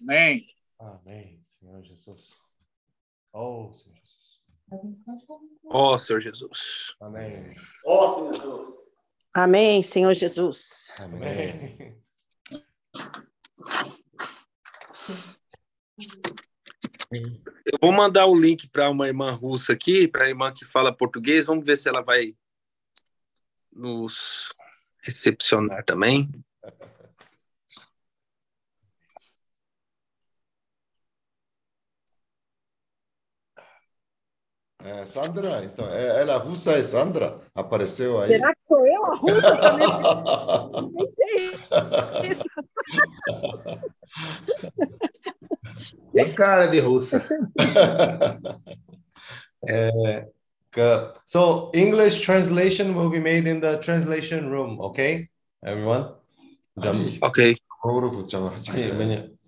Amém. Amém, Senhor Jesus. Oh, Senhor Jesus. Ó Senhor Jesus. Amém. Ó Senhor Jesus. Amém, Senhor Jesus. Amém. Eu vou mandar o link para uma irmã russa aqui, para a irmã que fala português. Vamos ver se ela vai nos recepcionar também. É, Sandra, então, é, ela é russa é Sandra, apareceu aí. Será que sou eu a russa também? Nem sei. Tem cara de russa. É, so, English translation will be made in the translation room, okay? Everyone? Ok.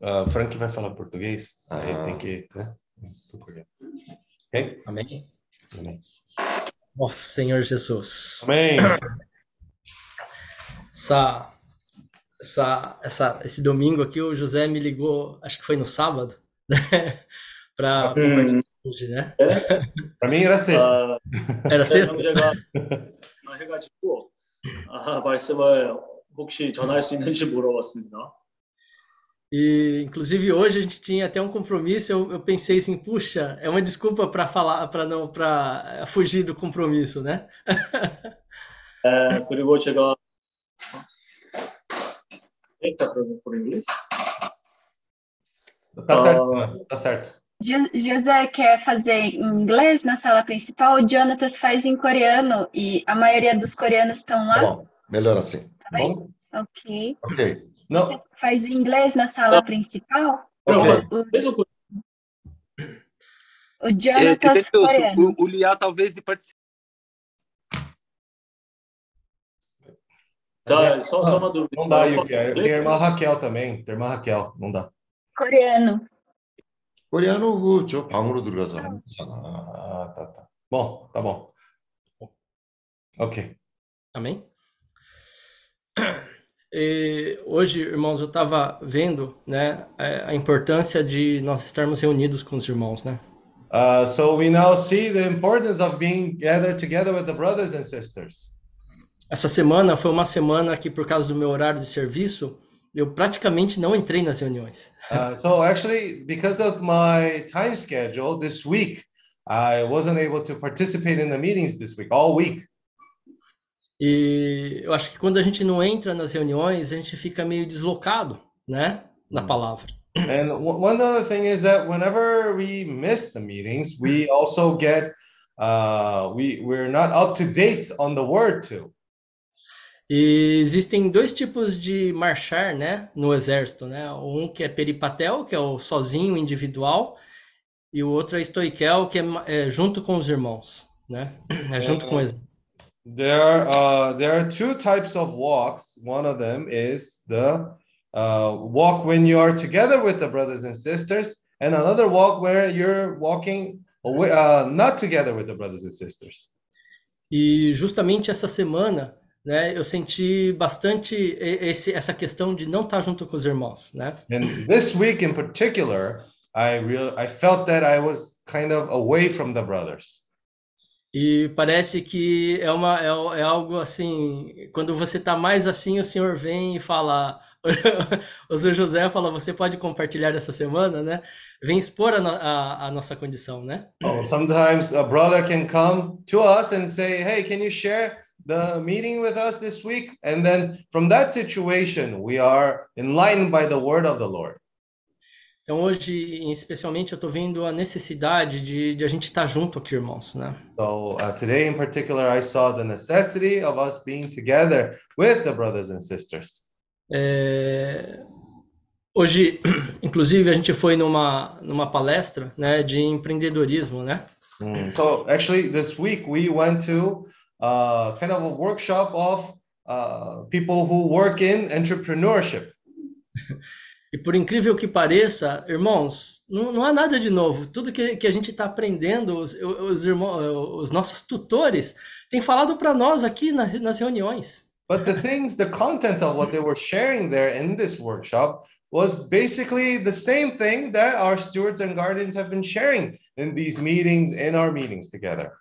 Uh, Frank vai falar português, aí ah. tem que... Né? Okay? Amém? Amém. Nossa, Senhor Jesus. Amém. Essa, essa, essa, esse domingo aqui, o José me ligou, acho que foi no sábado, né? Para compartilhar hoje, né? Pra mim era sexta. 아, Era sexta? 형제가 해가지고 아, 말씀을 혹시 전할 수 있는지 물어봤습니다. E inclusive hoje a gente tinha até um compromisso. Eu, eu pensei assim, puxa, é uma desculpa para falar, para não, para eh, fugir do compromisso, né? é, por chegar. Eita, por inglês. Tá certo, uh... tá certo. José quer fazer em inglês na sala principal, o faz em coreano e a maioria dos coreanos estão lá. Tá bom, melhor assim. Tá bem? Bom? Ok. Ok. Não, Você faz em inglês na sala principal? Ok. O, Mesmo com o É, Jonatas Deus, coreano. o, o Liá talvez participe. 자, só, só uma dúvida. não dá, Yuki. Tem a irmã Raquel também. Tem a irmã Raquel, não dá. Coreano. 코리아노 그저 방으로 들어가서 하는 거잖아. Ah, tá, tá. Bom, tá bom. Ok. Amém? E hoje, irmãos, eu estava vendo, né, é, a importância de nós estarmos reunidos com os irmãos, né? Uh, so we now see the importance of being gathered together with the brothers and sisters. Essa semana foi uma semana que, por causa do meu horário de serviço, eu praticamente não entrei nas reuniões. Uh, so actually, because of my time schedule this week, I wasn't able to participate in the meetings this week, all week. E eu acho que quando a gente não entra nas reuniões, a gente fica meio deslocado, né, da Hum. palavra. And one other thing is that whenever we miss the meetings, we also get uh, we we're not up to date on the word too. E existem dois tipos de marchar, né, no exército, né? Um que é peripatel, que é o sozinho, individual, e o outro é estoiquel, que é, é junto com os irmãos, né? É junto com o exército. There uh, there are two types of walks. One of them is the uh, walk when you are together with the brothers and sisters, and another walk where you're walking away, uh, not together with the brothers and sisters. E justamente essa semana, né, eu senti bastante esse, essa questão de não estar junto com os irmãos, né? And this week in particular, I real I felt that I was kind of away from the brothers. E parece que é uma é, é algo assim, quando você está mais assim, o Senhor vem e fala, o Senhor José fala, você pode compartilhar essa semana, né? Vem expor a, a, a nossa condição, né? Oh, sometimes a brother can come to us and say, "Hey, can you share the meeting with us this week?" And then from that situation, we are enlightened by the word of the Lord. Então hoje, especialmente, eu estou vendo a necessidade de, de a gente estar junto aqui, irmãos, né? So uh, today, in particular, I saw the necessity of us being together with the brothers and sisters. É, Hoje, inclusive, a gente foi numa, numa palestra, né, de empreendedorismo, né? Mm. So actually, this week we went to uh, kind of a workshop of uh, people who work in entrepreneurship. E por incrível que pareça, irmãos, não, não há nada de novo. Tudo que, que a gente está aprendendo, os, os, irmãos, os nossos tutores têm falado para nós aqui na- nas reuniões. But the things, the content of what they were sharing there in this workshop was basically the same thing that our stewards and guardians have been sharing in these meetings, in our meetings together.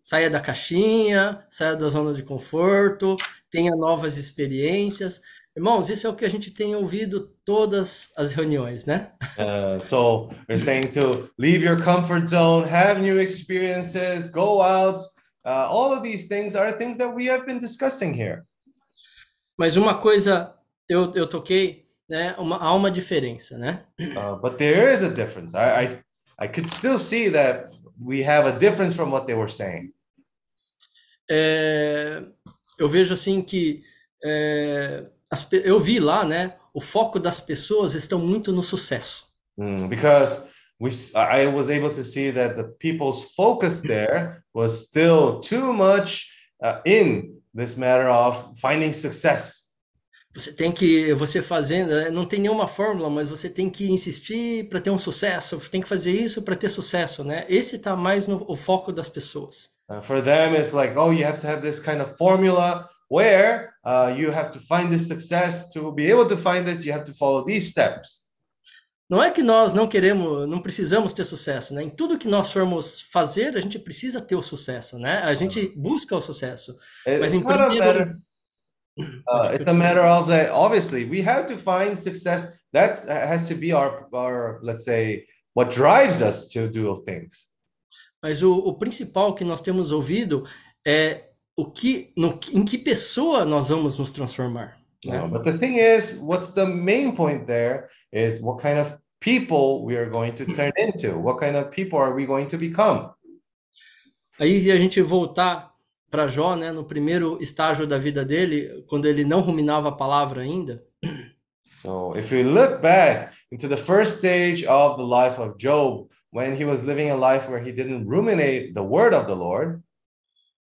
Saia da caixinha, saia da zona de conforto, tenha novas experiências. Irmãos, isso é o que a gente tem ouvido todas as reuniões, né? Uh, so we're saying to leave your comfort zone, have new experiences, go out. Uh, all of these things are things that we have been discussing here. Mas uma coisa eu, eu toquei, né? Uma, há uma diferença, né? Uh, but there is a difference. I, I I could still see that we have a difference from what they were saying. É, eu vejo assim que é, as eu vi lá, né? O foco das pessoas estão muito no sucesso. Mm, because we, I was able to see that the people's focus there was still too much uh, in this matter of finding success. Você tem que, você fazendo, né, não tem nenhuma fórmula, mas você tem que insistir para ter um sucesso, tem que fazer isso para ter sucesso, né? Esse está mais no o foco das pessoas. Uh, for them, it's like, oh, you have to have this kind of formula where uh, you have to find this success. To be able to find this, you have to follow these steps. Não é que nós não queremos, não precisamos ter sucesso, né? Em tudo que nós formos fazer, a gente precisa ter o sucesso, né? A gente busca o sucesso. It- Mas It's em primeiro- matter. Uh, it's a matter of that. Obviously, we have to find success. That has to be our, our, let's say, what drives us to do things. Mas o, o principal que nós temos ouvido é o que, no, em que pessoa nós vamos nos transformar. né? Uh, but the thing is, what's the main point there is what kind of people we are going to turn into. What kind of people are we going to become? Aí se a gente voltar para Jó, né, no primeiro estágio da vida dele, quando ele não ruminava a palavra ainda, So if we look back into the first stage of the life of Job, when he was living a life where he didn't ruminate the word of the Lord,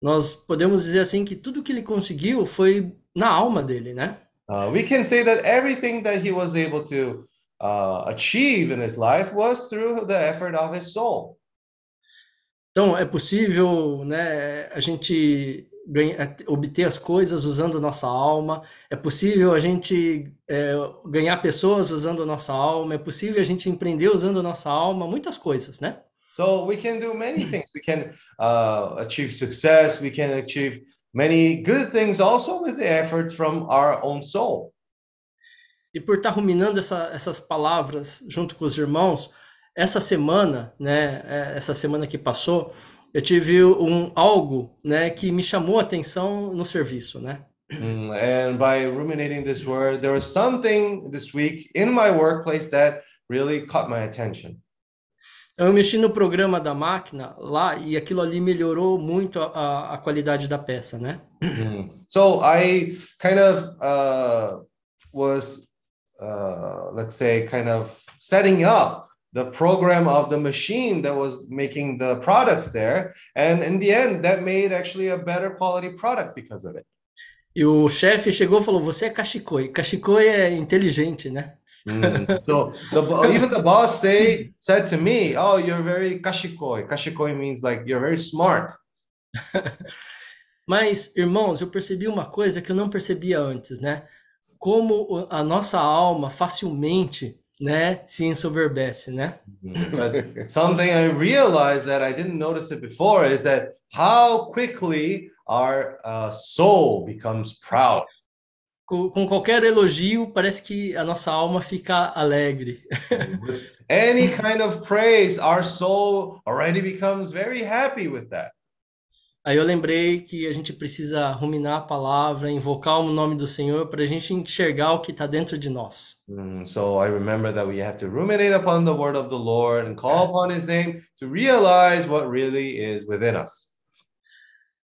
nós podemos dizer assim que tudo que ele conseguiu foi na alma dele, né? uh, we can say that everything that he was able to uh, achieve in his life was through the effort of his soul. Então é possível, né, a gente ganha, obter as coisas usando nossa alma, é possível a gente é, ganhar pessoas usando nossa alma, é possível a gente empreender usando nossa alma, muitas coisas, né? So we can do many things. We can uh, achieve success. We can achieve many good things also with the effort from our own soul. E por estar ruminando essa, essas palavras junto com os irmãos, essa semana, né, essa semana que passou, eu tive um algo, né, que me chamou a atenção no serviço, né? Mm, and by ruminating this word, there was something this week in my workplace that really caught my attention. Eu mexi no programa da máquina lá e aquilo ali melhorou muito a, a, a qualidade da peça, né? Mm. So I kind of uh, was, uh, let's say, kind of setting up the program of the machine that was making the products there. And in the end, that made actually a better quality product because of it. E o chefe chegou e falou: Você é Kashikoi. Kashikoi é inteligente, né? Mm. so the, even the boss say said to me, "Oh, you're very kashikoi." Kashikoi means like you're very smart. Mas, irmãos, eu percebi uma coisa que eu não percebia antes, né? Como o- a nossa alma facilmente, né, se ensoberbece, né? But something I realized that I didn't notice it before is that how quickly our uh, soul becomes proud. Com, com qualquer elogio, parece que a nossa alma fica alegre. any kind of praise, our soul already becomes very happy with that. Aí eu lembrei que a gente precisa ruminar a palavra, invocar o nome do Senhor para a gente enxergar o que está dentro de nós. Mm, so I remember that we have to ruminate upon the word of the Lord and call upon his name to realize what really is within us.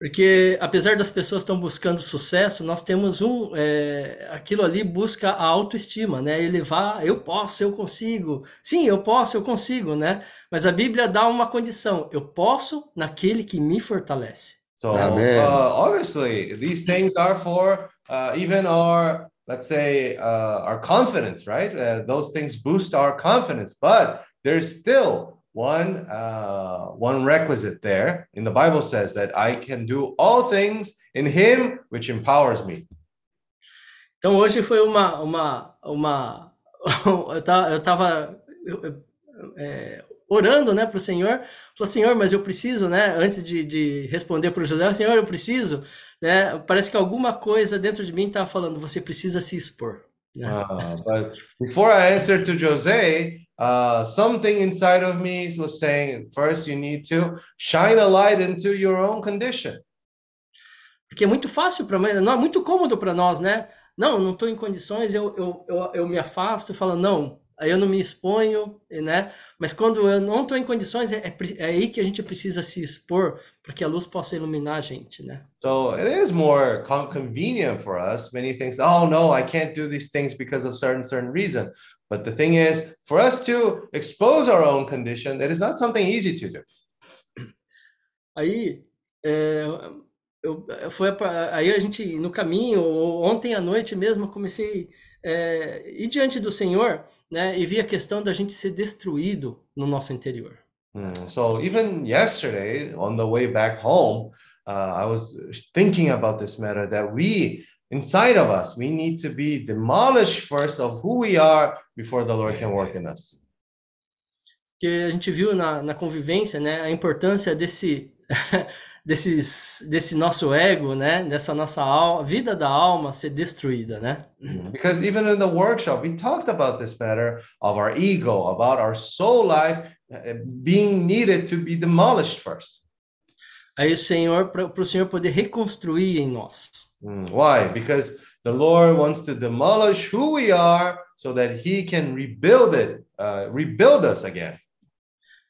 Porque apesar das pessoas estão buscando sucesso, nós temos um, é, aquilo ali busca a autoestima, né? Elevar, eu posso, eu consigo. Sim, eu posso, eu consigo, né? Mas a Bíblia dá uma condição: eu posso naquele que me fortalece. So Amen. uh, obviously, these things are for uh, even our, let's say, uh, our confidence, right? Uh, those things boost our confidence, but there's still one uh, one requisite there. In the Bible says that I can do all things in Him which empowers me. Então hoje foi uma, uma, uma eu tava, eu tava é, orando, né, para o Senhor, falou, Senhor, mas eu preciso, né, antes de, de responder para o José, Senhor, eu preciso, né, parece que alguma coisa dentro de mim estava falando, você precisa se expor. Né? Uh, but before I answered to Jose, uh, something inside of me was saying, first you need to shine a light into your own condition. Porque é muito fácil para não é muito cômodo para nós, né? Não, não estou em condições, eu, eu, eu, eu me afasto e falo, não, aí eu não me exponho, né? Mas quando eu não estou em condições, é, é, é, aí que a gente precisa se expor para que a luz possa iluminar a gente, né? So it is more convenient for us. Many things, oh no, I can't do these things because of certain certain reason. But the thing is, for us to expose our own condition, it is not something easy to do. Aí, é, eu, foi aí a gente no caminho, ontem à noite mesmo, eu comecei é, ir diante do Senhor, né, e vi a questão da gente ser destruído no nosso interior. Mm, so even yesterday, on the way back home, uh, I was thinking about this matter that we, inside of us, we need to be demolished first of who we are before the Lord can work in us. Que a gente viu na, na convivência, né, a importância desse desses, desse nosso ego, né? Dessa nossa alma, vida da alma ser destruída, né? Mm-hmm. Because even in the workshop, we talked about this matter of our ego, about our soul life uh, being needed to be demolished first. Aí o Senhor, para o Senhor poder reconstruir em nós. Mm, why? Because the Lord wants to demolish who we are so that He can rebuild it, uh, rebuild us again.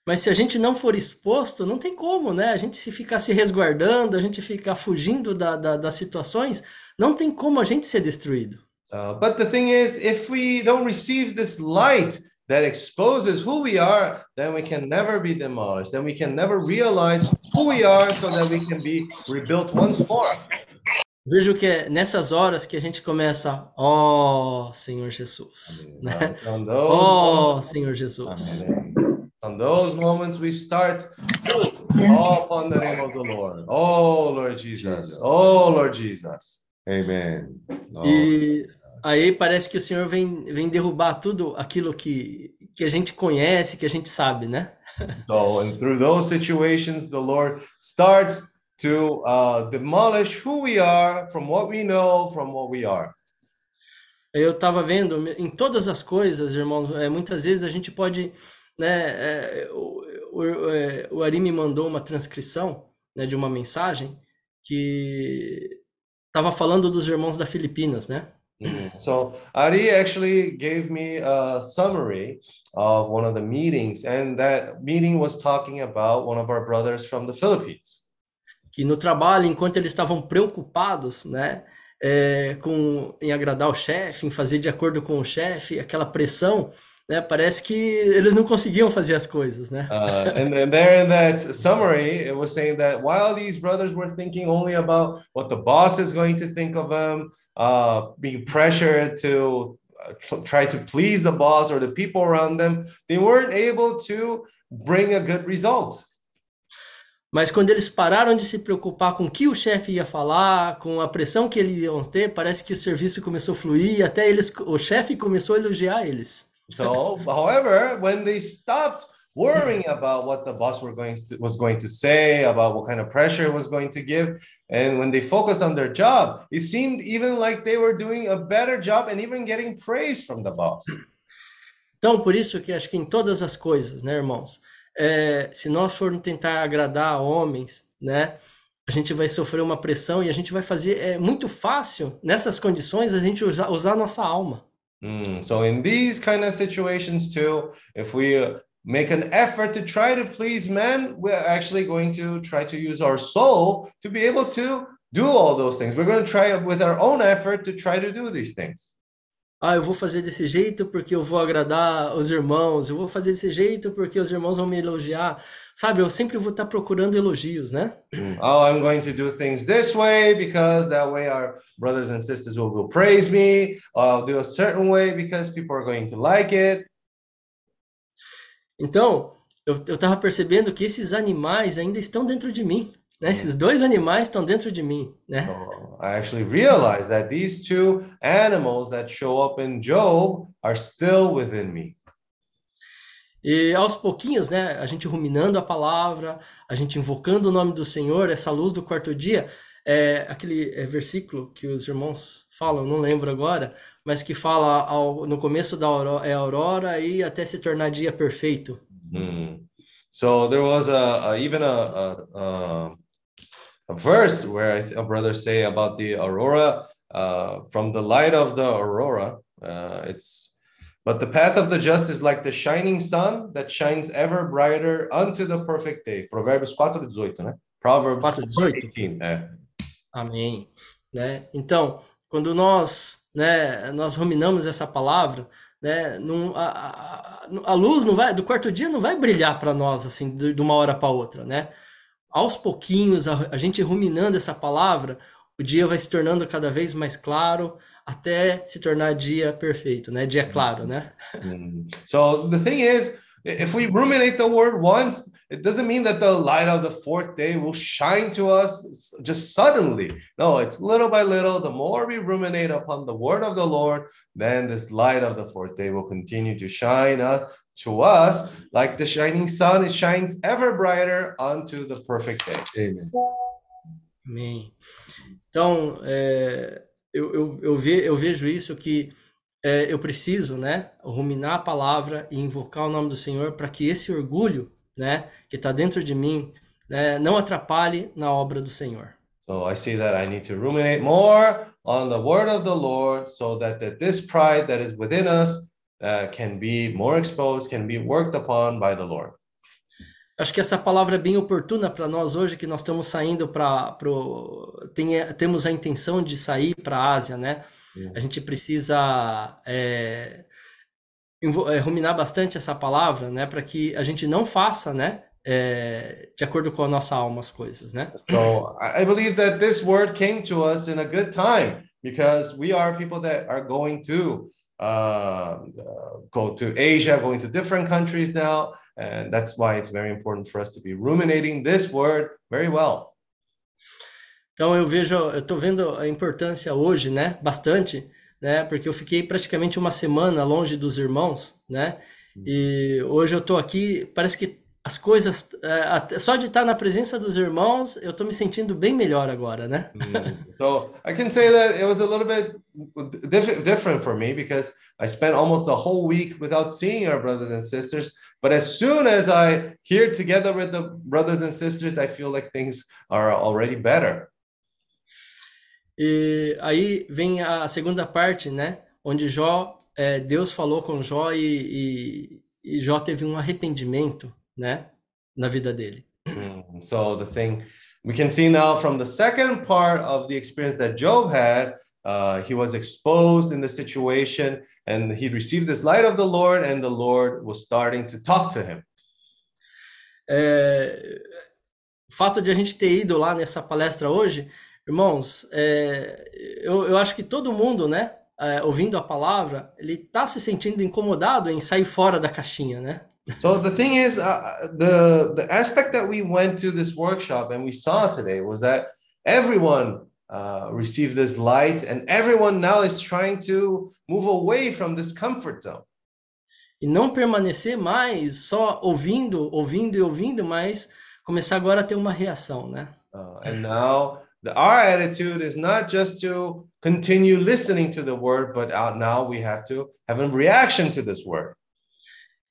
Mas se a gente não for exposto, não tem como, né? A gente se ficar se resguardando, a gente ficar fugindo da, da, das situações, não tem como a gente ser destruído. Uh, but the thing is, if we don't receive this light that exposes who we are, then we can never be demolished. Then we can never realize who we are so that we can be rebuilt once more. Vejo que é nessas horas que a gente começa, ó oh, Senhor Jesus, né? Ó oh, Senhor Jesus. Amém. On those moments, we start upon the name of the Lord. Oh, Lord Jesus. Oh, Lord Jesus. Amen. Oh. E aí parece que o Senhor vem, vem derrubar tudo aquilo que, que a gente conhece, que a gente sabe, né? So, and through those situations, the Lord starts to uh, demolish who we are from what we know, from what we are. Eu estava vendo em todas as coisas, irmão, é, muitas vezes a gente pode né, é, o, o, é, o Ari me mandou uma transcrição né, de uma mensagem que estava falando dos irmãos da Filipinas, né? Mm-hmm. So Ari actually gave me a summary of one of the meetings, and that meeting was talking about one of our brothers from the Philippines. Que no trabalho, enquanto eles estavam preocupados, né, é, com em agradar o chefe, em fazer de acordo com o chefe, aquela pressão, né? Parece que eles não conseguiam fazer as coisas, né? Uh, and, and there in that summary, it was saying that while these brothers were thinking only about what the boss is going to think of them, uh, being pressured to uh, try to please the boss or the people around them, they weren't able to bring a good result. Mas quando eles pararam de se preocupar com o que o chefe ia falar, com a pressão que eles iam ter, parece que o serviço começou a fluir, até eles, o chefe começou a elogiar eles. So, however, when they stopped worrying about what the boss were going to, was going to say, about what kind of pressure it was going to give, and when they focused on their job, it seemed even like they were doing a better job and even getting praise from the boss. Então, por isso que acho que em todas as coisas, né, irmãos, é, se nós formos tentar agradar homens, né, a gente vai sofrer uma pressão e a gente vai fazer, é muito fácil, nessas condições, a gente usar, usar a nossa alma. Mm, so in these kind of situations too, if we uh, make an effort to try to please men, we're actually going to try to use our soul to be able to do all those things. We're going to try with our own effort to try to do these things. Ah, eu vou fazer desse jeito porque eu vou agradar os irmãos. Eu vou fazer desse jeito porque os irmãos vão me elogiar. Sabe, eu sempre vou estar procurando elogios, né? Oh, I'm going to do things this way because that way our brothers and sisters will, will praise me. I'll do a certain way because people are going to like it. Então, eu estava percebendo que esses animais ainda estão dentro de mim. Né? Esses dois animais estão dentro de mim, né? So I actually realized that these two animals that show up in Job are still within me. E aos pouquinhos, né, a gente ruminando a palavra, a gente invocando o nome do Senhor, essa luz do quarto dia, é aquele é, versículo que os irmãos falam, não lembro agora, mas que fala ao, no começo da aurora, é aurora e até se tornar dia perfeito. Hmm. So there was a, a even a, a a verse where I- a brother say about the aurora uh, from the light of the aurora. Uh, it's but the path of the just is like the shining sun that shines ever brighter unto the perfect day. Provérbios 4:18, né? Proverbs 4:18. 4:18. É. Amém. Né? Então, quando nós, né, nós ruminamos essa palavra, né, não, a, a, a luz não vai, do quarto dia não vai brilhar para nós assim de, de uma hora para outra, né? Aos pouquinhos, a, a gente ruminando essa palavra, o dia vai se tornando cada vez mais claro, até se tornar dia perfeito, né? Dia claro, né? So the thing is, if we ruminate the word once, it doesn't mean that the light of the fourth day will shine to us just suddenly. No, it's little by little. The more we ruminate upon the word of the Lord, then this light of the fourth day will continue to shine uh, to us like the shining sun. It shines ever brighter unto the perfect day. Amen. Amém. Então, é, eu, eu, eu, ve, eu vejo isso que é, eu preciso, né, ruminar a palavra e invocar o nome do Senhor para que esse orgulho, né, que está dentro de mim, né, não atrapalhe na obra do Senhor. So I see that I need to ruminate more on the word of the Lord so that, that this pride that is within us uh, can be more exposed, can be worked upon by the Lord. Acho que essa palavra é bem oportuna para nós hoje, que nós estamos saindo para pro, tem, temos a intenção de sair para a Ásia, né? A gente precisa é, é, ruminar bastante essa palavra, né? Para que a gente não faça, né? é, de acordo com a nossa alma as coisas, né? So I believe that this word came to us in a good time because we are people that are going to uh, uh, go to Asia, going to different countries now. And that's why it's very important for us to be ruminating this word very well. Então eu vejo, eu estou vendo a importância hoje, né? Bastante, né? Porque eu fiquei praticamente uma semana longe dos irmãos, né? E hoje eu estou aqui, parece que as coisas, até- só de estar na presença dos irmãos, eu estou me sentindo bem melhor agora, né? Mm. so I can say that it was a little bit diff- different for me because I spent almost the whole week without seeing our brothers and sisters. But as soon as I here together with the brothers and sisters, I feel like things are already better. E aí vem a segunda parte, né? Onde Jó, é, Deus falou com Jó e, e, e Jó teve um arrependimento, né? Na vida dele. Mm, So the thing we can see now from the second part of the experience that Job had, uh, he was exposed in the situation and he received this light of the Lord, and the Lord was starting to talk to him. É, o fato de a gente ter ido lá nessa palestra hoje, irmãos, é, eu, eu acho que todo mundo, né, é, ouvindo a palavra, ele está se sentindo incomodado em sair fora da caixinha, né? So the thing is, uh, the the aspect that we went to this workshop and we saw today was that everyone uh, received this light, and everyone now is trying to move away from this comfort zone. E não permanecer mais só ouvindo, ouvindo e ouvindo, mas começar agora a ter uma reação, né? Uh, and now the, our attitude is not just to continue listening to the word, but out now we have to have a reaction to this word.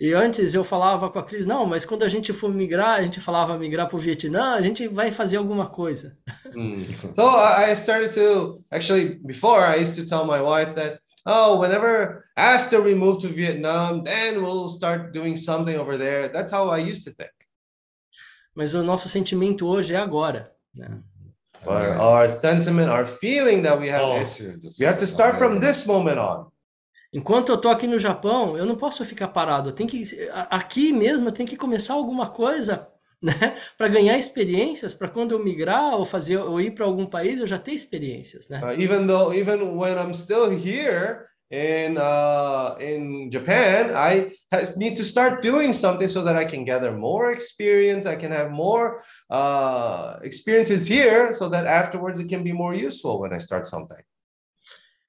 E antes eu falava com a Cris, não, mas quando a gente for migrar, a gente falava migrar para o Vietnã, a gente vai fazer alguma coisa. Mm. So I started to actually before I used to tell my wife that oh whenever after we move to Vietnam then we'll start doing something over there. That's how I used to think. Mas o nosso sentimento hoje é agora. Né? But Amen. our sentiment, our feeling that we have Oh, is we have to start from this moment on. Enquanto eu tô aqui no Japão, eu não posso ficar parado. Tenho que aqui mesmo eu tenho que começar alguma coisa, né, para ganhar experiências, para quando eu migrar ou fazer ou ir para algum país, eu já ter experiências, né? Uh, even though even when I'm still here in uh, in Japan, I need to start doing something so that I can gather more experience. I can have more uh, experiences here, so that afterwards it can be more useful when I start something.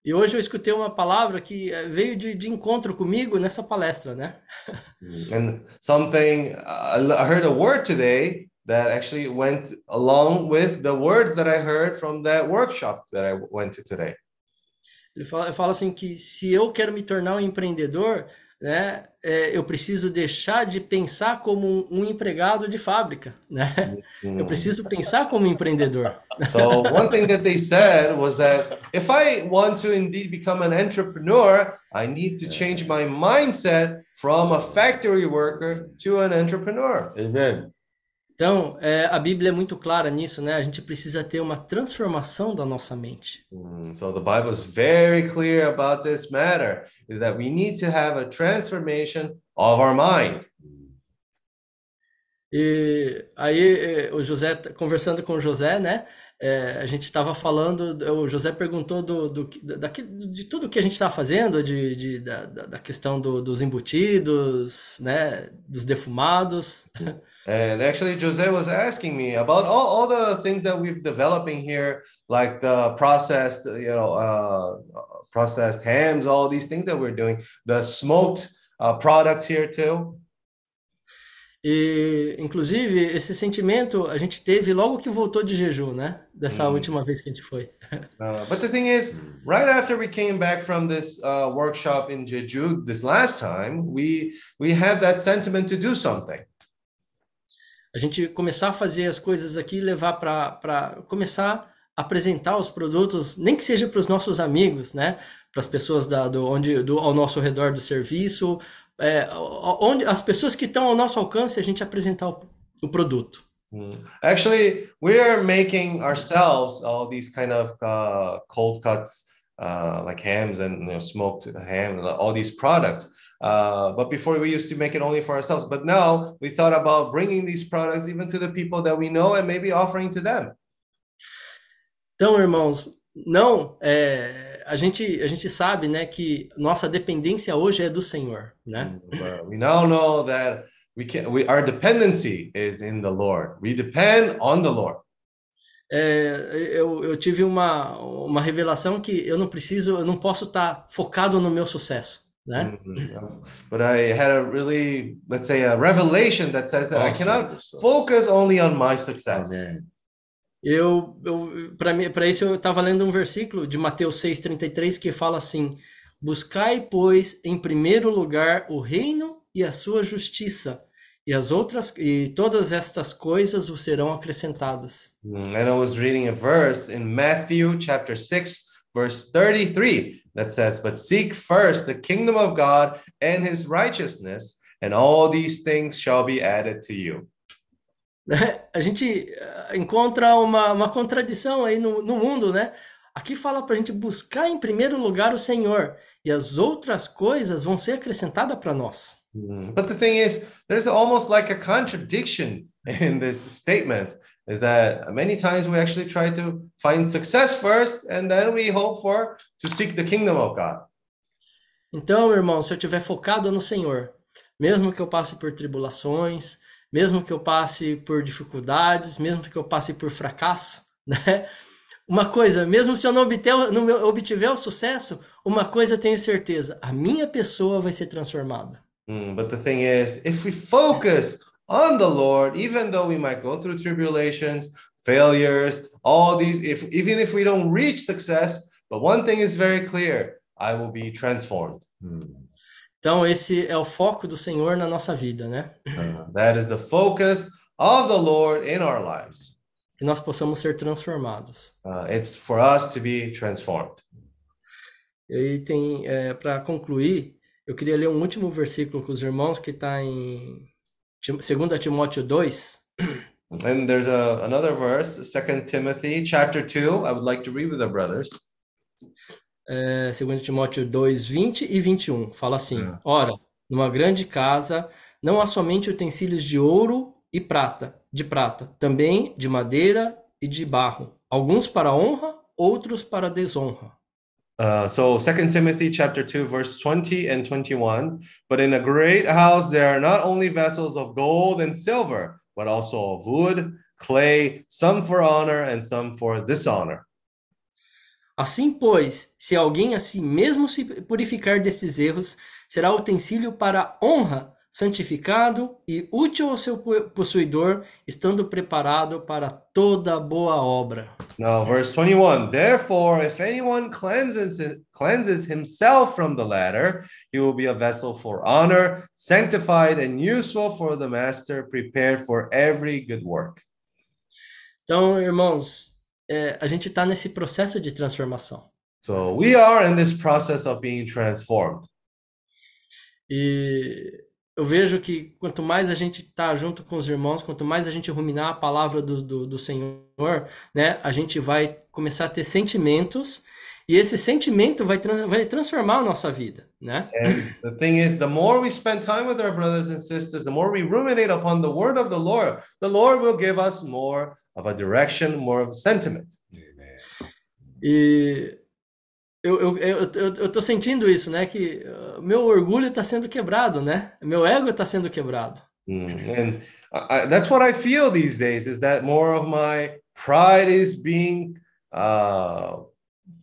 E hoje eu escutei uma palavra que eh, veio de, de encontro comigo nessa palestra, né? And something I heard a word today that actually went along with the words that I heard from that workshop that I went to today. Ele fala, fala assim que se eu quero me tornar um empreendedor, né, é, eu preciso deixar de pensar como um, um empregado de fábrica, né? Eu preciso pensar como um empreendedor. So one thing that they said was that if I want to indeed become an entrepreneur, I need to change my mindset from a factory worker to an entrepreneur. Amen. Então, é, a Bíblia é muito clara nisso, né? A gente precisa ter uma transformação da nossa mente. Mm, So the Bible is very clear about this matter is that we need to have a transformation of our mind. E aí é, o José, conversando com o José, né? é, a gente estava falando, o José perguntou do, do, daqui, de tudo que a gente está fazendo, de, de- da, da da questão do- dos embutidos, né? Dos defumados. And actually, Jose was asking me about all, all the things that we've developing here, like the processed, you know, uh, processed hams, all these things that we're doing, the smoked uh, products here too. E, inclusive, esse sentimento a gente teve logo que voltou de jejum, né? Dessa Hum. última vez que a gente foi. Uh, but the thing is, right after we came back from this uh, workshop in Jeju this last time, we we had that sentiment to do something. A gente começar a fazer as coisas aqui, levar para começar a apresentar os produtos, nem que seja para os nossos amigos, né? Para as pessoas da, do, onde, do, ao nosso redor do serviço, é, onde as pessoas que estão ao nosso alcance, a gente apresentar o, o produto. Mm. Actually, we're making ourselves all these kind of uh, cold cuts, uh, like hams and you know, smoked ham, all these products. Uh, but before we used to make it only for ourselves, but now we thought about bringing these products even to the people that we know and maybe offering to them. Então, irmãos, não, é, a gente a gente sabe, né, que nossa dependência hoje é do Senhor, né? But we now know that we can. We our dependency is in the Lord. We depend on the Lord. É, eu, eu tive uma, uma revelação que eu não preciso, eu não posso estar focado no meu sucesso, né? Mhm. But I had a really, let's say, a revelation that says that I Awesome. cannot focus only on my success. Amém. Eu, eu para mim, para isso eu estava lendo um versículo de Mateus 6:33 que fala assim: Buscai, pois, em primeiro lugar o reino e a sua justiça, e as outras e todas estas coisas vos serão acrescentadas. Mm, And I was reading a verse in Matthew chapter 6, verse 33 that says, But seek first the kingdom of God and his righteousness, and all these things shall be added to you. A gente eh, encontra uma, uma contradição aí no, no mundo, né? Aqui fala para a gente buscar em primeiro lugar o Senhor e as outras coisas vão ser acrescentadas para nós. Mm, But the thing is, there's almost like a contradiction in this statement is that many times we actually try to find success first and then we hope for to seek the kingdom of God. Então, irmão, se eu estiver focado no Senhor, mesmo que eu passe por tribulações, mesmo que eu passe por dificuldades, mesmo que eu passe por fracasso, né? Uma coisa, mesmo se eu não obter, não obtiver o sucesso, uma coisa eu tenho certeza, a minha pessoa vai ser transformada. Mm, but the thing is, if we focus on the Lord, even though we might go through tribulations, failures, all these, if even if we don't reach success, but one thing is very clear, I will be transformed. Hum. Então, esse é o foco do Senhor na nossa vida, né? Uh, that is the focus of the Lord in our lives. Que nós possamos ser transformados. Uh, it's for us to be transformed. E aí tem, para concluir, eu queria ler um último versículo com os irmãos que está em 2 Timóteo 2, And there's a, another verse, 2 Timothy chapter 2, I would like to read with the brothers. é, 2 Timóteo 2, 20 e 21. Fala assim: É. Ora, numa grande casa não há somente utensílios de ouro e prata, de prata, também de madeira e de barro, alguns para honra, outros para desonra. Uh, so 2 Timothy chapter 2 verse 20 and 21 but in a great house there are not only vessels of gold and silver but also of wood clay some for honor and some for dishonor Assim, pois, se alguém a si mesmo se purificar desses erros, será utensílio para honra, santificado e útil ao seu po- possuidor, estando preparado para toda boa obra. Now verse 21 therefore if anyone cleanses cleanses himself from the latter he will be a vessel for honor sanctified and useful for the master prepared for every good work. Então, irmãos, é, a gente está nesse processo de transformação. so we are in this process of being transformed. E eu vejo que quanto mais a gente está junto com os irmãos, quanto mais a gente ruminar a palavra do, do, do Senhor, né, a gente vai começar a ter sentimentos e esse sentimento vai, vai transformar a nossa vida, né? And the thing is, the more we spend time with our brothers and sisters, the more we ruminate upon the word of the Lord, the Lord will give us more of a direction, more of a sentiment. E eu, eu, eu, eu, tô sentindo isso, né? Que uh, meu orgulho está sendo quebrado, né? Meu ego está sendo quebrado. Mm, And I- that's what I feel these days is that more of my pride is being uh,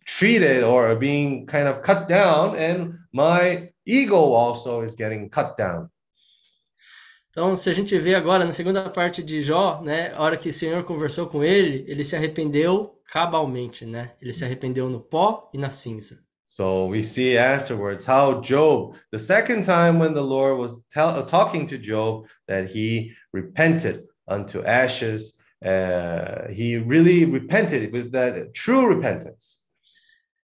treated or being kind of cut down, and my ego also is getting cut down. Então, se a gente vê agora na segunda parte de Jó, né, a hora que o Senhor conversou com ele, ele se arrependeu cabalmente, né? Ele se arrependeu no pó e na cinza. So we see afterwards how Job, the second time when the Lord was tell, talking to Job, that he repented unto ashes. Uh, he really repented with that true repentance.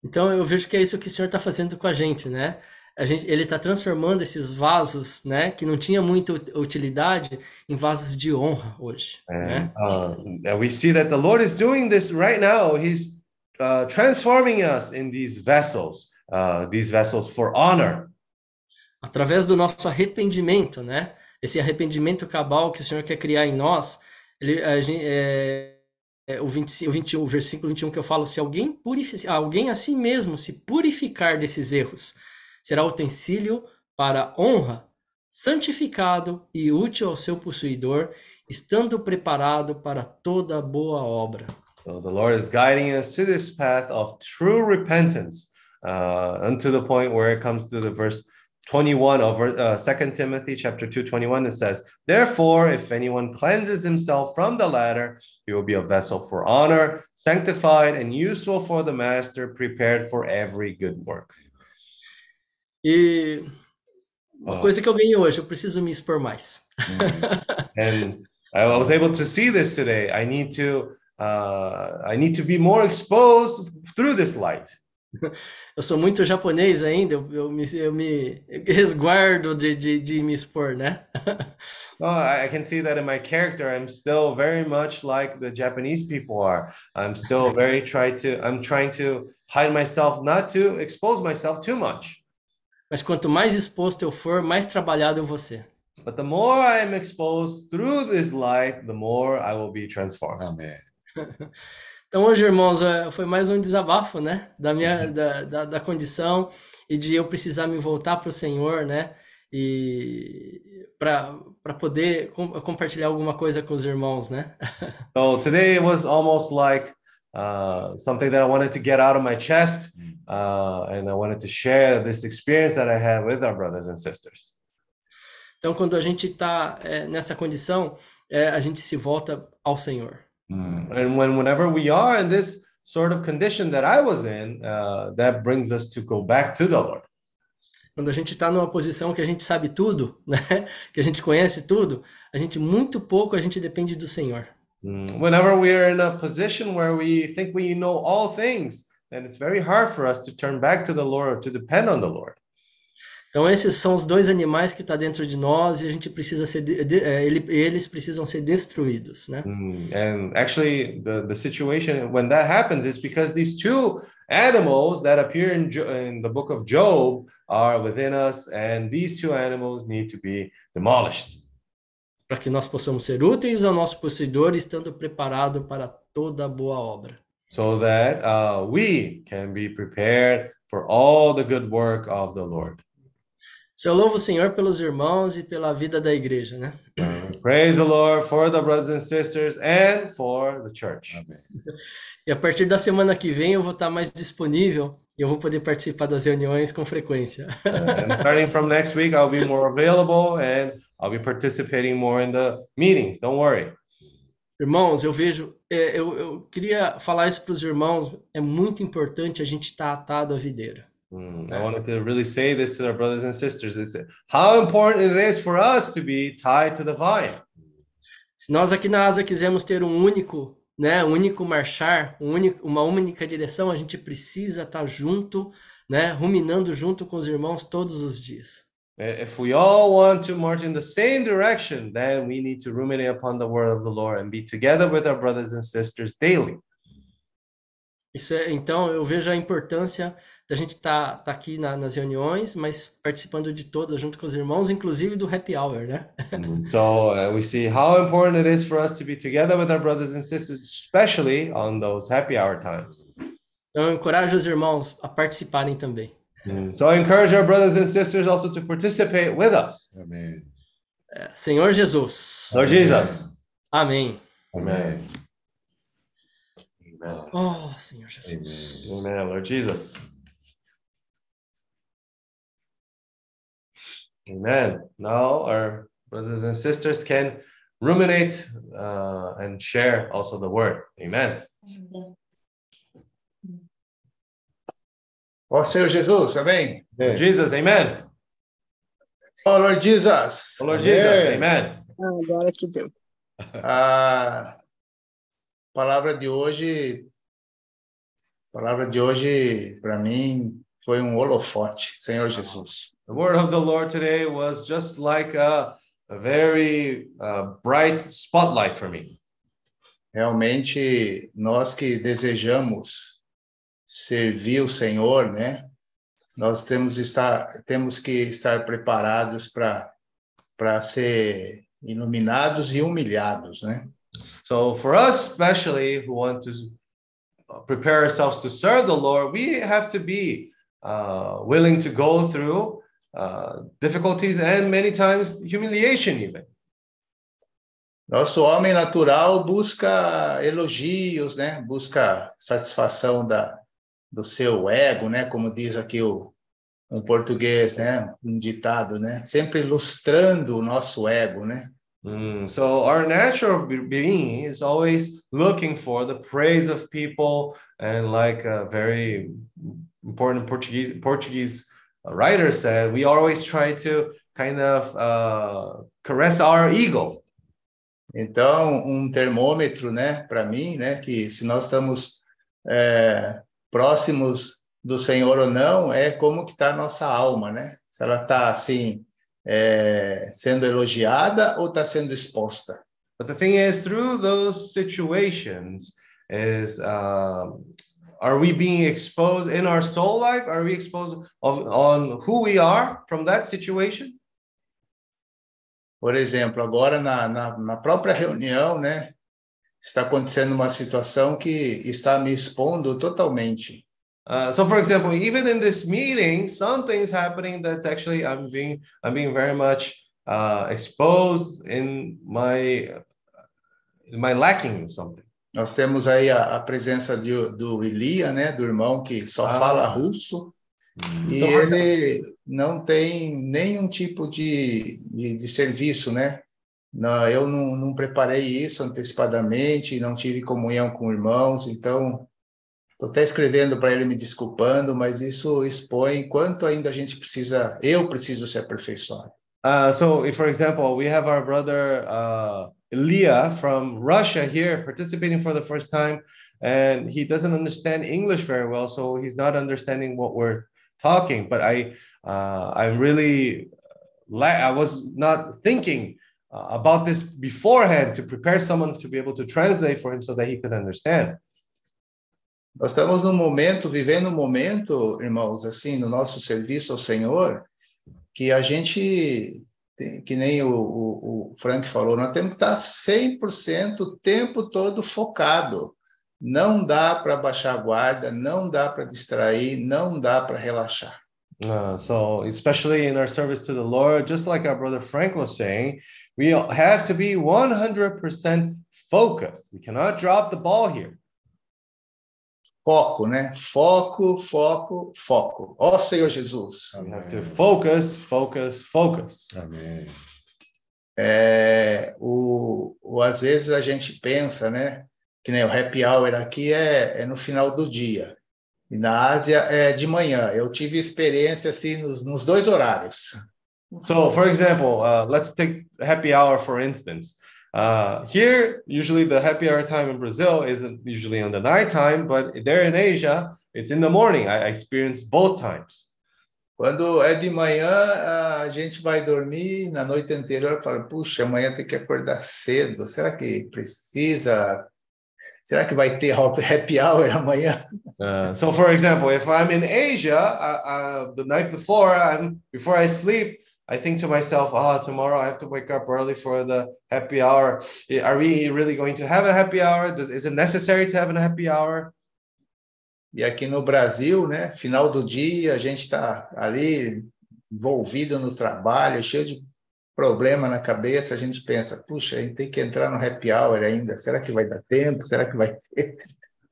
Então, eu vejo que é isso que o Senhor está fazendo com a gente, né? A gente, ele está transformando esses vasos, né, que não tinha muita ut- utilidade, em vasos de honra hoje, né? And, uh, and we see that the Lord is doing this right now. He's uh, transforming us in these vessels, uh, these vessels for honor. através do nosso arrependimento, né? Esse arrependimento cabal que o Senhor quer criar em nós, ele, a gente, é, é, o, 25, o 21, o versículo 21 que eu falo, se alguém, purifi, alguém a si mesmo se purificar desses erros, será utensílio para honra, santificado e útil ao seu possuidor, estando preparado para toda boa obra. So the Lord is guiding us to this path of true repentance, uh, unto the point where it comes to the verse 21 of uh, 2 Timothy chapter 2, 21. It says, Therefore, if anyone cleanses himself from the latter, he will be a vessel for honor, sanctified and useful for the master, prepared for every good work. E uma Ah. coisa que eu ganhei hoje, eu preciso me expor mais. and I was able to see this today. I need to uh, I need to be more exposed through this light. Eu sou muito japonês ainda, eu, eu me, eu me resguardo de, de, de me expor, né? Oh, I can see that in my character. I'm still very much like the Japanese people are. I'm still very try to. I'm trying to hide myself, not to expose myself too much. Mas quanto mais exposto eu for, mais trabalhado eu vou ser. But the more I am exposed through this light, the more I will be transformed. Amém. Então hoje, irmãos, é, foi mais um desabafo, né? Da minha da, da, da condição e de eu precisar me voltar para o Senhor, né? E para para poder com, compartilhar alguma coisa com os irmãos, né? So today it was almost like uh, something that I wanted to get out of my chest, uh, and I wanted to share this experience that I had with our brothers and sisters. Então, quando a gente está nessa condição, é, a gente se volta ao Senhor. And when whenever we are in this sort of condition that I was in, uh, that brings us to go back to the Lord. Quando a gente está numa posição que a gente sabe tudo, né? Que a gente conhece tudo, a gente muito pouco a gente depende do Senhor. Mm, Whenever we are in a position where we think we know all things, then it's very hard for us to turn back to the Lord or to depend on the Lord. Então esses são os dois animais que está dentro de nós e a gente precisa ser, ele, eles precisam ser destruídos, né? Mm, And actually, the, the situation when that happens is because these two animals that appear in, Jo- in the book of Job are within us, and these two animals need to be demolished. Para que nós possamos ser úteis ao nosso possuidor, estando preparado para toda boa obra. so that uh, we can be prepared for all the good work of the Lord. Se eu louvo o Senhor pelos irmãos e pela vida da igreja, né? Uh, praise the Lord for the brothers and sisters and for the church. Amém. E a partir da semana que vem eu vou estar mais disponível e eu vou poder participar das reuniões com frequência. and starting from next week, I'll be more available and I'll be participating more in the meetings. Don't worry. Irmãos, eu vejo, é, eu, eu queria falar isso para os irmãos, é muito importante a gente estar atado à videira. Mm, I wanted to really say this to our brothers and sisters. It's how important it is for us to be tied to the vine. Se nós aqui na Asa quisermos ter um único, né, único marchar, único, uma única direção, a gente precisa estar junto, né, ruminando junto com os irmãos todos os dias. If we all want to march in the same direction, then we need to ruminate upon the word of the Lord and be together with our brothers and sisters daily. Isso é, então eu vejo a importância da gente estar tá, tá aqui na, nas reuniões, mas participando de todas junto com os irmãos, inclusive do happy hour, né? so uh, we see how important it is for us to be together with our brothers and sisters, especially on those happy hour times. Então eu encorajo os irmãos a participarem também. Mm, So I encourage our brothers and sisters also to participate with us. Amém. Senhor Jesus. Lord Jesus. Amém. Amém. Amen. Oh, Senhor Jesus. Amen, Lord Jesus. Amen. Now our brothers and sisters can ruminate uh, and share also the word. Amen. Ó Senhor Jesus, amém? Lord Jesus, amen. Ó Lord Jesus. Lord Amen. Jesus, amen. Ah, agora que deu. A palavra de hoje, palavra de hoje para mim foi um holofote, Senhor Jesus. The word of the Lord today was just like a, a very uh, bright spotlight for me. Realmente nós que desejamos servir o Senhor, né? Nós temos estar temos que estar preparados para para ser iluminados e humilhados, né? So for us, especially who want to prepare ourselves to serve the Lord, we have to be uh, willing to go through uh, difficulties and many times humiliation even. Nosso homem natural busca elogios, né? Busca satisfação da, do seu ego, né? Como diz aqui o um português, né? Um ditado, né? Sempre ilustrando o nosso ego, né? Mm, so our natural be- being is always looking for the praise of people, and like a very important Portuguese Portuguese writer said, we always try to kind of uh, caress our ego. Então, um termômetro, né? Para mim, né? Que se nós estamos é, próximos do Senhor ou não, é como que está a nossa alma, né? Se ela está assim é, sendo elogiada ou está sendo exposta. But the thing is, through those situations, is um, are we being exposed in our soul life? Are we exposed of, on who we are from that situation? Por exemplo, agora na, na, na própria reunião, né? Está acontecendo uma situação que está me expondo totalmente. Uh, so, for example, even in this meeting, something's happening that's actually I'm being I'm being very much uh, exposed in my in my lacking something. Nós temos aí a, a presença de, do Elia, né? Do irmão que só Ah. fala russo. E Então, ele não tem nenhum tipo de, de, de serviço, né? Não, eu não, não preparei isso antecipadamente, não tive comunhão com irmãos, então estou até escrevendo para ele me desculpando, mas isso expõe quanto ainda a gente precisa, eu preciso ser aperfeiçoado. Uh, so, if, for example, we have our brother uh, Ilya from Russia here participating for the first time, and he doesn't understand English very well, so he's not understanding what we're talking. But I, uh, I'm really, I was not thinking uh, about this beforehand to prepare someone to be able to translate for him so that he could understand. Nós estamos num momento, vivendo um momento, irmãos, assim, no nosso serviço ao Senhor, que a gente, que nem o, o, o Frank falou, nós temos que estar 100% o tempo todo focado não dá para baixar a guarda, não dá para distrair, não dá para relaxar. Uh, so, especially in our service to the Lord, just like our brother Frank was saying, we have to be 100% focused. We cannot drop the ball here. Foco, né? Foco, foco, foco. Ó Senhor Jesus. We have to focus, focus, focus. Amém. É, o, o, às vezes a gente pensa, né? Que nem o happy hour aqui é, é no final do dia. E na Ásia é de manhã. Eu tive experiência assim nos, nos dois horários. So, for example, uh, let's take happy hour for instance. Uh, here, usually the happy hour time in Brazil isn't usually on the night time, but there in Asia, it's in the morning. I, I experienced both times. Quando é de manhã, a gente vai dormir, na noite anterior fala, puxa, amanhã tem que acordar cedo. Será que precisa? Será que vai ter happy hour amanhã? Uh, so, for example, if I'm in Asia, uh, uh, the night before, I'm before I sleep, I think to myself, ah, oh, tomorrow I have to wake up early for the happy hour. Are we really going to have a happy hour? Is it necessary to have a happy hour? E aqui no Brasil, né, final do dia, a gente está ali envolvido no trabalho, cheio de problema na cabeça, a gente pensa, puxa, a gente tem que entrar no happy hour ainda, será que vai dar tempo? Será que vai ter?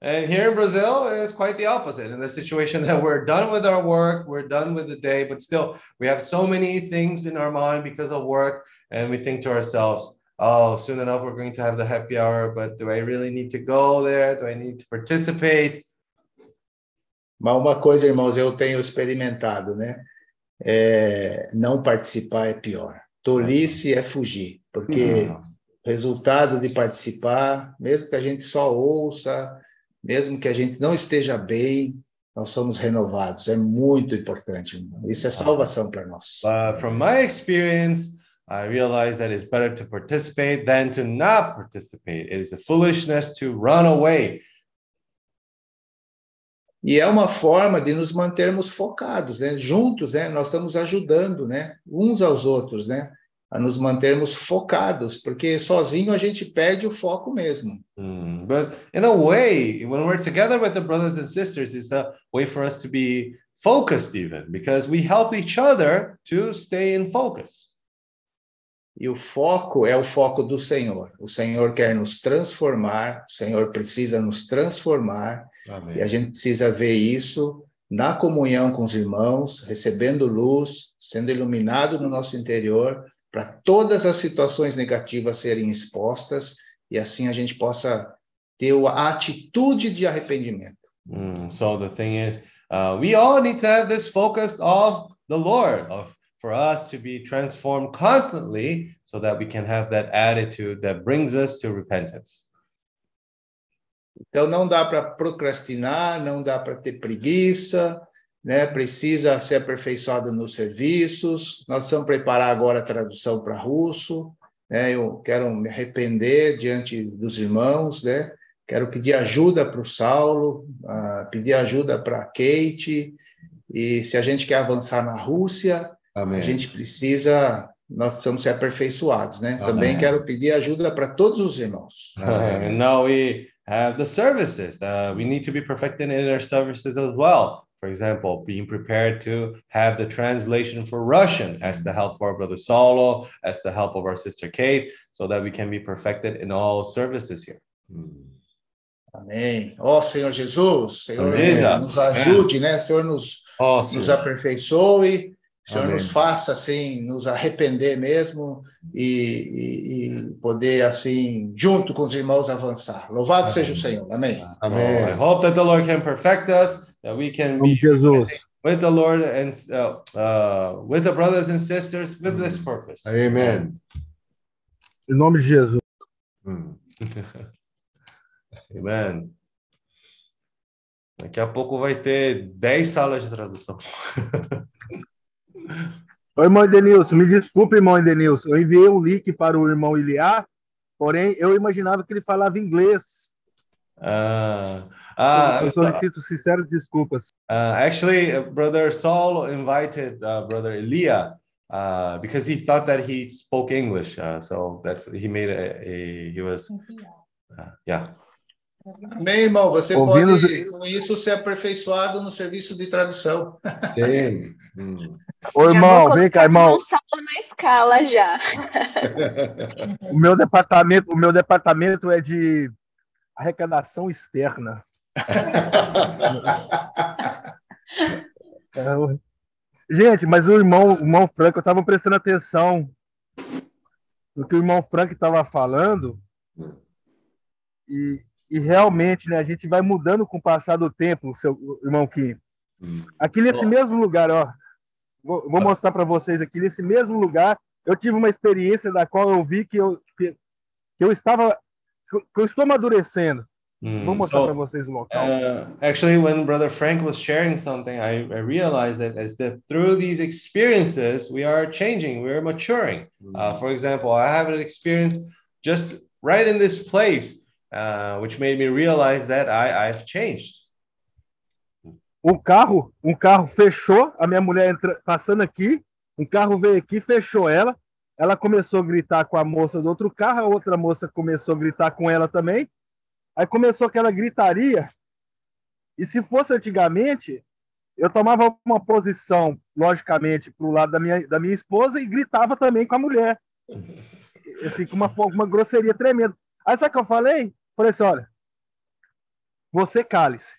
And here in Brazil, it's quite the opposite. In the situation that we're done with our work, we're done with the day, but still we have so many things in our mind because of work, and we think to ourselves, oh, soon enough we're going to have the happy hour, but do I really need to go there? Do I need to participate? Mas uma coisa, irmãos, eu tenho experimentado, né? É, não participar é pior. Tolice é fugir, porque o resultado de participar, mesmo que a gente só ouça, mesmo que a gente não esteja bem, nós somos renovados. É muito importante. Irmão. Isso é salvação para nós. But from my experience, I realize that it's better to participate than to not participate. It is a foolishness to run away. E é uma forma de nos mantermos focados, né? Juntos, né? Nós estamos ajudando, né? Uns aos outros, né? A nos mantermos focados, porque sozinho a gente perde o foco mesmo. Mm, but in a way, when we're together with the brothers and sisters, it's a way for us to be focused even, because we help each other to stay in focus. E o foco é o foco do Senhor. O Senhor quer nos transformar, o Senhor precisa nos transformar, Amém. e a gente precisa ver isso na comunhão com os irmãos, recebendo luz, sendo iluminado no nosso interior, para todas as situações negativas serem expostas e assim a gente possa ter a atitude de arrependimento. Mm, so the thing is, uh, we all need to have this focus of the Lord, of for us to be transformed constantly, so that we can have that attitude that brings us to repentance. Então não dá para procrastinar, não dá para ter preguiça, né? Precisa ser aperfeiçoado nos serviços. Nós vamos preparar agora a tradução para russo, né? Eu quero me arrepender diante dos irmãos, né? Quero pedir ajuda para o Saulo, uh, pedir ajuda para a Kate. E se a gente quer avançar na Rússia, Amém. a gente precisa, nós precisamos ser aperfeiçoados, né? Amém. Também quero pedir ajuda para todos os irmãos. and now we have the services. Uh, we need to be perfected in our services as well. For example, being prepared to have the translation for Russian as the help for our brother Solo, as the help of our sister Kate, so that we can be perfected in all services here. Hum. Amém. Ó Senhor Jesus, Senhor Beleza. nos ajude, né? Senhor nos, Nossa, nos aperfeiçoe, Senhor Amém. nos faça assim, nos arrepender mesmo e, e- e poder assim, junto com os irmãos avançar. Louvado Amém. seja o Senhor. Amém. So I Amém. hope that the Lord can perfect us, that we can be Jesus. with the Lord and uh, uh, with the brothers and sisters with this purpose. Amém. Em nome de Jesus. Hum. Amen. Daqui a pouco vai ter 10 salas de tradução. Oi, irmão Edenilson, me desculpe, irmão Edenilson. Eu enviei um link para o irmão Iliá, porém eu imaginava que ele falava inglês. Ah, ah, eu solicito sinceras desculpas. uh, actually, uh, Brother Saul invited uh, Brother Elia uh, because he thought that he spoke English. Uh, so that's he made a, a he was uh, yeah. Amém, irmão. Você Ouvindo- pode, com isso, ser aperfeiçoado no serviço de tradução. Sim. Hum. Ô, irmão, vem cá, irmão. um Saulo na escala já. O meu departamento, o meu departamento é de arrecadação externa. Gente, mas o irmão, o irmão Franco, eu estava prestando atenção no que o irmão Franco estava falando e, e realmente, né, a gente vai mudando com o passar do tempo, seu irmão Kim. Aqui nesse mesmo lugar, ó, vou, vou mostrar para vocês aqui nesse mesmo lugar, eu tive uma experiência da qual eu vi que eu que, que eu estava que eu estou amadurecendo. Mm, Vou mostrar so, para vocês o local. Uh, actually, when Brother Frank was sharing something, I, I realized that as that through these experiences, we are changing, we're maturing. Uh, for example, I have an experience just right in this place, uh, which made me realize that I, I've changed. Um carro, um carro fechou, a minha mulher entra, passando aqui, um carro veio aqui, fechou ela. Ela começou a gritar com a moça do outro carro, a outra moça começou a gritar com ela também. Aí começou aquela gritaria. E se fosse antigamente, eu tomava uma posição, logicamente, para o lado da minha, da minha esposa e gritava também com a mulher. Assim, com uma, uma grosseria tremenda. Aí sabe o que eu falei? Falei assim: olha, você cale-se.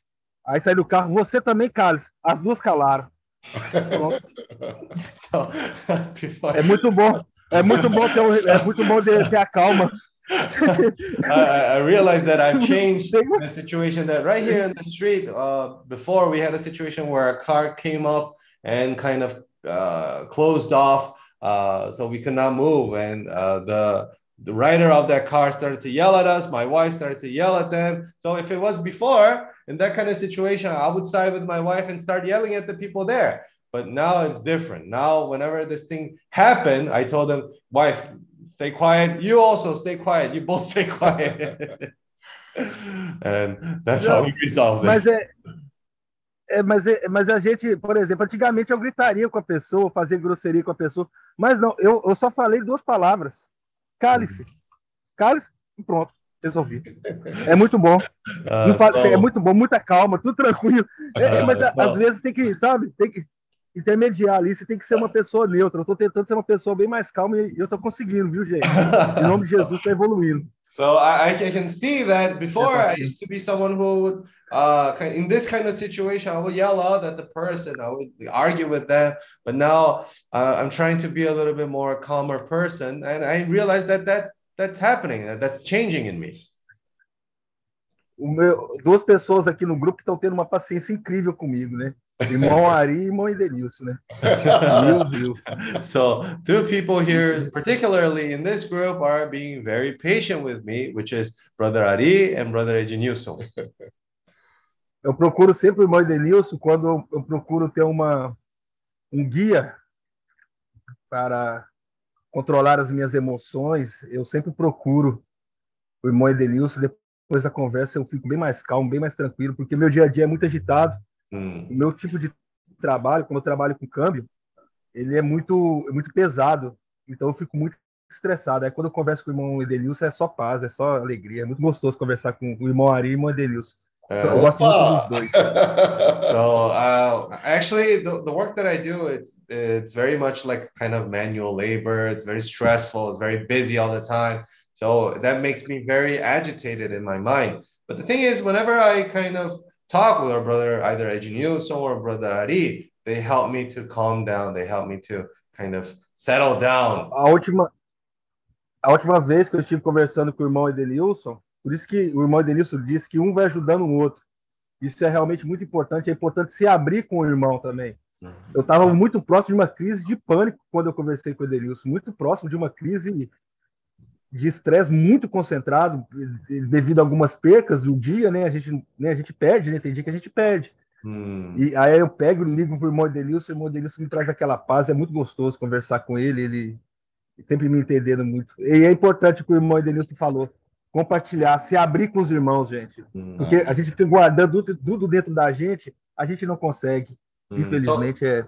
Aí saí do carro, você também cale-se. As duas calaram. É muito bom. É muito bom ter, é muito bom ter a calma. I, I realized that I've changed the situation that right here in the street, uh, before we had a situation where a car came up and kind of uh, closed off, uh, so we could not move. And uh, the the rider of that car started to yell at us. My wife started to yell at them. So if it was before in that kind of situation, I would side with my wife and start yelling at the people there. But now it's different. Now, whenever this thing happened, I told them, wife, stay quiet. You also stay quiet. You both stay quiet. and that's how we resolved Mas it. é, é, mas é, mas a gente, por exemplo, antigamente eu gritaria com a pessoa, fazia grosseria com a pessoa, mas não, eu, eu só falei duas palavras: cale-se, cale-se e pronto, resolvi. É muito bom. Uh, fa- so- É muito bom, muita calma, tudo tranquilo. É, Ah, mas so- às vezes tem que, sabe, tem que intermediar ali, você tem que ser uma pessoa neutra. Eu tô tentando ser uma pessoa bem mais calma e eu tô conseguindo, viu, gente? Em nome de Jesus, tá evoluindo. So I, I can see that before I used to be someone who would, uh, in this kind of situation, I would yell out at the person, I would argue with them. But now uh, I'm trying to be a little bit more calmer person, and I realize that that that's happening, that that's changing in me. Meu- duas pessoas aqui no grupo estão tendo uma paciência incrível comigo, né? Irmão Ari e irmão Edenilson, né? Meu Deus. So two people here, particularly in this group, are being very patient with me, which is Brother Ari and Brother Ejinilson. Eu procuro sempre o irmão Edenilson quando eu, eu procuro ter uma, um guia para controlar as minhas emoções. Eu sempre procuro o irmão Edenilson. Depois da conversa, eu fico bem mais calmo, bem mais tranquilo, porque meu dia a dia é muito agitado. Hmm. O meu tipo de trabalho, como eu trabalho com câmbio, ele é muito, é muito pesado. Então eu fico muito estressado. Aí quando eu converso com o irmão Edenilson, é só paz, é só alegria. É muito gostoso conversar com o irmão Ari e o irmão Edenilson. Eu Uh, gosto muito dos dois. so uh, actually the, the work that i do it's it's very much like kind of manual labor it's very stressful it's very busy all the time so that makes me very agitated in my mind but the thing is whenever i kind of talk with our brother either Ejinilson or brother ari they help me to calm down they help me to kind of settle down A última, a última vez que eu estive conversando com o irmão Edenilson, por isso que o irmão Edenilson disse que um vai ajudando o outro. Isso é realmente muito importante. É importante se abrir com o irmão também. Eu estava muito próximo de uma crise de pânico quando eu conversei com o Edenilson, muito próximo de uma crise de estresse muito concentrado devido a algumas percas do dia, né? A gente, né, a gente perde, né? Tem dia que a gente perde. Hmm. E aí eu pego e ligo pro irmão Edenilson, o irmão Edenilson me traz aquela paz, é muito gostoso conversar com ele, ele sempre me entendendo muito. E é importante o que o irmão Edenilson falou, compartilhar, se abrir com os irmãos, gente. Hmm. Porque a gente fica guardando tudo, dentro da gente, a gente não consegue. Hmm. Infelizmente é,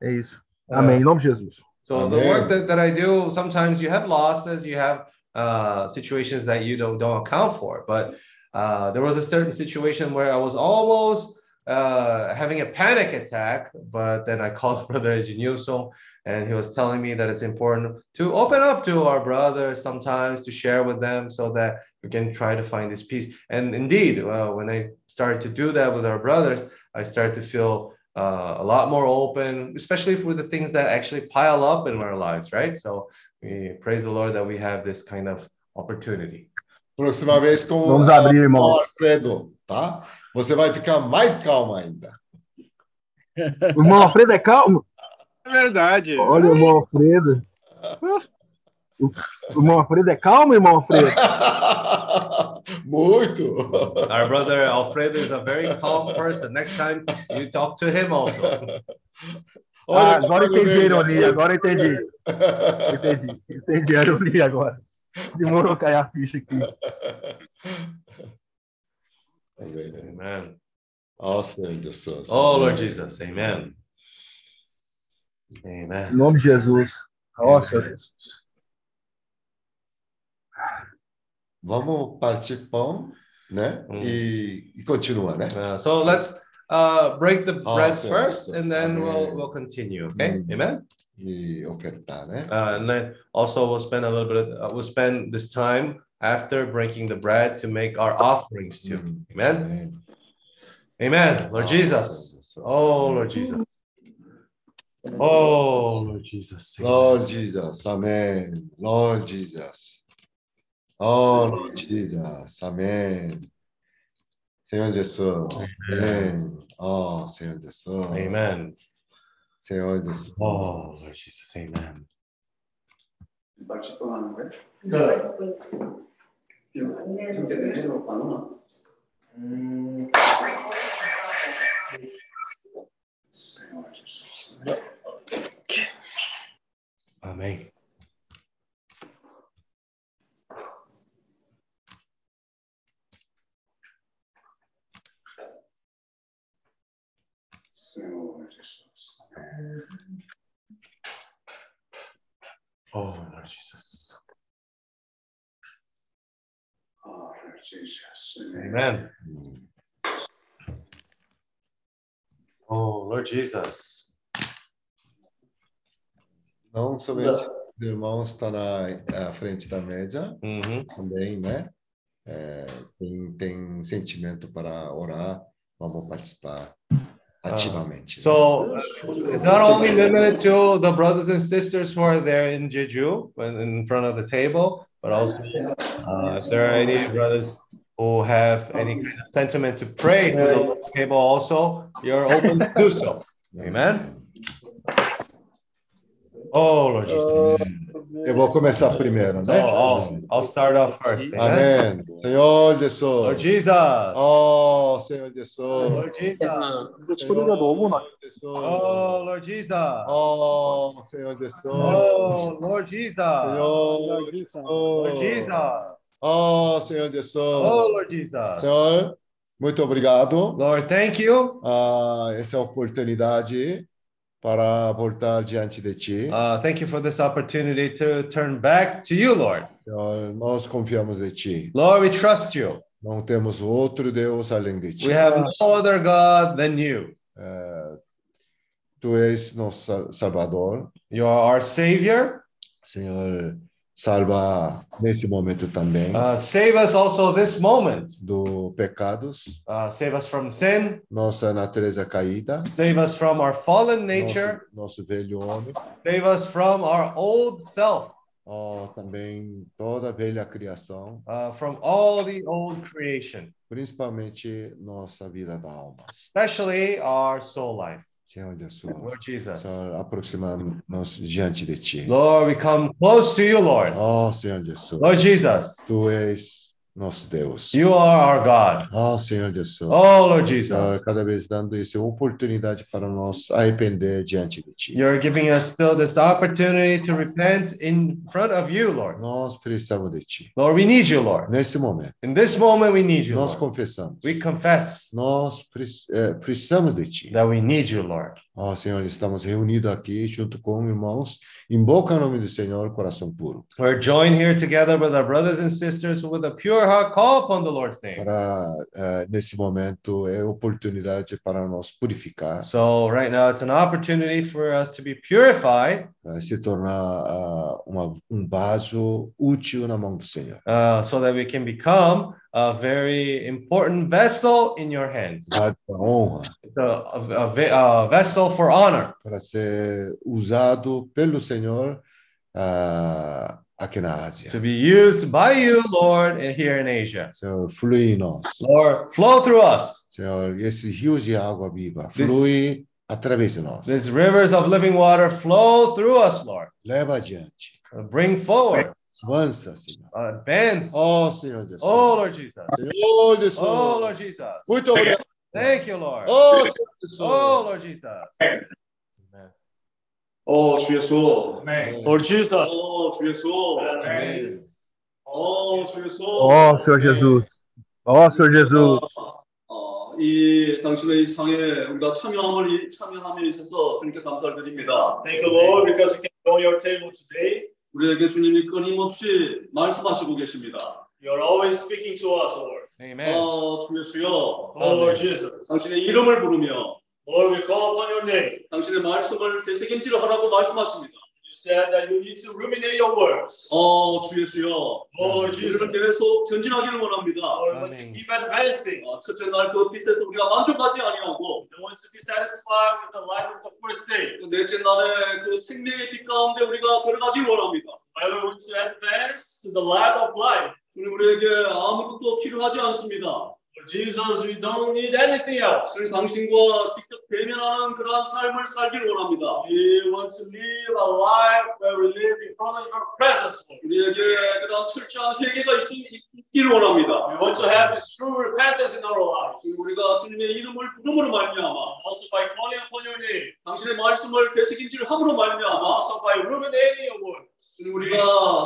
é isso. Amém. Em nome de Jesus. So the work that, that I do, sometimes you have losses, you have uh, situations that you don't, don't account for. But uh, there was a certain situation where I was almost uh, having a panic attack, but then I called Brother Ednilson and he was telling me that it's important to open up to our brothers sometimes to share with them so that we can try to find this peace. And indeed, uh, when I started to do that with our brothers, I started to feel uh, a lot more open, especially with the things that actually pile up in our lives, right? So we praise the Lord that we have this kind of opportunity. Próxima vez com Vamos abrir, irmão. Alfredo, tá? Você vai ficar mais calmo ainda. O irmão Alfredo é calmo? É verdade. Olha o irmão Alfredo. O o irmão Alfredo é calmo, irmão Alfredo? Muito. Our brother Alfredo is a very calm person. Next time you talk to him also. Ah, Olha agora o entendi a dele. ironia, agora entendi. Entendi, entendi a ironia agora. Demorou a cair a ficha aqui. Amen. Ó Senhor Jesus. Oh, Lord Jesus. Amen. Amen. Em nome de Jesus. Nossa, Vamos partir pão, né? E, e continua, né? So let's uh, break the Oh, bread so- first, and then we'll we'll continue. Okay, Mm. Amen. E ofertar, né? Uh, and then also we'll spend a little bit. Of, uh, we'll spend this time after breaking the bread to make our offerings too. Hum. Amen. Amém. Amen. Lord Oh, Jesus. Oh, Lord Jesus. Oh, Lord Jesus. Lord Jesus, Amen. Lord Jesus. Oh, Lord Jesus. Amém. Senhor Jesus. Amém. Oh, Senhor Jesus. Amen. Senhor Jesus. Oh, Lord Jesus. Amen. 같이 또 하는 거예요? 네. 이렇게 내려놓고 하나? 음. Senhor Jesus. Amém. Oh, Lord Jesus. Oh, Lord Jesus. Amen. Oh, Lord Jesus. Não somente os irmãos estão na à frente da média, Mhm. também, né? É, tem, tem sentimento para orar, vamos participar ativamente. So it's not only limited to the brothers and sisters who are there in Jeju, in front of the table, but also uh, if there are any brothers who have any kind of sentiment to pray for the table, also you're open to do so. Amen. Oh, Lord Jesus. Eu vou começar primeiro, so, né? I'll, I'll start off first. Amém. Senhor Jesus. Lord Jesus. Oh, Senhor Jesus. Lord Jesus. Oh, Lord Jesus. Oh, Senhor Jesus. Oh, Lord Jesus. Senhor Jesus. Jesus. Oh, Senhor Jesus. Oh, Lord Jesus. Senhor, muito obrigado. Lord, thank you. Ah, essa é oportunidade para voltar diante de Ti. Uh, thank you for this opportunity to turn back to you, Lord. Nós confiamos em Ti. Lord, we trust you. Não temos outro Deus além de Ti. We have no other God than you. Eh, tu és nosso sal- Salvador. You are our Savior. Senhor, salva nesse momento também Uh, save us also this moment. do pecados, Uh, save us from sin. nossa natureza caída, Save us from our fallen nature. nosso, nosso velho homem, Save us from our old self. ó, também toda a velha criação, Uh, from all the old creation, principalmente nossa vida da alma. especially our soul life. Senhor Lord Jesus. Senhor, aproximamos diante de Ti. Lord, we come close to you, Lord. Ó Senhor Jesus, Lord Jesus, Tu és nosso Deus. you are our God. Ó Senhor Jesus, Oh, Lord Jesus, cada vez dando essa oportunidade para nós arrepender diante de Ti. you're giving us still this opportunity to repent in front of you, Lord. Nós precisamos de Ti. Lord, we need you, Lord. Nesse momento, In this moment, we need you, nós Lord. confessamos. We confess Nós eh, precisamos de Ti. that we need you, Lord. Ó Senhor, estamos reunidos aqui junto com irmãos. Invoca o nome do Senhor, coração puro. We're joined here together with our brothers and sisters with a pure heart, call upon the Lord's name. Para eh, nesse momento é oportunidade para nós purificar, So right now it's an opportunity for us to be purified, eh, se tornar ah, uma, um vaso útil na mão do Senhor. uh, so that we can become a very important vessel in your hands. Vaso da honra It's a, a, a vessel for honor para ser usado pelo Senhor ah, aqui na Ásia. to be used by you, Lord, here in Asia. Senhor, flui em nós. Lord, flow through us. Senhor, esses rios de água viva, This- através de nós. These rivers of living water flow through us, Lord. Leva adiante. Uh, Bring forward, Avança, Senhor. advance. Ó Senhor Jesus. Oh, Lord Jesus. Senhor Jesus. Oh, Lord Jesus. Muito obrigado. Thank you, Lord. Ó Senhor Jesus. Oh, Lord Jesus. Amen. 어, 주 예수. Lord Jesus. Oh, 어, 주 예수. Amém. 어, 주 예수. Ó Senhor Jesus. Ó Senhor Jesus. 어, 이 당신의 이 상에 우리가 참여함을 이- 참여함에 있어서 주님께 감사를 드립니다. Thank you, Lord, because we can join your table today. 우리에게 주님이 끊임없이 말씀하시고 계십니다. You're always speaking to us, Lord. Amen. 어, 주 예수여. Lord Jesus. 당신의 이름을 부르며 Lord, we call upon your name. 당신의 말씀을 되새김질을 하라고 말씀하십니다. You said that you need to ruminate your words. 어, 주 예수여. Lord Jesus. 우리는 계속 전진하기를 원합니다. Lord, to keep advancing. 어, 첫째 날그 빛에서 우리가 만족하지 아니하고 We want to be satisfied with the light of the first day. 그 넷째 날에 그 생명의 빛 가운데 우리가 걸어가길 원합니다. We want to advance to the light of life. 주님 우리에게 아무것도 필요하지 않습니다. Lord Jesus, we don't need anything else. 당신과 직접 대면하는 그러한 삶을 살길 원합니다. We want to live a life where we live in front of your presence. 우리에게 그러한 철저한 회개가 있, 있기를 원합니다. We want to have this true repentance in our lives. 우리가 주님의 이름을 부름으로 말미암아, also by calling upon your name. 당신의 말씀을 되새김질 함으로 말미암아, also by ruminating your words. 우리가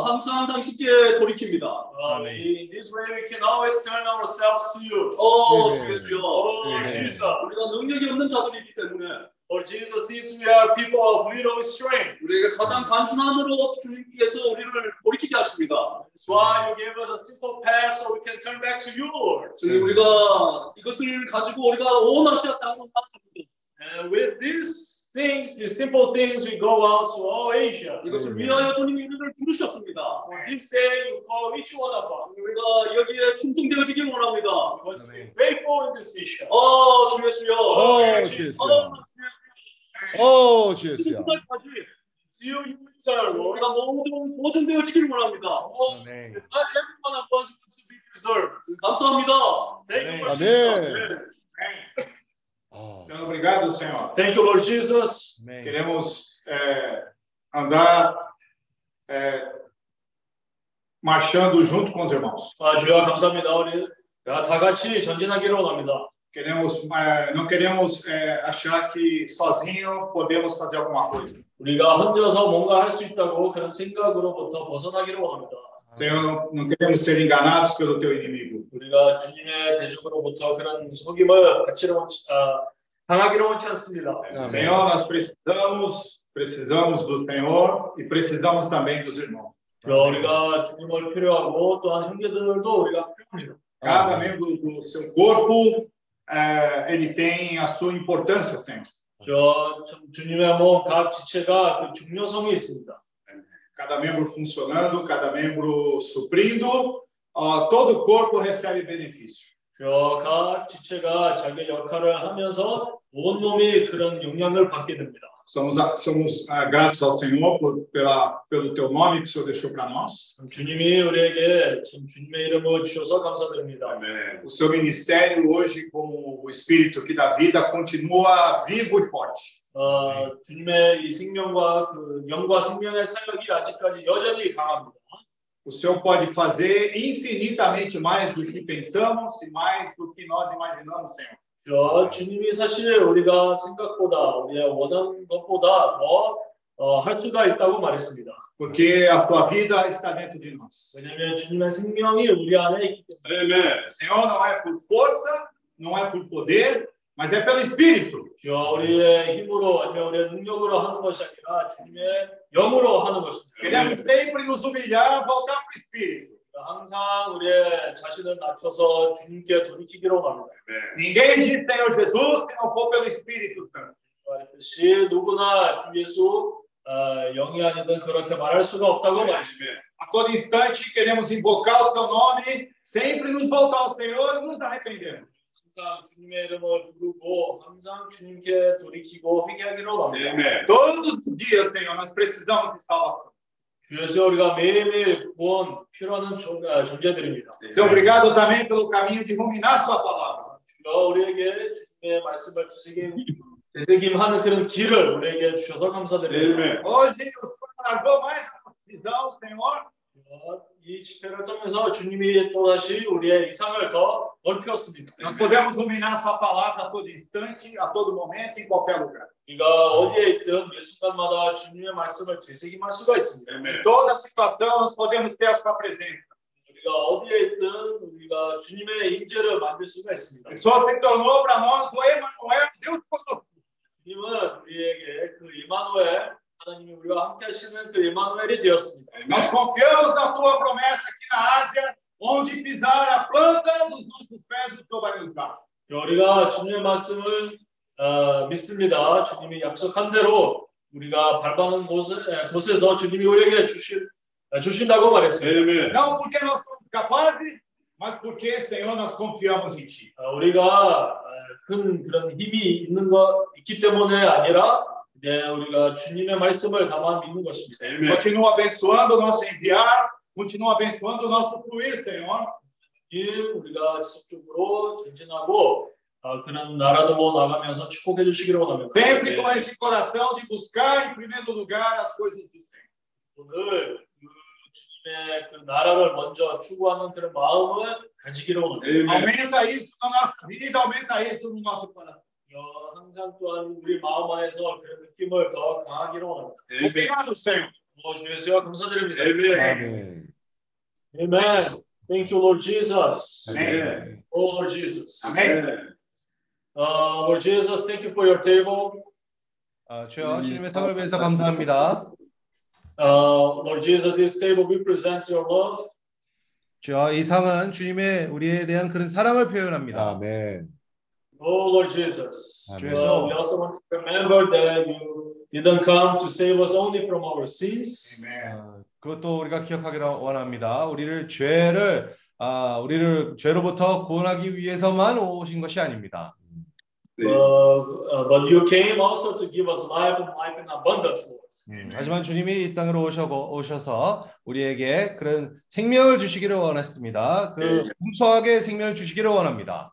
항상 당신께 돌이킵니다. 아멘. In this way we can always turn ourselves to you. 어, 주 예수여. 어, 아멘. Jesus. 우리가 능력이 없는 자들이기 때문에 Lord Jesus, since we are people of little strength, 우리에게 가장 단순함으로 주님께서 우리를 돌이키게 하십니다. That's why you gave us a simple path so we can turn back to you, Lord. 주님, 우리가 이것을 가지고 우리가 온 아시아 땅으로 나갑니다. And with these things, these simple things, we go out to all Asia. 이것을 위하여 주님이 우리를 부르셨습니다. For this day, you call each one of us. 우리가 여기에 충성되어지길 원합니다. To be faithful in this mission. 어, 주 예수여. 어, 주 예수여. 어, 주 예수여. 오, 주였어요. 지금까지 지요 유일자로 우리가 모든 보존되어지길 원합니다. 어, not everyone of us to be preserved. 감사합니다. Thank you, Lord 아멘. Jesus. 아, Senhor, obrigado, Senhor. Thank you, Lord Jesus. Amen. Queremos é, andar é, marchando junto com os irmãos. 아, 주여 감사합니다. 우리 다 같이 전진하기를 원합니다. Queremos, é, não queremos é, achar que sozinho podemos fazer alguma coisa. 우리가 혼자서 뭔가 할 수 있다고 그런 생각으로부터 벗어나기를 원합니다. Senhor, não, não queremos ser enganados pelo teu inimigo. 우리가 주님의 대적으로부터 그런 속임을 받지를 원치, 아, 당하기를 원치 않습니다. Senhor, nós precisamos, precisamos do Senhor e precisamos também dos irmãos. 주여, 우리가 주님을 필요하고 또한 형제들도 우리가 필요합니다. Cada membro do seu corpo, é, ele tem a sua importância, Senhor. 저 참 주님의 몸 각 지체가 그 중요성이 있습니다. Cada membro funcionando, cada membro suprindo, ó, todo o corpo recebe benefício. 저각 지체가 자기 역할을 하면서 온 몸이 그런 영향을 받게 됩니다. Somos, a- somos ah, gratos ao Senhor por, pela, pelo teu nome que o Senhor deixou para nós. 참 주님이 우리에게 참 주님의 이름을 주셔서 감사드립니다. O seu ministério hoje, como o Espírito que dá vida, continua vivo e forte. 어, 주님의 이 생명과 그 영과 생명의 사역이 아직까지 여전히 강합니다. O Senhor pode fazer infinitamente mais do que pensamos e mais do que nós imaginamos, Senhor. 저 주님이 사실 우리가 생각보다 우리가 원하는 것보다 더 어, 할 수가 있다고 말했습니다. Porque a sua vida está dentro de nós. 왜냐하면 주님의 생명이 우리 안에 있기 때문에. Senhor não é por força, não é por poder, mas é pelo Espírito. 우리의 힘으로 아니면 우리의 능력으로 하는 것이 아니라 주님의 영으로 하는 것입니다. Queremos sempre nos humilhar, voltar para o Espírito. 항상 우리의 자신을 낮춰서 주님께 돌이키기로 합니다. Ninguém diz Senhor Jesus se não for pelo Espírito Santo. 말했듯이 누구나 주 예수 어, 영이 아니든 그렇게 말할 수가 없다고 말했습니다. A todo instante queremos invocar o seu nome, sempre nos voltar ao Senhor e nos arrependemos. 항상 주님의 이름을 부르고 항상 주님께 돌이키고 회개하기로 합니다. Todos os dias, Senhor, nós precisamos de salvação. 그래서 우리가 매일매일 구원 필요한 존- 아, 존재들입니다. Senhor, obrigado também pelo caminho de ruminar Sua palavra. 주여 우리에게 주님의 말씀을 되새김, 되새김하는 그런 길을 우리에게 주셔서 감사드립니다. Hoje o Senhor largou mais uma visão, Senhor. 주여, 이 집회를 통해서 주님이 또다시 우리의 이상을 더 넓혔습니다. Nós podemos ruminar Sua palavra a todo instante, a todo momento, em qualquer lugar. 우리가 어디에 있든 매 순간마다 주님의 말씀을 되새김할 수가 있습니다. Em toda situação, nós podemos ter a Sua presença. 우리가 어디에 있든 우리가 주님의 임재를 만들 수가 있습니다. O Senhor se tornou para nós o Emanuel, Deus conosco. 주님은 우리에게 그 이마누엘 하나님이 우리와 함께 하시는 그 이마누엘이 되었습니다. Nós confiamos na Tua promessa aqui na Ásia, onde pisar a planta dos nossos pés, o Senhor vai nos dar. 우리가 주님의 말씀을 어, 믿습니다. 주님이 약속한 대로 우리가 밟아는 곳에, 에, 곳에서 주님이 우리에게 주실, 에, 주신다고 말했습니다. Não porque nós somos capazes, mas porque, Senhor, nós confiamos em Ti. 어, 우리가 에, 큰 그런 힘이 있는 것 있기 때문에 아니라 네, 주님의 말씀을 다만 믿는 것입니다. Continua abençoando o nosso enviar, continua abençoando o nosso fluir, Senhor. 주님, 우리가 지속적으로 전진하고 어, 그런 나라들로 나가면서 축복해 주시기를 원합니다. Sempre com esse coração de buscar em primeiro lugar as coisas do Senhor. 오늘 그 주님의 그 나라를 먼저 추구하는 그런 마음을 가지기를 원합니다. Aumenta isso na nossa vida, aumenta isso no nosso coração. 어, 항상 또한 우리 마음 안에서 그런 느낌을 더 강하기를 원합니다. Obrigado, Senhor. 어, 주 예수와 감사드립니다. 아멘. Amen. Thank you, Lord Jesus. Amen. Oh, Lord Jesus. Amém. Uh, Lord Jesus, thank you for your table. 아, 주여 주님의 상을 위해서 감사합니다. Uh, Lord Jesus, this table represents your love. 주여 이 상은 주님의 우리에 대한 그런 사랑을 표현합니다. 아멘. Oh, Lord Jesus. Amen. Uh, we also want to remember that you didn't come to save us only from our sins, 아, 그것도 우리가 기억하기를 원합니다. 우리를 죄를 아, 우리를 죄로부터 구원하기 위해서만 오신 것이 아닙니다. uh, uh, but you came also to give us life and life in abundance, Lord. 음, 하지만 주님이 이 땅으로 오셔고, 오셔서 우리에게 그런 생명을 주시기를 원했습니다. 그 풍성하게 생명을 주시기를 원합니다.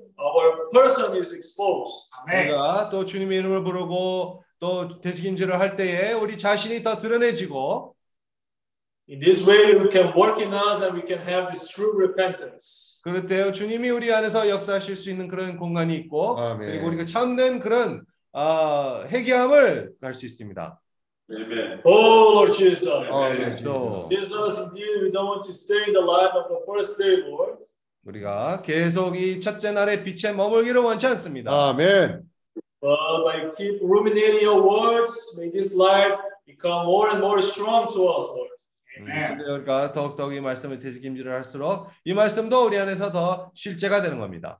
our person is exposed. 우리가 또 주님의 이름을 부르고 또 되새김질을 할 때에 우리 자신이 더 드러내지고 In this way, you can work in us and we can have this true repentance. 그럴 때 주님이 우리 안에서 역사하실 수 있는 그런 공간이 있고 아멘. 그리고 우리가 참된 그런 아, 회개함을 갈 수 있습니다. Oh Lord Jesus. 아멘. 그래서 Jesus, indeed, we don't want to stay in the life of the first day, Lord. 우리가 계속 이 첫째 날의 빛에 머물기를 원치 않습니다. 아멘. But by keep ruminating your words, may this life become more and more strong to us, Lord. 음, 근데 우리가 더욱더욱 이 말씀을 되새김질을 할수록 이 말씀도 우리 안에서 더 실제가 되는 겁니다.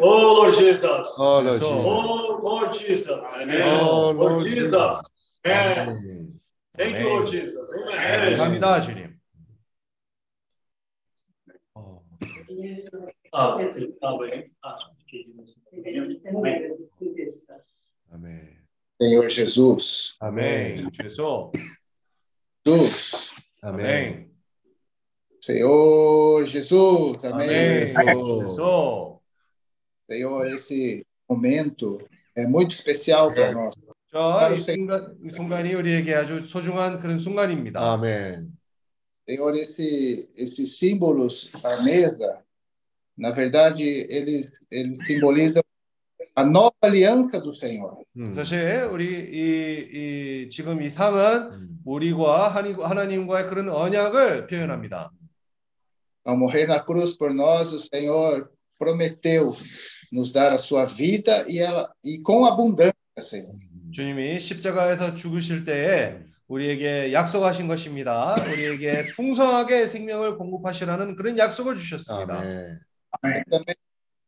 Oh Lord Jesus. 어, Lord Jesus. Oh Lord Jesus. Oh, Lord Jesus. Amen. 아멘. Thank you, Lord Jesus. Amen. 감사합니다, 주님. 아, 네. 아, 네. 아, 아멘. Senhor Jesus. 아멘. 주소. Jesus. 아멘. Senhor Jesus. Amém. 아멘. Jesus. 주소. Senhor, esse momento é muito especial para nós. 자, 이 순간, 이 순간이 우리에게 아주 소중한 그런 순간입니다. Amém. Senhor, esse, esses símbolos à mesa, na verdade, eles, eles simbolizam a nova aliança do Senhor. 음. 사실 우리 이, 이 지금 이 상은 우리와 하나님과의 그런 언약을 표현합니다. Ao morrer na cruz por nós, o Senhor prometeu nos dar a sua vida e ela e com abundância, Senhor. 주님이 십자가에서 죽으실 때에 우리에게 약속하신 것입니다. 우리에게 풍성하게 생명을 공급하시라는 그런 약속을 주셨습니다. Amém. Também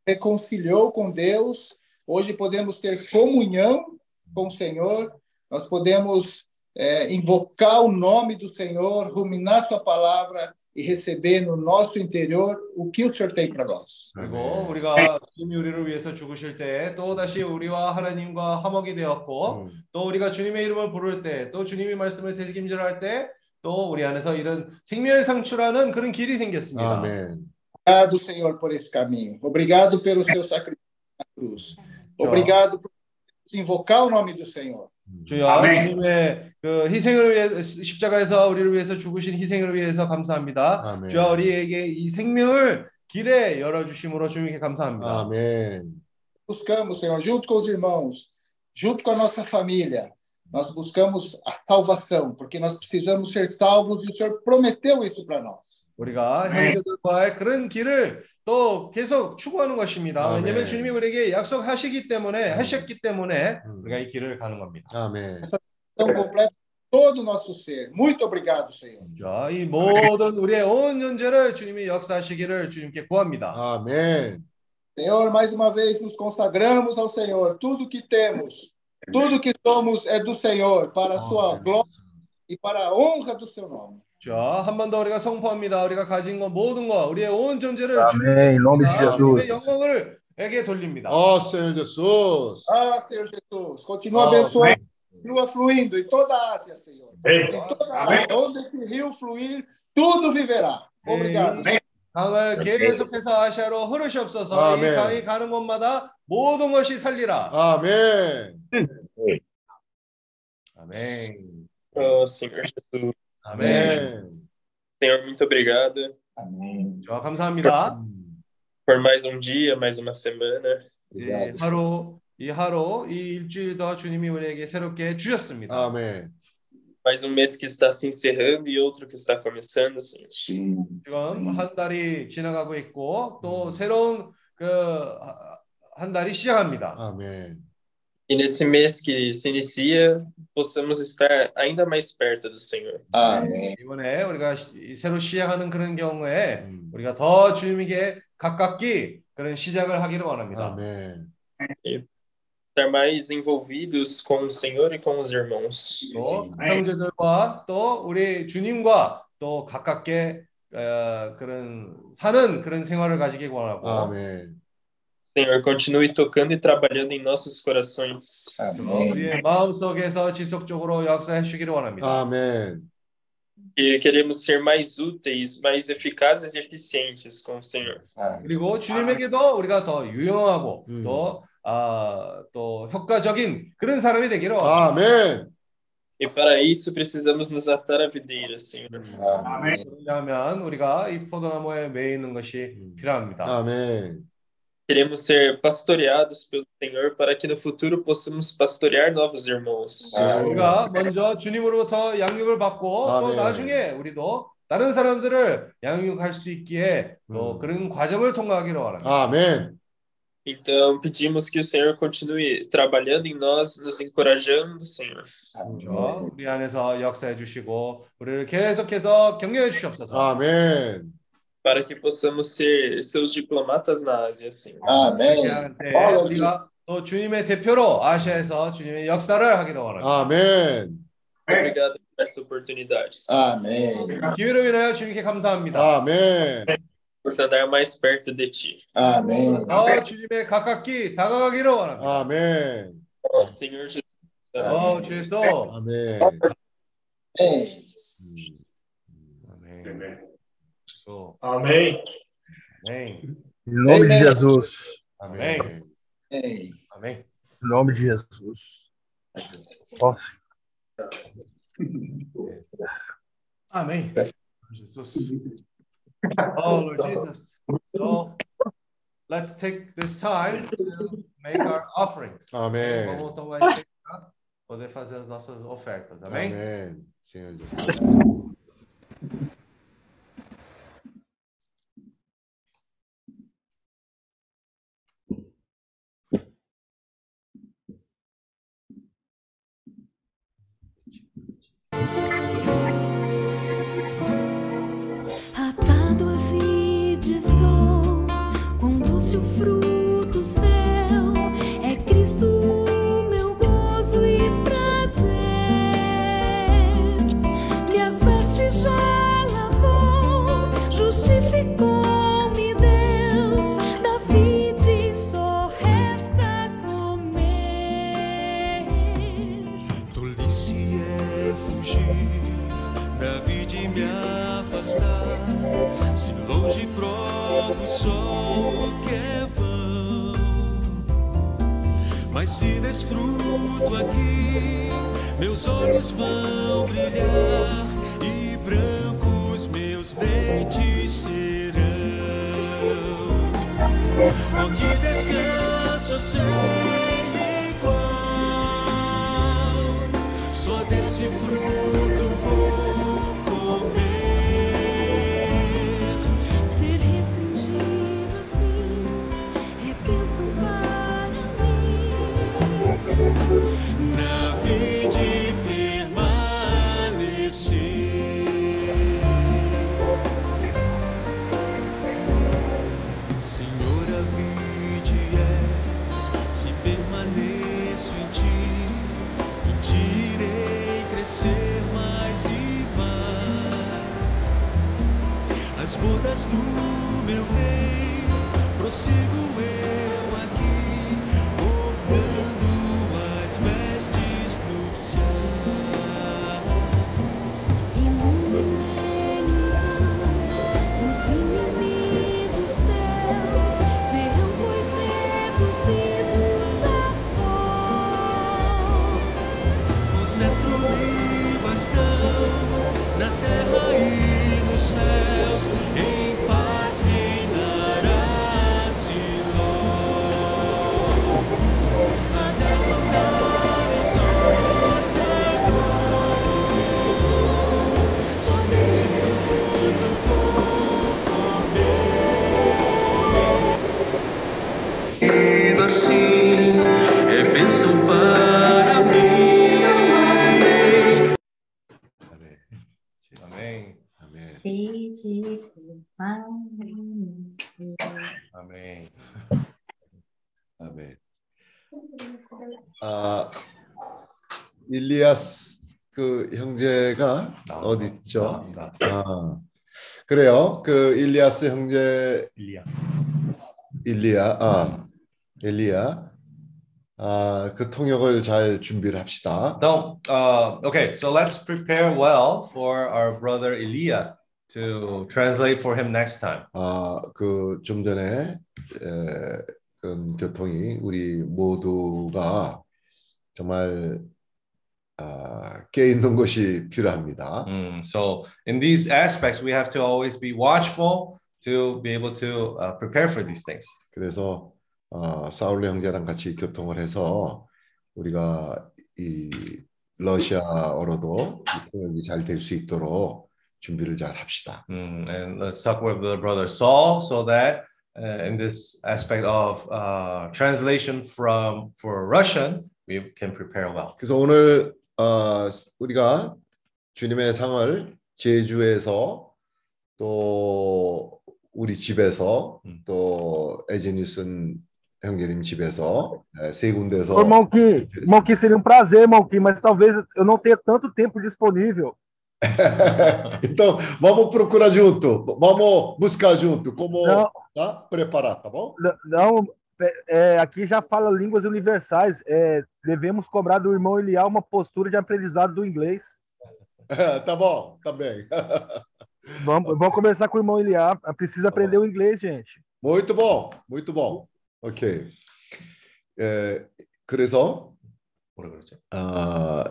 reconciliou com Deus. Hoje podemos ter comunhão com o Senhor. Nós podemos é, invocar o nome do Senhor, ruminar sua palavra e receber no nosso interior o que o Senhor tem para nós. 그리고 우리가 주님이 우리를 위해서 죽으실 때 또 다시 우리와 하나님과 화목이 되었고 또 우리가 주님의 이름을 부를 때 또 주님이 말씀을 되새김질할 때 또 우리 안에서 이런 생명을 상출하는 그런 길이 생겼습니다. Amém. Obrigado, Senhor, por esse caminho. Obrigado pelo seu sacrifício na cruz. Obrigado por invocar o nome do Senhor. 주여 아멘. 주님의 그 희생을 위해 십자가에서 우리를 위해서 죽으신 희생을 위해서 감사합니다. 아멘. 주여 우리에게 이 생명을 길에 열어 주심으로 주님께 감사합니다. Amém. Buscamos, Senhor, junto com os irmãos, junto com a nossa família, nós buscamos a salvação, porque nós precisamos ser salvos e o Senhor prometeu isso para nós. 우리가 형제들과의 그런 길을 또 계속 추구하는 것입니다. 아멘. 왜냐하면 주님이 우리에게 약속하시기 때문에 하셨기 때문에 우리가 이 길을 가는 겁니다. Completa todo o nosso ser. Muito obrigado, Senhor. 자, 이 모든 우리의 온 현재를 주님이 역사하시기를 주님께 구합니다. Amém. Senhor, mais uma vez nos consagramos ao Senhor. Tudo que temos, tudo que somos é do Senhor, para a sua glória e para a honra do seu nome. 자, 한 번 더 우리가 선포합니다. 우리가 가진 것 모든 것, 우리의 온 존재를 Amém, em nome de 주님께 Jesus. 영광을 에게 돌립니다. Ó Senhor Jesus. Ah, Senhor Jesus, continua Ah, abençoando, continua fluindo em toda a Ásia, Senhor. Amém. Em toda a Amém. Ásia, onde esse rio fluir, tudo viverá. Obrigado. 이 강을 계속해서 아시아로 흐르시옵소서. 아멘. 이 강이 가는 곳마다 모든 것이 살리라. Amém. 아멘. Oh, Senhor Jesus. Amém. Senhor, muito obrigado 자, 감사합니다. por mais um dia, mais uma semana. 이 하루 이 하루 이 일주일 더 주님이 우리에게 새롭게 주셨습니다. Amém. Mais um mês que está se encerrando e outro que está começando, Senhor. 지금 한 달이 지나가고 있고 또 새로운 그 한 달이 시작합니다. Amém. E nesse mês que se inicia, possamos estar ainda mais perto do Senhor. Amém. 이번에 우리가 시- 새로 시작하는 그런 경우에 우리가 더 주님에게 가깝게 그런 시작을 하기를 원합니다. Amém. Estar mais envolvidos com o Senhor e com os irmãos. 또 형제들과 또 우리 주님과 또 가깝게 어, 그런 사는 그런 생활을 가지기 원하고 Amém. Senhor, continue tocando e trabalhando em nossos corações. 우리의 마음 속에서 지속적으로 역사해 주기를 원합니다. Amém. E queremos ser mais úteis, mais eficazes e eficientes com o Senhor. 그리고 주님에게도 우리가 더 유용하고 또, 아, 또 효과적인 그런 사람이 되기를 원합니다. Amém. E para isso precisamos nos atar à videira, Senhor. 그러려면 우리가 이 포도나무에 매이는 것이 필요합니다. Amém. Queremos ser pastoreados pelo Senhor para que no futuro possamos pastorear novos irmãos. 우리가 먼저 주님으로부터 양육을 받고 또 아멘. 나중에 우리도 다른 사람들을 양육할 수 있기에 또 그런 과정을 통과하기를 원합니다. Amém. Então, pedimos que o Senhor continue trabalhando em nós, nos encorajando, Senhor. 어, 우리 안에서 역사해 주시고 우리를 계속해서 격려해 주시옵소서. Amém. Para que possamos ser seus diplomatas na Ásia, Senhor. 그렇게 할 때 우리가 또 주님의 대표로 아시아에서 주님의 역사를 하기를 원합니다. Amém. Obrigado por essa oportunidade. Senhor. Amém. 기회를 위하여 주님께 감사합니다. Amém. Por se andar mais perto de Ti. Amém. 더 주님의 가깝게 다가가기를 원합니다. Amém. Ó Senhor Jesus. 어, 주 예수. Amém. 아멘. 또, Amém. 아멘. Amém. Amém. Em nome Amém. de Jesus. Amém. Amém. Amém. Em nome de Jesus. Posso? Amém. Jesus. Oh, Lord Jesus. So, let's take this time to make our offerings. Amém. Vamos tomar esse poder fazer as nossas ofertas. Amém? Amém. Senhor Jesus. Estou, com doce o fruto mas se desfruto aqui, meus olhos vão brilhar e brancos meus dentes serão. Que descanso sem igual, só desse fruto As bodas do meu rei, prossigo eu aqui, E. Amém. Amém. Amém. 아, 일리아스 그 형제가 어디 있죠? 아, 그래요. 그 일리아스 형제 일리야. 일리야, 아, 엘리야. 아, 그 통역을 잘 준비를 합시다. Então, uh, okay, so let's prepare well for our brother Elia to translate for him next time. 아, 그 좀 전에 에, 그런 교통이 우리 모두가 정말 아, 깨 있는 것이 필요합니다. Mm, so, in these aspects, we have to always be watchful to be able to uh, prepare for these things. 그래서 어, 사울의 형제랑 같이 교통을 해서 우리가 이 러시아어로도 이 통역이 잘 될 수 있도록 준비를 잘 합시다. Mm, and let's talk with the brother Saul so that uh, in this aspect of uh, translation from for Russian, we can prepare well. 그래서 오늘 어, 우리가 주님의 상을 제주에서 또 우리 집에서 또 에제니슨 형제님 집에서 네, 세 군데서 Ô, irmão Kim, irmão Kim, seria um prazer, irmão Kim, mas talvez eu não tenha tanto tempo disponível. então vamos procurar junto, vamos buscar junto como Não. tá preparar, tá bom? N- Não, é, aqui já fala línguas universais. É, devemos cobrar do irmão Eliá uma postura de aprendizado do inglês. tá bom, tá bem. Vamos, vamos conversar com o irmão Eliá. Precisa aprender o inglês, gente. Muito bom, muito bom. Ok. É, 그래서 뭐라 그러죠? 어,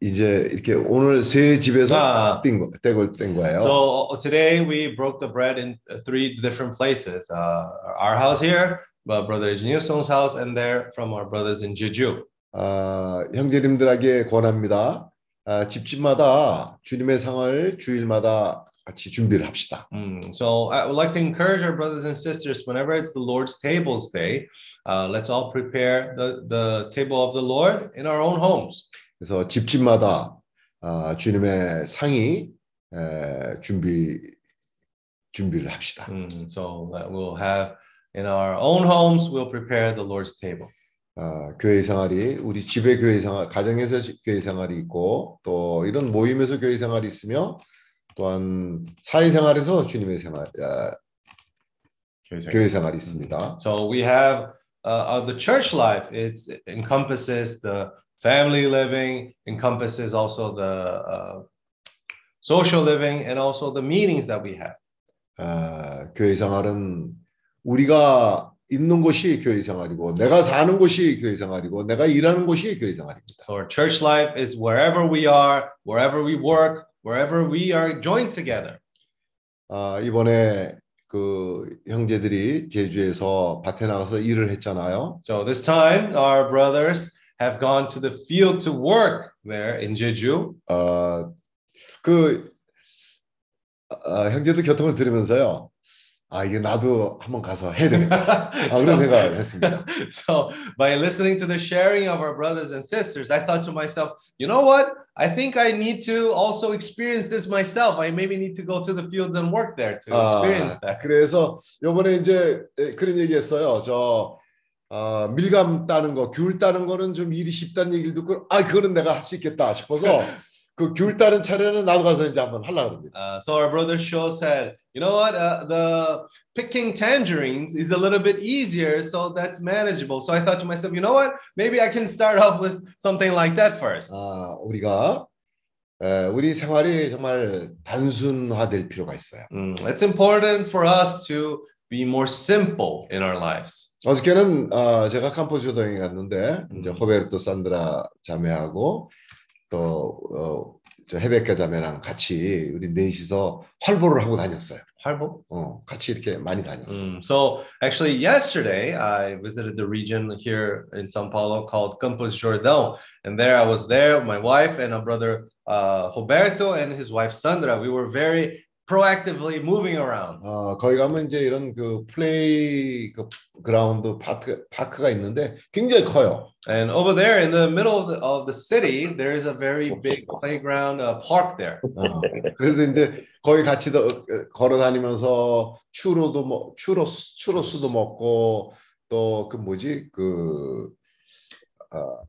이제 이렇게 오늘 세 집에서 아. 뗀 거, 떼고 뗀 거예요. So uh, today we broke the bread in uh, three different places. Uh, our house here, uh, brother Song's house, and there from our brothers in Jeju. 아, 형제님들에게 권합니다. 아, 집집마다 주님의 상을 주일마다 같이 준비를 합시다. Mm, So I would like to encourage our brothers and sisters whenever it's the Lord's tables day, uh, let's all prepare the, the table of the Lord in our own homes. 그래서 집집마다 아, 주님의 상이 에, 준비 준비를 합시다. Mm, so we'll have in our own homes, we'll prepare the Lord's table. 아, 교회 생활이 우리 집의 교회 생활, 가정에서 지- 교회 생활이 있고 또 이런 모임에서 교회 생활이 있으며 또한 사회 생활에서 주님의 생활, 아, 교회 생활이 있습니다. So we have uh, uh, the church life. It encompasses the family living, encompasses also the uh, social living, and also the meetings that we have. 아, 교회 생활은 우리가 있는 곳이 교회 생활이고 내가 사는 곳이 교회 생활이고 내가 일하는 곳이 교회 생활입니다. So our church life is wherever we are, wherever we work, wherever we are joined together. 아, 이번에 그 형제들이 제주에서 밭에 나가서 일을 했잖아요. So this time, our brothers have gone to the field to work there in Jeju. 어, 그 어, 형제들 교통을 들으면서요. 아, 이게 나도 한번 가서 해야 되겠다. 아, 그런 생각을 했습니다. So by listening to the sharing of our brothers and sisters, I thought to myself, you know what? I think I need to also experience this myself. I maybe need to go to the fields and work there to experience 아, that. 그래서 요번에 이제 에, 그런 얘기했어요. 저 어, 밀감 따는 거, 귤 따는 거는 좀 일이 쉽다는 얘기를 듣고 아, 그거는 내가 할 수 있겠다 싶어서 그 귤 따는 차례는 나도 가서 이제 한번 하려고 합니다. Uh, so our brother Sho said, you know what? Uh, the picking tangerines is a little bit easier, so that's manageable. So I thought to myself, you know what? Maybe I can start off with something like that first. 아, 우리가 에, 우리 생활이 정말 단순화될 필요가 있어요. Mm, It's important for us to be more simple in our lives. 어저께는 어, 제가 캄보디아에 갔는데 이제 호베르토 산드라 자매하고 또 어, 저 헤베카 자매랑 같이 우리 넷이서 활보를 하고 다녔어요. 활보? 어, 같이 이렇게 많이 다녔어요. Mm, So actually, yesterday I visited the region here in São Paulo called Campos Jordão, and there I was there, with my wife and our brother uh, Roberto and his wife Sandra. We were very proactively moving around. 어, 거기 가면 이제 이런 그 플레이 그 그라운드 파크 파크가 있는데 굉장히 커요. And over there in the middle of the, of the city, there is a very big playground uh, park there. 어, 그래서 이제 거기 같이 더, 걸어 다니면서 추로도 먹 추로스 추로스도 먹고 또 그 뭐지 그 어,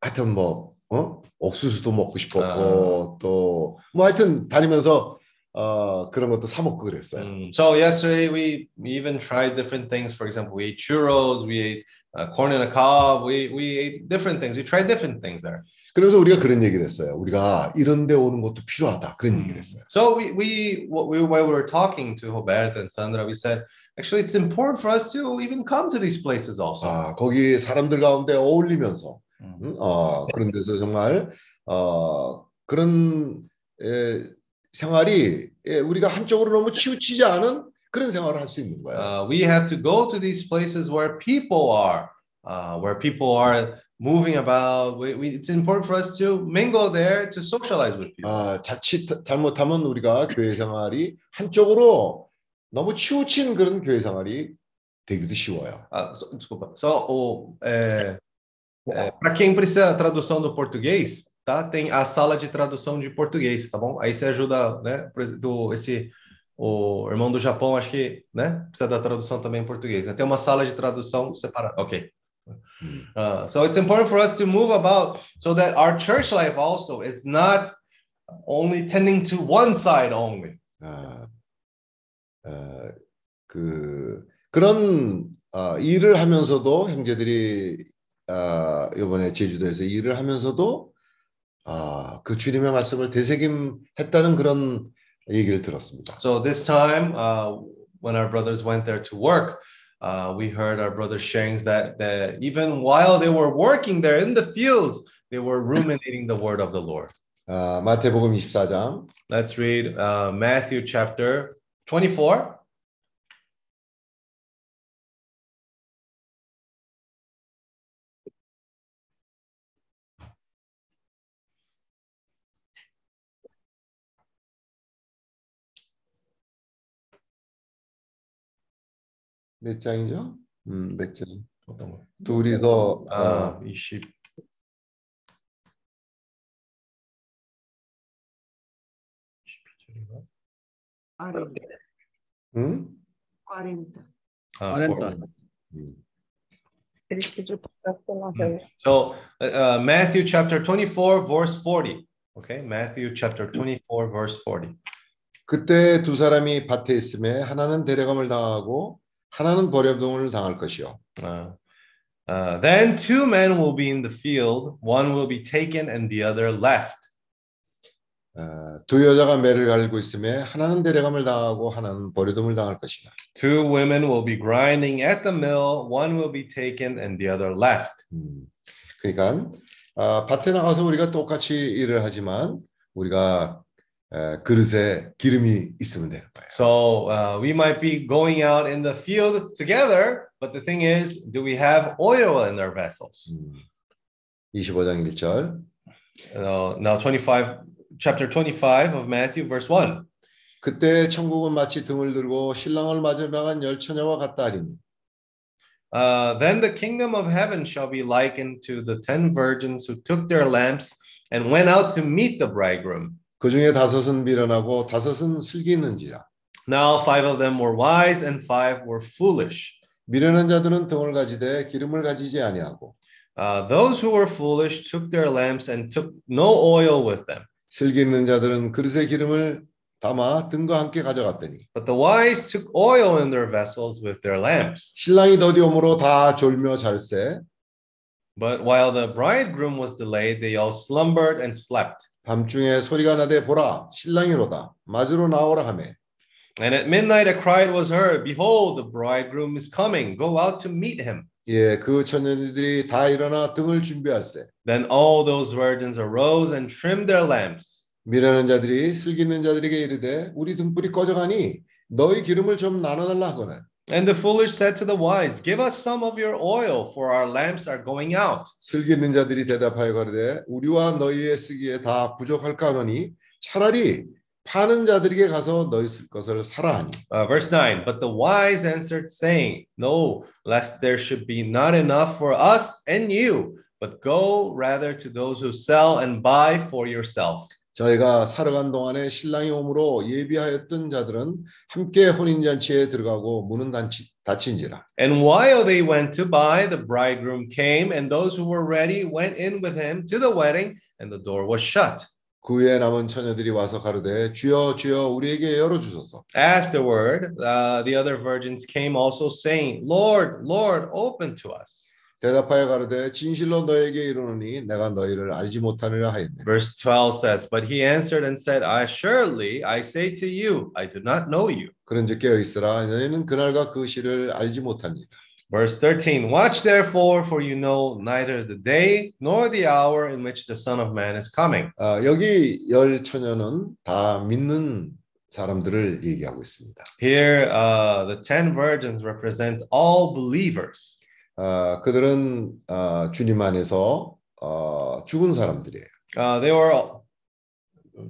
하여튼 뭐 어? 옥수수도 먹고 싶었고 또뭐 하여튼 다니면서 어 그런 것도 사 먹고 그랬어요. Mm, So yesterday we even tried different things. For example, we ate churros, we ate uh, corn in a cob, we we ate different things. We tried different things there. 그래서 우리가 그런 얘기를 했어요. 우리가 이런 데 오는 것도 필요하다. 그런 얘기를 했어요. So we we we while we were talking to Roberto and Sandra, we said actually it's important for us to even come to these places also. 아, 거기 사람들 가운데 어울리면서 음, 어, 그런 데서 정말 어, 그런 에, 생활이 예, 우리가 한쪽으로 너무 치우치지 않은 그런 생활을 할 수 있는 거예요. Uh, we have to go to these places where people are, uh, where people are moving about. We, we, it's important for us to mingle there to socialize with people. 아, 자칫 잘못하면 우리가 교회 생활이 한쪽으로 너무 치우친 그런 교회 생활이 되기도 쉬워요. Ah, so- desculpa. Só o é, para quem precisa da tradução do português, tá? Tem a sala de tradução de português, tá bom? Aí você ajuda, né? por exemplo, Do esse o irmão do Japão, acho que, né? Precisa da tradução também em português. Né? Tem uma sala de tradução separada. Ok. Uh, so it's important for us to move about so that our church life also is not only tending to one side only. 아, 어, 그 그런 어, 일을 하면서도 형제들이 아, 이번에 제주도에서 일을 하면서도 아, 그 주님의 말씀을 되새김했다는 그런 얘기를 들었습니다. So this time, uh, when our brothers went there to work, uh, we heard our brother sharing that, that even while they were working there in the fields, they were ruminating the word of the Lord. 아, 마태복음 24장 Let's read uh, Matthew chapter 24. 몇 장이죠? 음, 몇 장? 어떤 거? 둘이서 아, 어, 20. 응? 40. 아, 40. four. 음. Mm. So uh, Matthew chapter 24 verse 40. Okay, Matthew chapter 24 verse 40. 그때 두 사람이 밭에 있음에 하나는 데려감을 당하고 하나는 버려둠을 당할 것이요. Uh, uh, then two men will be in the field, one will be taken and the other left. 어, 두 여자가 매를 갈고 있음에 하나는 데려감을 당하고 하나는 버려둠을 당할 것이라. Two women will be grinding at the mill, one will be taken and the other left. 음, 그러니까 아, 밭에 나가서 우리가 똑같이 일을 하지만 우리가 에, 그릇에 기름이 있으면 되는 거예요. So uh, we might be going out in the field together, but the thing is, do we have oil in our vessels? 25장 1절. Uh, now 25, chapter 25 of Matthew, verse 1. 그때 천국은 마치 등을 들고 신랑을 맞으러 나간 열 처녀와 같다 하리니 Uh, then the kingdom of heaven shall be likened to the ten virgins who took their lamps and went out to meet the bridegroom. 그 중에 다섯은 미련하고 다섯은 슬기 있는지라. Now five of them were wise and five were foolish. 미련한 자들은 등을 가지되 기름을 가지지 아니하고 Uh, those who were foolish took their lamps and took no oil with them. 슬기 있는 자들은 그릇에 기름을 담아 등과 함께 가져갔더니 But the wise took oil in their vessels with their lamps. 신랑이 더디 오므로 다 졸며 잘세 But while the bridegroom was delayed, they all slumbered and slept. 밤중에 소리가 나되 보라 신랑이로다 맞으러 나오라 하매 And at midnight a cry was heard, Behold, the bridegroom is coming, go out to meet him. 예, 그 처녀들이 다 일어나 등을 준비할세 Then all those virgins arose and trimmed their lamps. 미련한 자들이 슬기 있는 자들에게 이르되 우리 등불이 꺼져가니 너희 기름을 좀 나눠달라 하거늘 And the foolish said to the wise, Give us some of your oil, for our lamps are going out. 슬기 있는 자들이 대답하여 가로되 우리와 너희의 쓰기에 다 부족할까 하노니 차라리 파는 자들에게 가서 너희 쓸 것을 사라 하니 Uh, verse 9 But the wise answered, saying, No, lest there should be not enough for us and you, but go rather to those who sell and buy for yourself. 저희가 살아간 동안에 신랑이 오므로 예비하였던 자들은 함께 혼인잔치에 들어가고 문은 닫히, 닫힌지라 And while they went to buy, the bridegroom came, and those who were ready went in with him to the wedding, and the door was shut. 그 후에 남은 처녀들이 와서 가로되 주여 주여 우리에게 열어 주소서 Afterward, uh, the other virgins came also, saying, Lord, Lord, open to us. 대답하여 가로되 진실로 너에게 이르노니 내가 너희를 알지 못하느라 하였네 Verse 12 says, But he answered and said, Assuredly, I say to you, I do not know you. 그런즉 깨어 있으라 너희는 그날과 그 시를 알지 못하니라 Verse 13 Watch therefore, for you know neither the day nor the hour in which the Son of Man is coming. 아, 여기 열 처녀는 다 믿는 사람들을 얘기하고 있습니다. Here, uh, the 10 virgins represent all believers. 아, 그들은 아, 주님 안에서 어, 죽은 사람들이에요. Uh, they were all,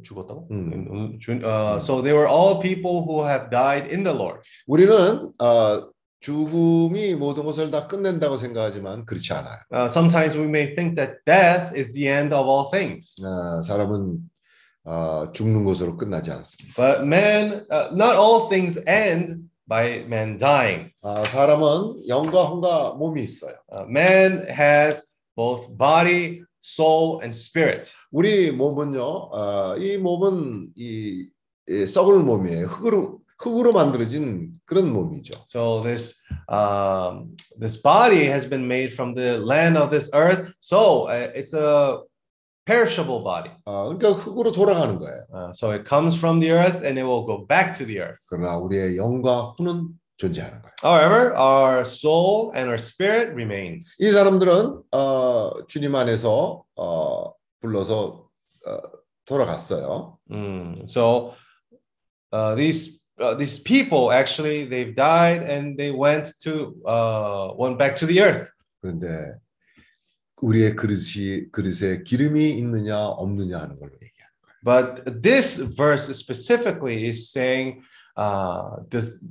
죽었다고? 음. 주- uh, so they were all people who have died in the Lord. 우리는 아, 죽음이 모든 것을 다 끝낸다고 생각하지만 그렇지 않아요. Uh, sometimes we may think that death is the end of all things. 아, 사람은 아, 죽는 것으로 끝나지 않습니다. But man, uh, not all things end by man dying. 아, 사람은 영과 혼과 몸이 있어요. Uh, man has both body, soul, and spirit. 우리 몸은요, 아, 이 몸은 이, 이 썩을 몸이에요. 흙으로 흙으로 만들어진 그런 몸이죠. So this um, this body has been made from the land of this earth. So uh, it's a perishable body. 아, 그러니까 흙으로 돌아가는 거예요. Uh, so it comes from the earth and it will go back to the earth. 그러나 우리의 영과 혼은 존재하는 거예요. However, our soul and our spirit remains. 이 사람들은 어, 주님 안에서 어, 불러서 어, 돌아갔어요. Mm, So uh, these uh, these people actually they've died and they went to uh, went back to the earth. 그런데 우리의 그릇이 그릇에 기름이 있느냐 없느냐 하는 걸로 얘기해요. But this verse specifically is saying, uh, does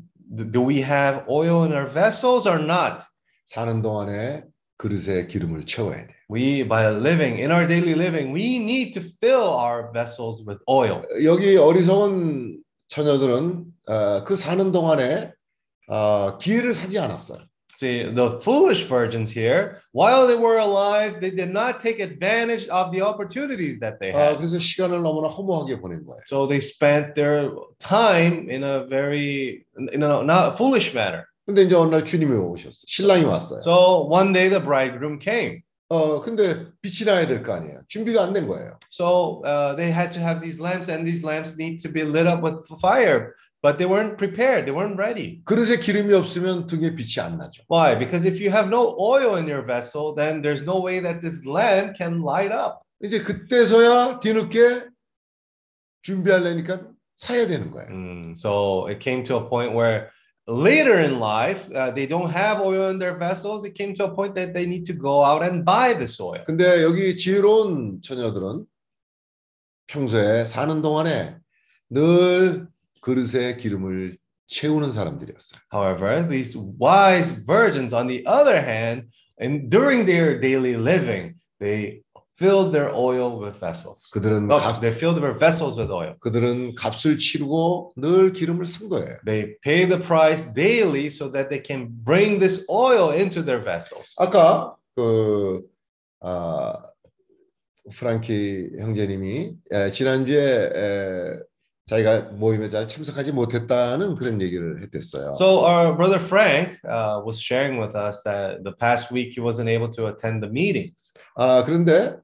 do we have oil in our vessels or not? 사는 동안에 그릇에 기름을 채워야 돼. We by living in our daily living, we need to fill our vessels with oil. 여기 어리석은 처녀들은 어, 그 사는 동안에 어, 기회를 사지 않았어요. See, the foolish virgins here, while they were alive, they did not take advantage of the opportunities that they 아, had. 그래서 시간을 너무나 허무하게 보낸 거예요. So they spent their time in a very, in a not foolish manner. 근데 이제 어느 날 주님이 오셨어요. 신랑이 왔어요. So one day the bridegroom came. 어, 근데 빛이 나야 될 거 아니에요. 준비가 안 된 거예요. So uh, they had to have these lamps, and these lamps need to be lit up with fire. But they weren't prepared. They weren't ready. 그릇에 기름이 없으면 등에 빛이 안 나죠. Why? Because if you have no oil in your vessel, then there's no way that this lamp can light up. 이제 그때서야 뒤늦게 준비하려니까 사야 되는 거예요. Mm, so it came to a point where later in life, uh, they don't have oil in their vessels. It came to a point that they need to go out and buy this oil. 근데 여기 지혜로운 처녀들은 평소에 사는 동안에 늘 그릇에 기름을 채우는 사람들이었어요. However, these wise virgins, on the other hand, and during their daily living, they filled their oil with vessels. 그들은 Oh, 값, they filled their vessels with oil. 그들은 값을 치르고 늘 기름을 산 거예요. They pay the price daily so that they can bring this oil into their vessels. 아까 그 아, 프랑키 형제님이 에, 지난주에 에, 자기가 모임에 잘 참석하지 못했다는 그런 얘기를 했댔어요. So our brother Frank uh, was sharing with us that the past week he wasn't able to attend the meetings. 아 그런데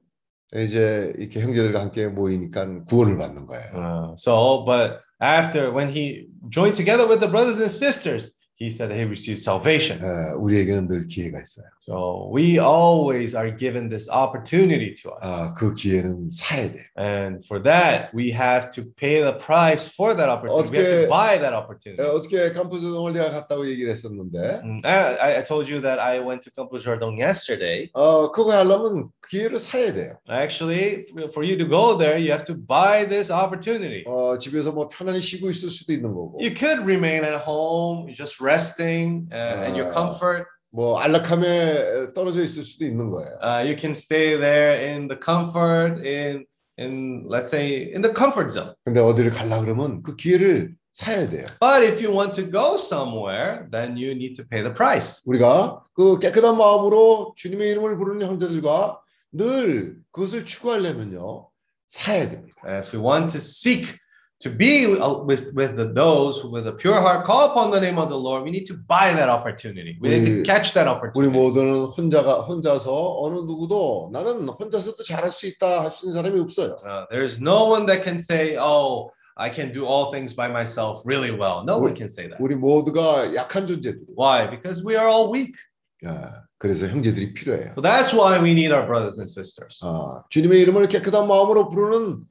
이제 이렇게 형제들과 함께 모이니까 구원을 받는 거예요. Uh, so, but after when he joined together with the brothers and sisters, he said that he received salvation. 에, 우리에게는 늘 기회가 있어요. So we always are given this opportunity to us. 아, 그 기회는 사야 돼. And for that, we have to pay the price for that opportunity. We have 어떻게- to buy that 에, opportunity. 어저께 캠프조동을 내가 갔다고 얘기를 했었는데 Mm, I, I told you that I went to Campo Jordão yesterday. 어 그거 하려면 기회를 사야 돼요. Actually, for- for you to go there, you have to buy this opportunity. 어 집에서 뭐 편안히 쉬고 있을 수도 있는 거고 You could remain at home, just resting uh, in your Uh, comfort. 뭐 안락함에 떨어져 있을 수도 있는 거예요. Uh, you can stay there in the comfort, in in let's say in the comfort zone. 근데 어디를 가려 그러면 그 기회를 사야 돼요. But if you want to go somewhere, then you need to pay the price. 우리가 그 깨끗한 마음으로 주님의 이름을 부르는 형제들과 늘 그것을 추구하려면요 사야 됩니다. Uh, if we want to seek to be uh, with with the, those who with a pure heart call upon the name of the Lord, we need to buy that opportunity. We need to 우리- catch that 우리 opportunity. 모두는 혼자가 혼자서 어느 누구도 나는 혼자서도 잘할 수 있다 할 수 있는 사람이 없어요. Uh, there's no one that can say, "Oh, I can do all things by myself really well." No one can say that. 우리 모두가 약한 존재들이. Why? Because we are all weak. 야, 그래서 형제들이 필요해요. So that's why we need our brothers and sisters. 아, 주님의 이름을 깨끗한 마음으로 부르는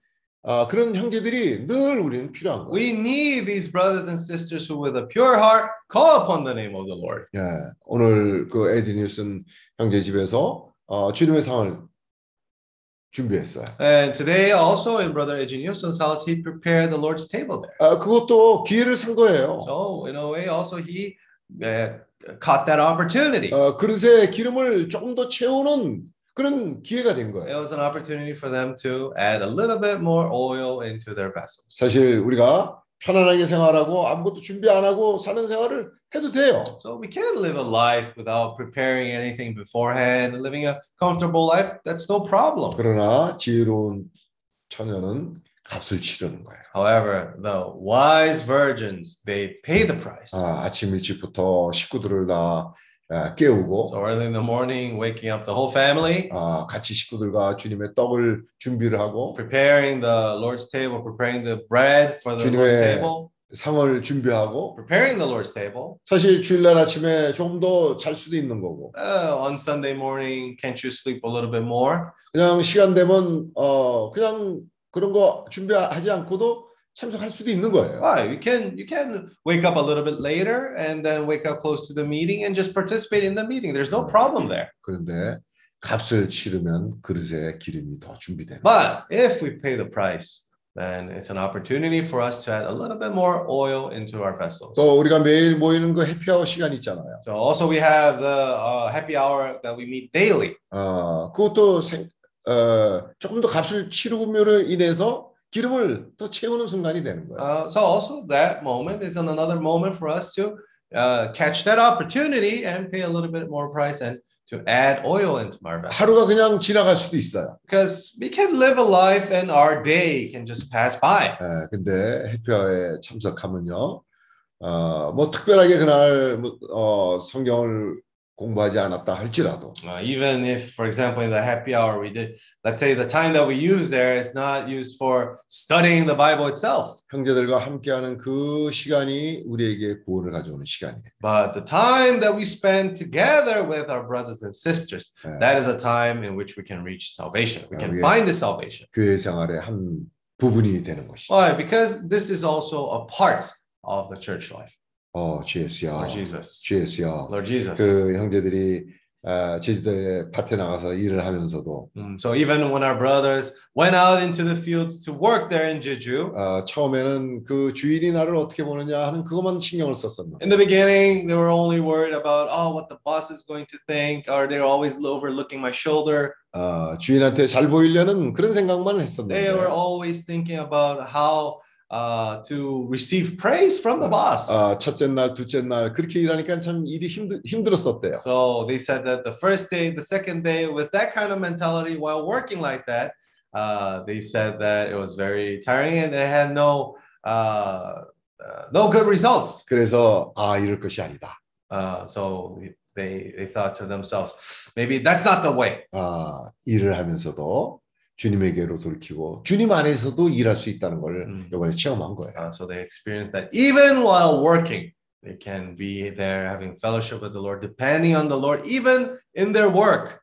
아, 그런 형제들이 늘 우리는 필요한 거예요. We need these brothers and sisters who, with a pure heart, call upon the name of the Lord. 예, 오늘 그 에디 뉴슨 형제 집에서 어, 주님의 상을 준비했어요. And today, also in Brother Eginioso's house, he prepared the Lord's table there. 아, 그것도 기회를 산 거예요. So, in a way, also he uh, caught that opportunity. 어, 그릇에 기름을 조금 더 채우는 그런 기회가 된 It 거예요. was an opportunity for them to add a little bit more oil into their vessels. 사실 우리가 편안하게 생활하고 아무것도 준비 안 하고 사는 생활을 해도 돼요. So we can live a life without preparing anything beforehand, living a comfortable life. That's no problem. 그러나 지혜로운 처녀는 값을 치르는 거예요. However, the wise virgins, they pay the price. 아, 아침 일찍부터 식구들을 다 아, 깨우고 So early in the morning, waking up the whole family, 아, 같이 식구들과 주님의 떡을 준비를 하고 preparing the Lord's table, preparing the bread for the Lord's table, 상을 준비하고 preparing the Lord's table. 사실 주일날 아침에 조금 더 잘 수도 있는 거고 Uh, on Sunday morning, can't you sleep a little bit more? 그냥 시간 되면 어 그냥 그런 거 준비하지 않고도 참석할 수도 있는 거예요. Why? You can you can wake up a little bit later and then wake up close to the meeting and just participate in the meeting. There's no problem there. 그런데 값을 치르면 그릇에 기름이 더 준비되는. But if we pay the price, then it's an opportunity for us to add a little bit more oil into our vessels. 또 우리가 매일 모이는 그 해피아워 시간 있잖아요. So also we have the uh, happy hour that we meet daily. 어 그것도 생, 어 조금 더 값을 치르고로 인해서 기름을 더 채우는 순간이 되는 거예요. Uh, so also that moment is an- another moment for us to uh, catch that opportunity and pay a little bit more price and to add oil into our vessel. 하루가 그냥 지나갈 수도 있어요. Because we can live a life and our day can just pass by. 예, 근데 해피아워에 참석하면요, 어, 뭐 특별하게 그날 뭐, 어, 성경을 공부하지 않았다 할지라도 Uh, even if, for example, in the happy hour we did, let's say the time that we use there is not used for studying the Bible itself, 형제들과 함께하는 그 시간이 우리에게 구원을 가져오는 시간이에요. but the time that we spend together with our brothers and sisters, 예, that is a time in which we can reach salvation. We can Yeah, we- find the salvation. 교회 생활의 한 부분이 되는 것이죠. Why? Because this is also a part of the church life. 어, 주예수여, Lord Jesus. 주예수여. Lord Jesus. 그 형제들이 아, 제주도에 밭에 나가서 일을 하면서도 Mm, So even when our brothers went out into the fields to work there in Jeju, 아, 처음에는 그 주인이 나를 어떻게 보느냐 하는 그것만 신경을 썼었는데 in the beginning, they were only worried about, oh, what the boss is going to think, or they're always overlooking my shoulder. 아, 주인한테 잘 보이려는 그런 생각만 They 했었는데 were always thinking about how uh, to receive praise from the boss. 아, 첫째 날, 둘째 날 그렇게 일하니까 참 일이 힘들, 힘들었었대요. So they said that the first day, the second day, with that kind of mentality, while working like that, uh, they said that it was very tiring and they had no uh, uh, no good results. 그래서 아 이럴 것이 아니다. Uh, so they they thought to themselves, maybe that's not the way. 아, 일을 하면서도 주님에게로 돌이키고 주님 안에서도 일할 수 있다는 걸 음. 이번에 체험한 거예요. Uh, so they experienced that even while working, they can be there having fellowship with the Lord, depending on the Lord, even in their work.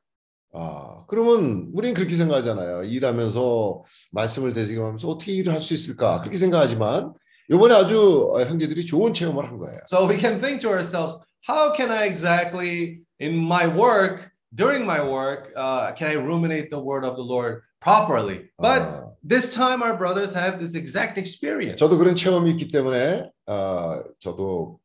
아, 그러면 우리는 그렇게 생각하잖아요. 일하면서 말씀을 대적하면서 어떻게 일을 할 수 있을까? 그렇게 생각하지만 이번에 아주 형제들이 좋은 체험을 한 거예요. So we can think to ourselves, how can I exactly, in my work, during my work, uh, can I ruminate the word of the Lord properly? But 아, this time, our brothers had this exact experience. 저도 그런 체험이 있기 때문에 아, 저도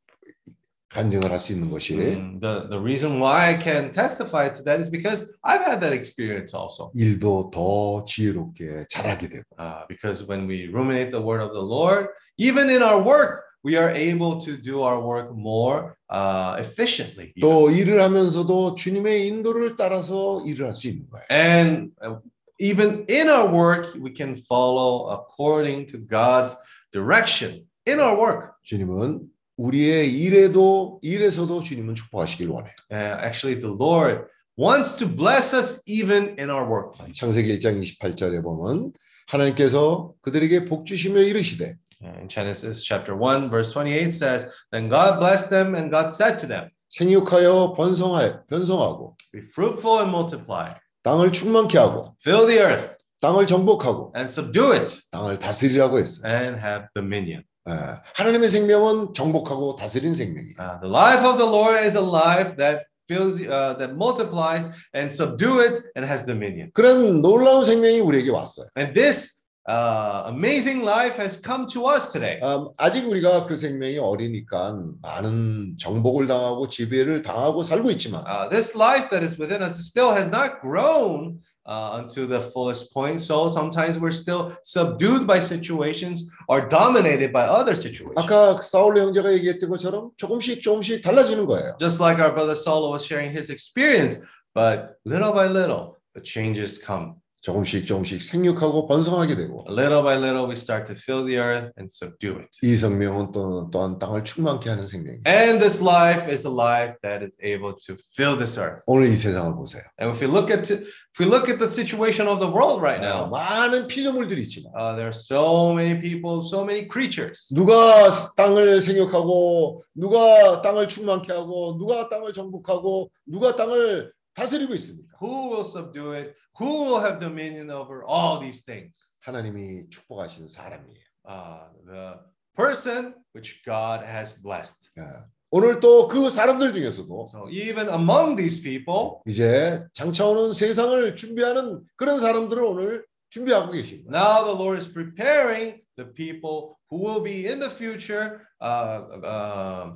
간증을 할 수 있는 것이 Mm, the, the reason why I can testify to that is because I've had that experience also. 일도 더 지혜롭게 잘하게 되고 Uh, because when we ruminate the word of the Lord, even in our work, we are able to do our work more uh, efficiently. even. 또 일을 하면서도 주님의 인도를 따라서 일을 할 수 있는 거예요. And uh, even in our work, we can follow according to God's direction in our work. 주님은 우리의 일에도 일에서도 주님은 축복하시길 원해요. Uh, actually, the Lord wants to bless us even in our workplace. 창세기 1장 28절에 보면 하나님께서 그들에게 복 주시며 이르시되 In Genesis chapter 1, verse 28 says, Then God blessed them, and God said to them, 생육하여 번성하여 변성하고 Be fruitful and multiply, 땅을 충만케 하고 fill the earth, 땅을 정복하고 and subdue it, 땅을 다스리라고 했어요. and have dominion. 예, 하나님의 생명은 정복하고 다스리는 생명이에요. Uh, the life of the Lord is a life that fills, uh, that multiplies and subdue it and has dominion. 그런 놀라운 생명이 우리에게 왔어요. And this uh, amazing life has come to us today. 음, 아직 우리가 그 생명이 어리니까 많은 정복을 당하고 지배를 당하고 살고 있지만 Uh, this life that is within us still has not grown uh, unto the fullest point. So sometimes we're still subdued by situations or dominated by other situations. 아까 사울 형제가 얘기했던 것처럼 조금씩 조금씩 달라지는 거예요. Just like our brother Saul was sharing his experience, but little by little, the changes come. 조금씩 조금씩 생육하고 번성하게 되고 Little by little, we start to fill the earth and subdue it. 이 생명은 또 또한 땅을 충만케 하는 생명이에요. And this life is a life that is able to fill this earth. 오늘 이 세상을 보세요. And if we look at if we look at the situation of the world right 아, now, 많은 피조물들이 있지만 uh, there are so many people, so many creatures. 누가 땅을 생육하고 누가 땅을 충만케 하고 누가 땅을 정복하고 누가 땅을 다스리고 있습니까? Who will subdue it? Who will have dominion over all these things? 하나님이 축복하시는 사람이에요. Uh, the person which God has blessed. 예. 오늘 또 그 사람들 중에서도 So even among these people, 이제 장차 오는 세상을 준비하는 그런 사람들을 오늘 준비하고 거예요. now the Lord is preparing the people who will be in the future uh, uh,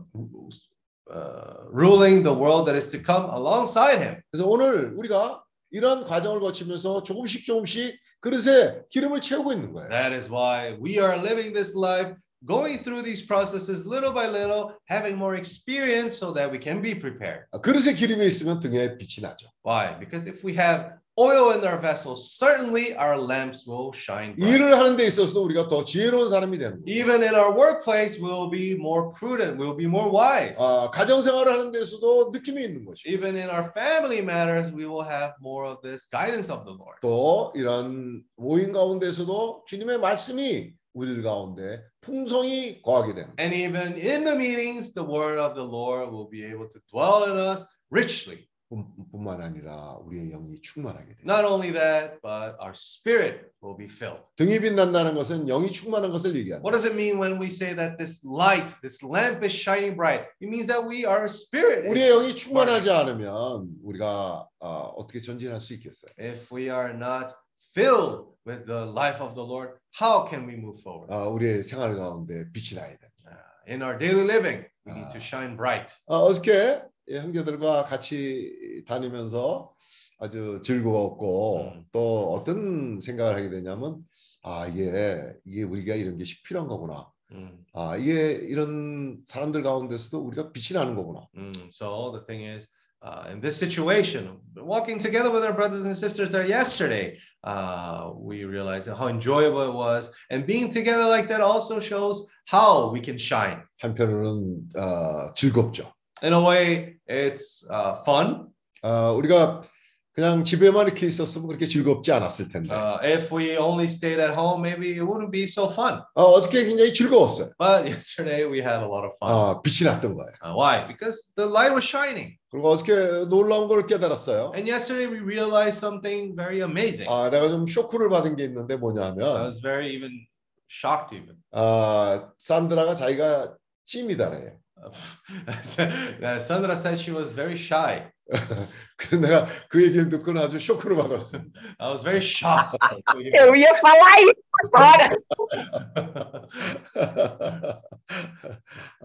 uh, ruling the world that is to come alongside him. 그래서 오늘 우리가 이러한 과정을 거치면서 조금씩 조금씩 그릇에 기름을 채우고 있는 거예요. That is why we are living this life, going through these processes little by little, having more experience so that we can be prepared. 아, 그릇에 기름이 있으면 등에 빛이 나죠. Why? Because if we have oil in our vessels, certainly our lamps will shine bright. 일을 하는 데 있어서도 우리가 더 지혜로운 사람이 되는 거예요. Even in our workplace, we'll be more prudent, we'll be more wise. 아, 가정생활을 하는 데서도 느낌이 있는 거죠. Even in our family matters, we will have more of this guidance of the Lord. 또 이런 모임 가운데서도 주님의 말씀이 우리들 가운데 풍성히 거하게 되는 거예요. And even in the meetings, the word of the Lord will be able to dwell in us richly. 뿐- 뿐만 아니라 우리의 영이 충만하게 돼요. Not only that, but our spirit will be filled. 등이 빛난다는 것은 영이 충만한 것을 얘기하는 What does it mean when we say that this light, this lamp is shining bright? It means that we, our spirit, 우리의 영이 충만하지 않으면 우리가 어, 어떻게 전진할 수 있겠어요? if we are not filled with the life of the Lord, how can we move forward? 어, 우리의 생활 가운데 빛이 나야 돼. Uh, in our daily living, we need to shine bright. 어, 예, 형제들과 같이 다니면서 아주 즐거웠고 음. 또 어떤 생각을 하게 되냐면 아 이게 이게 우리가 이런 게 필요한 거구나. Mm, 아 이게 이런 사람들 가운데서도 우리가 빛이 나는 거구나. mm. So the thing is, uh, in this situation, walking together with our brothers and sisters there yesterday, uh, we realized how enjoyable it was. And being together like that also shows how we can shine. 한편으로는 어, 즐겁죠. In a way, it's uh, fun. 아 우리가 그냥 집에만 이렇게 있었으면 그렇게 즐겁지 않았을 텐데. Uh, if we only stayed at home, maybe it wouldn't be so fun. 어, 어저께 굉장히 즐거웠어요. But yesterday we had a lot of fun. 아 빛이 났던 거예요. Uh, why? Because the light was shining. 그리고 어저께 놀라운 걸 깨달았어요. And yesterday we realized something very amazing. 아 내가 좀 쇼크를 받은 게 있는데 I 뭐냐면 was very even shocked even. 아 산드라가 자기가 찜이다래요. Uh, Sandra said she was very shy. 그 내가 그 얘기를 듣고는 아주 쇼크를 받았어요. I was very shocked. Eu ia falar isso agora.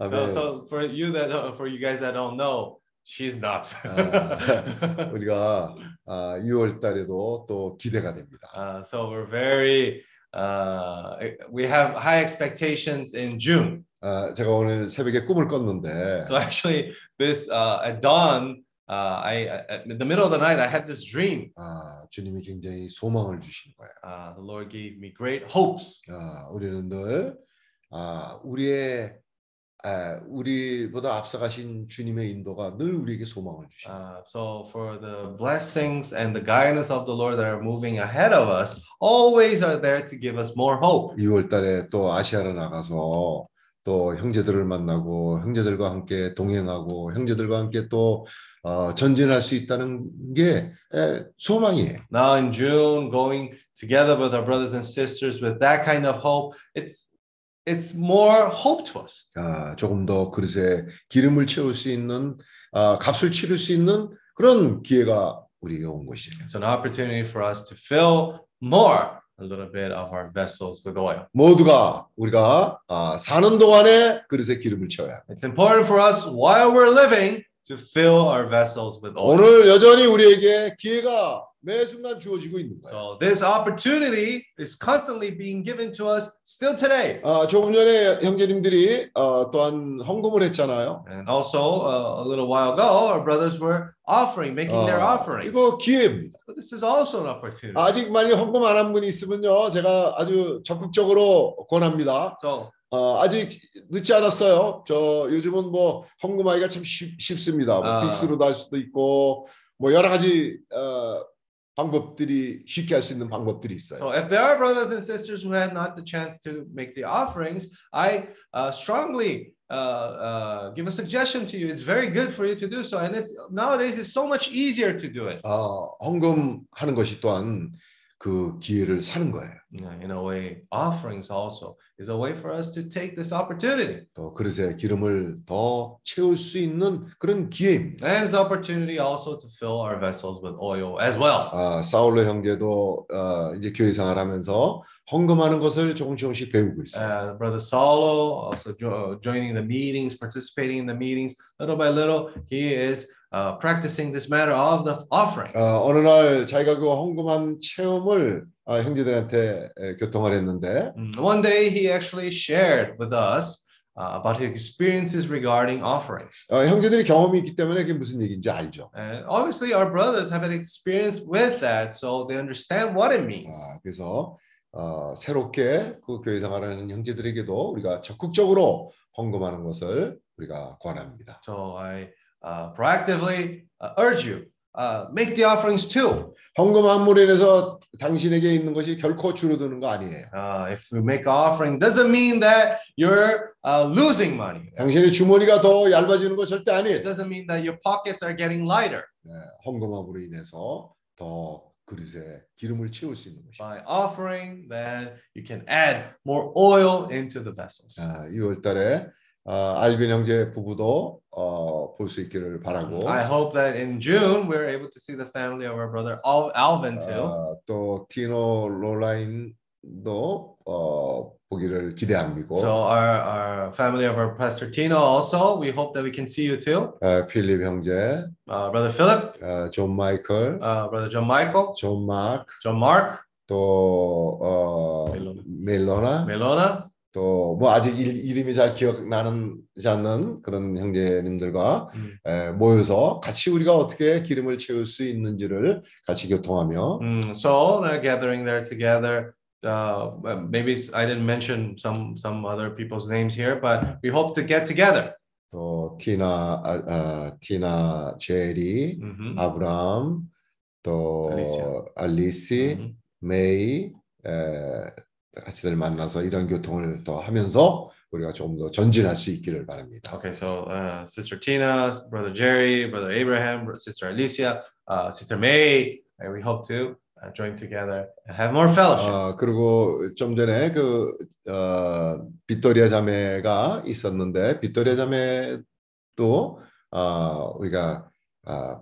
so, 아멘. so for you that don't- for you guys that don't know, she's not. 아, 우리가 아, 6월 달에도 또 기대가 됩니다. uh, so we're very uh, we have high expectations in June. 아, 제가 오늘 새벽에 꿈을 꿨는데 So actually, this uh, at dawn, uh, I in the middle of the night, I had this dream. 아, 주님이 굉장히 소망을 주신 거예요. Uh, the Lord gave me great hopes. 아, 우리는 늘 아, 우리의 아, 우리보다 앞서가신 주님의 인도가 늘 우리에게 소망을 주십니다. Uh, so for the blessings and the guidance of the Lord that are moving ahead of us, always are there to give us more hope. 2월 달에 또 아시아로 나가서 또 형제들을 만나고 형제들과 함께 동행하고 형제들과 함께 또 어, 전진할 수 있다는 게 에, 소망이에요. Now in June, going together with our brothers and sisters with that kind of hope, it's it's more hope to us. 아, 조금 더 그릇에 기름을 채울 수 있는 아, 값을 치를 수 있는 그런 기회가 우리에게 온 것이에요. It's an opportunity for us to fill more a little bit of our vessels with oil. 모두가 우리가 아, 사는 동안에 그릇에 기름을 채워야 합니다. It's important for us while we're living to fill our vessels with oil. 오늘 여전히 우리에게 기회가 매 순간 주어지고 있는 거예요. So this opportunity is constantly being given to us still today. 아, 조금 전에 형제님들이 어, 또한 헌금을 했잖아요. And also uh, a little while ago, our brothers were offering, making their 아, offering. 이거 기회입니다. But this is also an opportunity. 아직 만약 헌금 안 한 분이 있으면요, 제가 아주 적극적으로 권합니다. So 어, 아직 늦지 않았어요. 저 요즘은 뭐 헌금하기가 참 쉽, 쉽습니다. 뭐 아. 빅스로도 할 수도 있고 뭐 여러 가지 어, 방법들이 쉽게 할 수 있는 방법들이 있어요. So if there are brothers and sisters who had not the chance to make the offerings, I uh, strongly uh, uh, give a suggestion to you. It's very good for you to do so, and it's nowadays it's so much easier to do it. 어, 헌금하는 것이 또한 그 기회를 사는 거예요. In a way, offerings also is a way for us to take this opportunity. 또 그릇에 기름을 더 채울 수 있는 그런 기회입니다. And it's an opportunity also to fill our vessels with oil as well. 아, 사울로 형제도 어, 이제 교회 생활하면서 헌금하는 것을 조금씩 조금씩 배우고 있어요. Uh, Brother Saulo also jo- joining the meetings, participating in the meetings. Little by little, he is uh, practicing this matter of the offerings. 어, 어느 날 자기가 그 헌금한 체험을 아, 형제들한테 에, 교통을 했는데 Mm, One day, he actually shared with us uh, about his experiences regarding offerings. 어, 형제들이 경험이 있기 때문에 그게 무슨 얘기인지 알죠. And obviously, our brothers have an experience with that, so they understand what it means. 아, 그래서 어, 새롭게 그 교회 생활하는 형제들에게도 우리가 적극적으로 헌금하는 것을 우리가 권합니다. So I uh, proactively uh, urge you, uh, make the offerings too. 헌금함으로 인해서 당신에게 있는 것이 결코 줄어드는 거 아니에요. Uh, if you make an offering, doesn't mean that you're uh, losing money. 당신의 주머니가 더 얇아지는 거 절대 It 아니에요. doesn't mean that your pockets are getting lighter. 네, 헌금함으로 인해서 더 그릇에 기름을 채울 수 있는 것이. By offering, then you can add more oil into the vessels. 아, 6월달에 어, 알빈 형제 부부도 어, 볼수 있기를 바라고. I hope that in June we're able to see the family of our brother Al- Alvin too. 어, 또 티노 로라인도 어, 보기를 기대합니다. So our, our family of our pastor Tino also, we hope that we can see you too. 어, 필립 형제, Uh, brother Philip, 어, 존 마이클, uh, brother John Michael, 존 마크, John Mark, 또 어, 멜로나. 멜로나, 또 뭐 아직 일, 이름이 잘 기억나는 않는 그런 형제님들과 음. 에, 모여서 같이 우리가 어떻게 기름을 채울 수 있는지를 같이 교통하며 Mm, so they're gathering there together. Uh, maybe I didn't mention some some other people's names here, but we hope to get together. 또 티나 아, 아, 티나 제리 Mhm. 아브람 또. 알리시 Mhm. 메이 에, 같이들 만나서 이런 교통을 또 하면서 우리가 조금 더 전진할 수 있기를 바랍니다. Okay, so uh, Sister Tina, Brother Jerry, Brother Abraham, Sister Alicia, uh, Sister May, and we hope to uh, join together and have more fellowship. 아, 그리고 좀 전에 그 어, 빅토리아 자매가 있었는데 빅토리아 자매도 어, 우리가 아,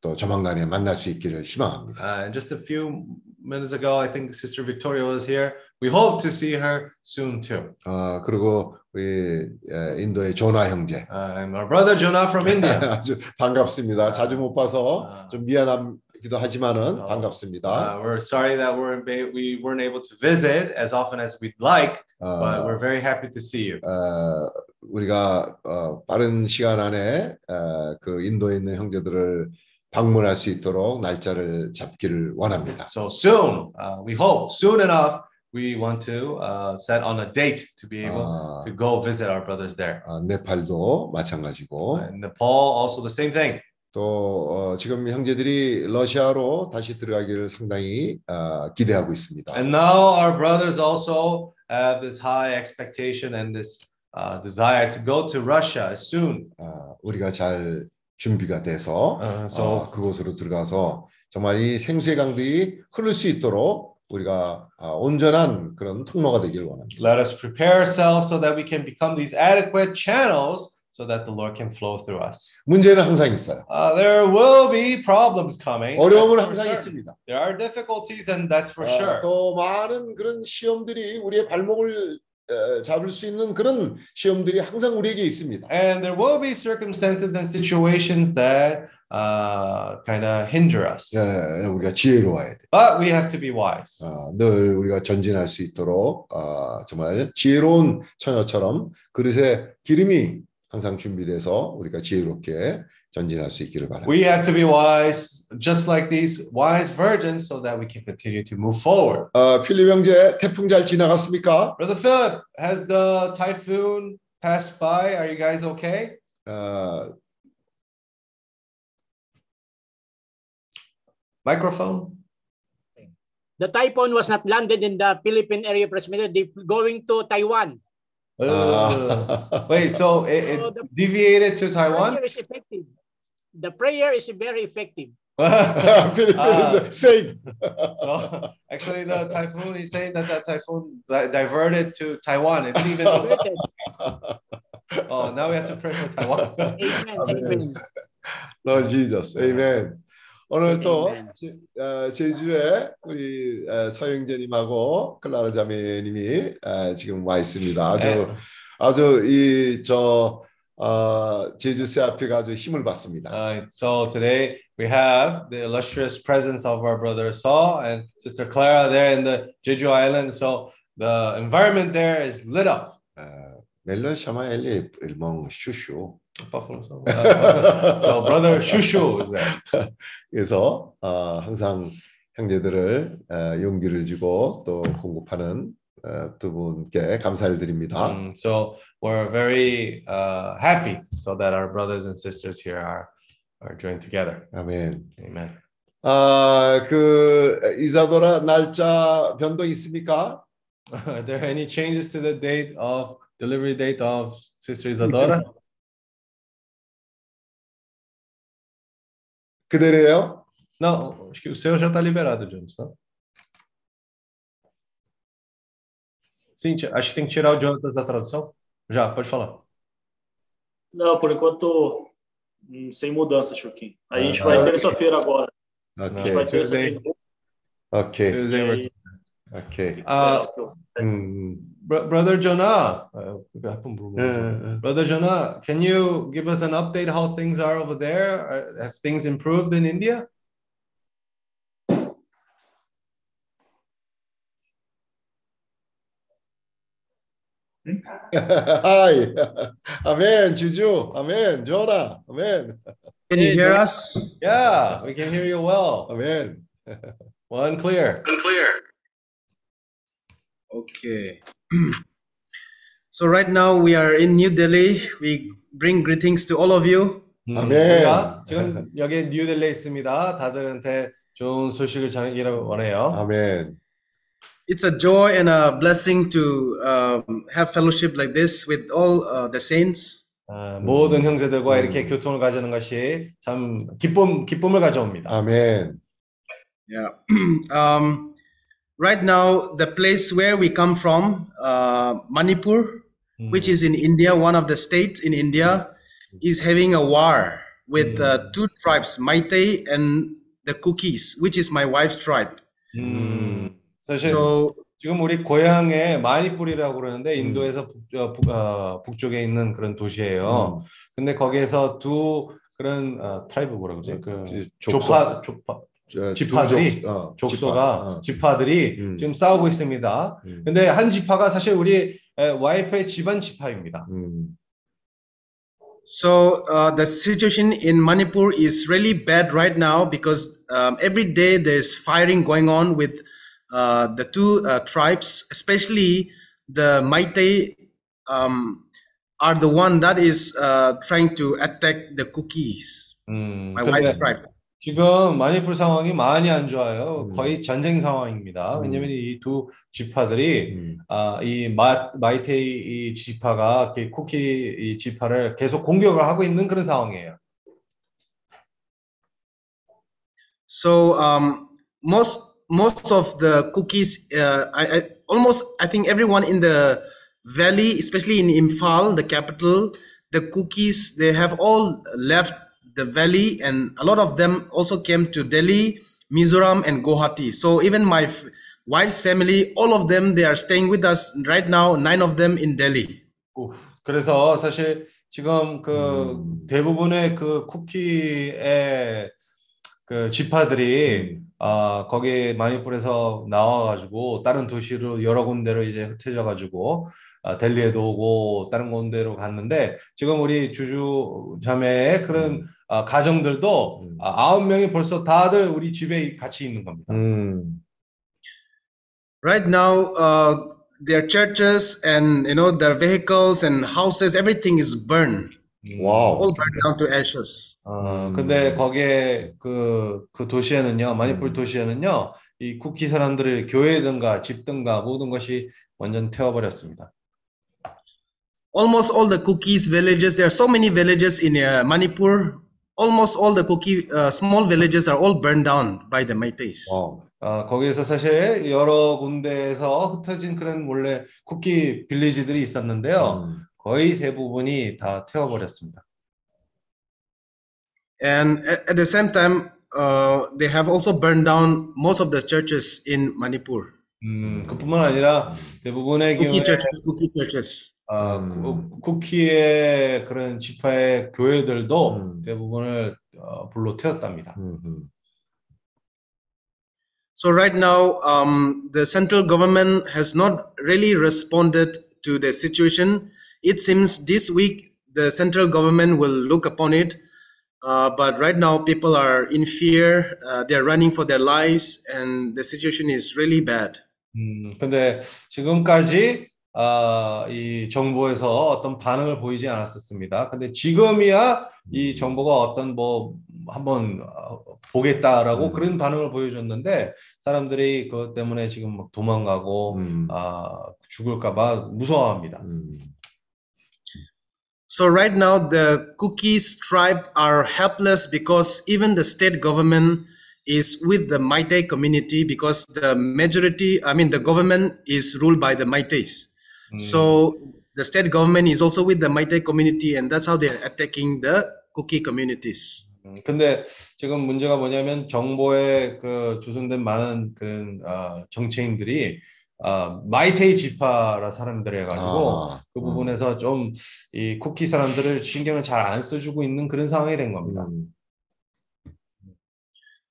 또 조만간에 만날 수 있기를 희망합니다. Uh, just a few minutes ago, I think Sister Victoria was here. We hope to see her soon too. 아, 그리고 우리 에, 인도의 조나 형제 Uh, and our brother Jonah from India. 아주 반갑습니다. 자주 못 봐서 아. 좀 미안하기도 하지만은 어. 반갑습니다. Uh, we're sorry that we're we weren't able to visit as often as we'd like, but 어, we're very happy to see you. 어, 우리가 어, 빠른 시간 안에 어, 그 인도에 있는 형제들을 방문할 수 있도록 날짜를 잡기를 원합니다. So soon, uh, we hope soon enough, we want to uh, set on a date to be able 아, to go visit our brothers there. 아, 네팔도 마찬가지고 And Nepal, also the same thing. 또 어, 지금 형제들이 러시아로 다시 들어가기를 상당히 어, 기대하고 있습니다. And now our brothers also have this high expectation and this uh, desire to go to Russia soon. 아, 우리가 잘 준비가 돼서 Uh, 어, so 그곳으로 들어가서 정말 이 생수의 강들이 흐를 수 있도록 우리가 아, 온전한 그런 통로가 되길 원합니다. let us prepare ourselves so that we can become these adequate channels so that the Lord can flow through us. 문제는 항상 있어요. Uh, there will be problems coming. 어려움은 항상 certain. 있습니다. There are difficulties, and that's for 아, sure. 또 많은 그런 시험들이 우리의 발목을 에, 잡을 수 있는 그런 시험들이 항상 우리에게 있습니다. And there will be circumstances and situations that uh, kind of hinder us. 예, 우리가 지혜로워야 돼. But we have to be wise. 아, 늘 우리가 전진할 수 있도록 아, 정말 지혜로운 처녀처럼 그릇에 기름이 항상 준비돼서 우리가 지혜롭게 전진할 수 있기를 바랍니다. We have to be wise, just like these wise virgins, so that we can continue to move forward. 아, 필립 형제 태풍 잘 지나갔습니까? Brother Philip, has the typhoon passed by? Are you guys okay? 아, Microphone. The typhoon was not landed in the Philippine area presbytery. They going to Taiwan. Uh, wait, so it, it So the deviated to Taiwan? prayer is effective. The prayer is very effective. 필립 Ah. safe. so actually, the typhoon, he's saying that that typhoon di- diverted to Taiwan. It didn't even to Oh, now we have to pray for Taiwan. Amen. Amen. Lord Jesus, Amen. 오늘 또. 제- 어, 제주에 우리 어, 서영재님하고 클라라 자매님이 어, 지금 와 있습니다. 아주 네. 아주 이저 어, 제주 세아피가 아주 힘을 받습니다. Uh, so today we have the illustrious presence of our brother Saul and sister Clara there in the Jeju Island. So the environment there is lit up. 어, 멜론 샤마 엘리 일몽 슈슈. Uh, so brother Shushu is there. 그래서 어, 항상 형제들을 어, 용기를 주고 또 공급하는 어, 두 분께 감사를 드립니다. Um, so we're very uh, happy so that our brothers and sisters here are are joined together. 아멘. Amen. 아, 그 이사도라 날짜 변동 있습니까? Are there any changes to the date of delivery date of Sister Isadora? 그대로예요? Não, acho que o seu já está liberado, Jones. Não? Cíntia, acho que tem que tirar o Jonathan da tradução. Já, pode falar. Não, por enquanto, hum, sem mudança, Chuquinho. A gente ah, vai okay. terça-feira agora. Okay. A gente vai terça-feira. Ok. Ok. Uh, Brother Jonah, é, é, Brother Jonah, can you give us an update how things are over there? Have things improved in India? 하이. 아멘. 주주. 아멘. 조나. 아멘. Can you hear us? Yeah, we can hear you well. 아멘. Well and clear. Unclear. Okay. so right now we are in New Delhi. We bring greetings to all of you. 음, 아멘. 우리가 지금 여기 뉴델리에 있습니다. 다들한테 좋은 소식을 전하기를 원해요. 아멘. It's a joy and a blessing to um, have fellowship like this with all uh, the saints. 아, 모든 형제들과 이렇게 교통을 가지는 것이 참 기쁨 기쁨을 가져옵니다. 아멘. Yeah. um, right now, the place where we come from, uh, Manipur, which is in India, one of the states in India, is having a war with uh, two tribes, Meitei and the Kukis, which is my wife's tribe. 음, 사실 So 지금 우리 고향에 마니푸리라고 그러는데 인도에서 북, 어, 북, 어, 북쪽에 있는 그런 도시예요. 근데 거기에서 두 그런 어, 트라이브 뭐라 그러지? 그. 조파 조파 저, 지파들이 어, 족소가 지파. 어. 지파들이 음. 지금 싸우고 있습니다. 음. 근데 한 지파가 사실 우리 에, 와이프의 집안 지파입니다. 음. So uh, the situation in Manipur is really bad right now because um, every day there's firing going on with uh, the two uh, tribes, especially the Meitei um, are the one that is uh, trying to attack the Kukis, 음, my wife's tribe. 지금 마니풀 상황이 많이 안 좋아요. 거의 전쟁 상황입니다. 왜냐면 이 두 지파들이 아, 이 마, 마이테이 이 지파가 그 쿠키 이 지파를 계속 공격을 하고 있는 그런 상황이에요. So um, most most of the cookies, uh, I, I almost I think everyone in the valley, especially in Imphal, the capital, the cookies they have all left the valley, and a lot of them also came to Delhi, Mizoram, and Guwahati. So even my f- wife's family, all of them, they are staying with us right now, nine of them in Delhi. 우, 그래서 사실 지금 그 음. 대부분의 그 쿠키의 그 지파들이 아 거기 마니풀에서 나와가지고 다른 도시로 여러 군데로 이제 흩어져가지고 아, 델리에도 오고 다른 군데로 갔는데 지금 우리 주주 자매의 그런 아, 가정들도 음. 아, 아홉 명이 벌써 다들 우리 집에 같이 있는 겁니다. 음. Right now, uh, their churches and you know their vehicles and houses, everything is burned, 와우. all burned down to ashes. 어, 음. 근데 거기에 그, 그 도시에는요, 마니풀 음. 도시에는요, 이 쿠키 사람들의 교회든가 집든가 모든 것이 완전 태워버렸습니다. Almost all the cookies villages, there are so many villages in uh, Manipur. Almost all the cookie uh, small villages are all burned down by the Meiteis. 어. 어, 거기에서 사실 여러 군데에서 흩어진 그런 원래 쿠키 빌리지들이 있었는데요. 음. 거의 대부분이 다 태워버렸습니다. And at, at the same time, uh, they have also burned down most of the churches in Manipur. 음, 그뿐만 아니라 대부분의 Cookie 경우에 churches, cookie churches. 아, 음. 그- 쿠키의 그런 지파의 교회들도 음. 대부분을 어, 불로 태웠답니다. 음, 음. So right now, um, the central government has not really responded to the situation. It seems this week the central government will look upon it, uh, but right now people are in fear. Uh, they are running for their lives, and the situation is really bad. 음, 근데 지금까지 아, 이 정부에서 어떤 반응을 보이지 않았었습니다. 근데 지금이야 이 정부가 어떤 뭐 한번 어, 보겠다라고 음. 그런 반응을 보여줬는데 사람들이 그것 때문에 지금 막 도망가고 음. 아, 죽을까 봐 무서워합니다. 음. So right now, the Cookies tribe are helpless because even the state government is with the Meitei community because the majority, I mean, the government is ruled by the Meiteis. 음, So the state government is also with the Meitei community, and that's how they're attacking the Cookie communities. 음, 근데 지금 문제가 뭐냐면 정보에 그 조성된 많은 그런 어, 정치인들이 어, 마이테이 지파라 사람들 해가지고 아, 그 음. 부분에서 좀 이 쿠키 사람들을 신경을 잘 안 써주고 있는 그런 상황이 된 겁니다. 음.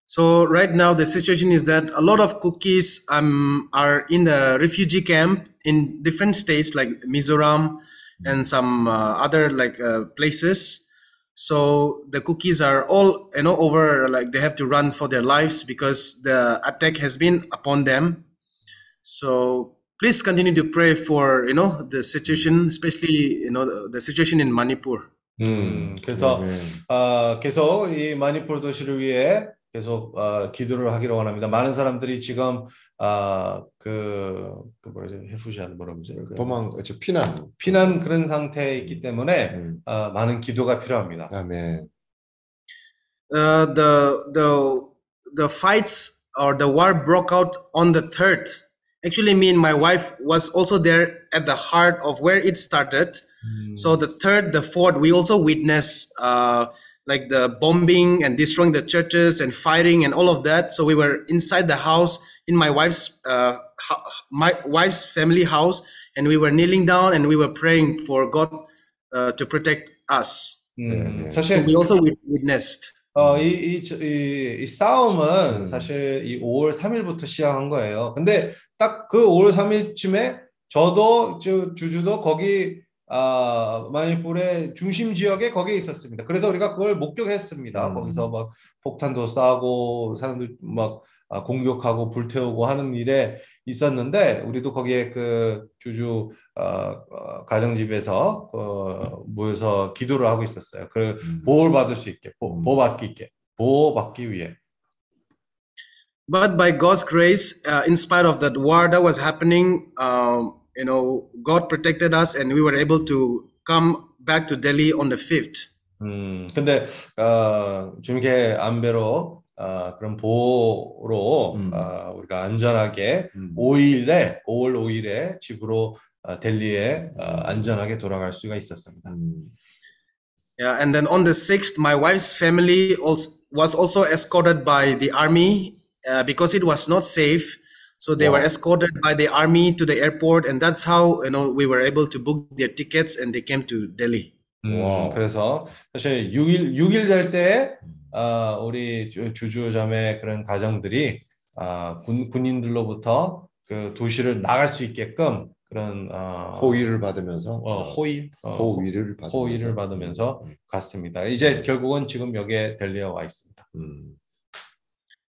So right now, the situation is that a lot of cookies um, are in the refugee camp in different states like Mizoram and some uh, other like uh, places. So the cookies are all you know over like they have to run for their lives because the attack has been upon them. So please continue to pray for you know the situation, especially you know the, the situation in Manipur. 음, 그래서 네. 어, 계속 이 마니풀 도시를 위해 계속 어, 기도를 하기로 원합니다. 많은 사람들이 지금 아, 그, 그 뭐라지 해fu시하는 뭐라 그러죠? 그 도망, 저 피난. 피난 그런 상태에 있기 때문에 음. 어, 많은 기도가 필요합니다. 아멘. uh, the the the fights or the war broke out on the third. actually me and my wife was also there at the heart of where it started mm. so the third the fourth we also witnessed uh, like the bombing and destroying the churches and firing and all of that so we were inside the house in my wife's uh, my wife's family house and we were kneeling down and we were praying for god uh, to protect us mm. so we also witnessed 어, 이, 이, 저- 이, 이 싸움은 음. 사실 이 5월 3일부터 시작한 거예요. 근데 딱 그 5월 3일쯤에 저도 저 주주도 거기 아, 마니풀의 중심 지역에 거기에 있었습니다. 그래서 우리가 그걸 목격했습니다. 음. 거기서 막 폭탄도 쏴고 사람들 막 아, 공격하고 불태우고 하는 일에 있었는데 우리도 거기에 그 주주 어, 어, 가정집에서 어, 모여서 기도를 하고 있었어요. 그 음. 보호를 받을 수 있게, 보, 음. 보호받기 있게, 보호받기 위해. But by God's grace, uh, in spite of that war that was happening, um, you know, God protected us, and we were able to come back to Delhi on the fifth. 음, 근데 어, 주님께 안배로 어, 그런 보호로 음. 어, 우리가 안전하게 음. 5일에 5월 5일에 집으로 어, 델리에 어, 안전하게 돌아갈 수가 있었습니다. 음. Yeah, and then on the sixth, my wife's family also was also escorted by the army uh, because it was not safe. So they were Wow. escorted by the army to the airport, and that's how you know we were able to book their tickets and they came to Delhi. 음, 와우. 그래서 사실 6일 6일 될 때 아, 우리 주- 주주자매 그런 가정들이 아, 군 군인들로부터 그 도시를 나갈 수 있게끔 그런 어, 호의를 받으면서 어, 호의 어, 호의를 받으면서 호의를 받으면서 갔습니다. 이제 결국은 지금 여기에 델리에 와 있습니다. 음.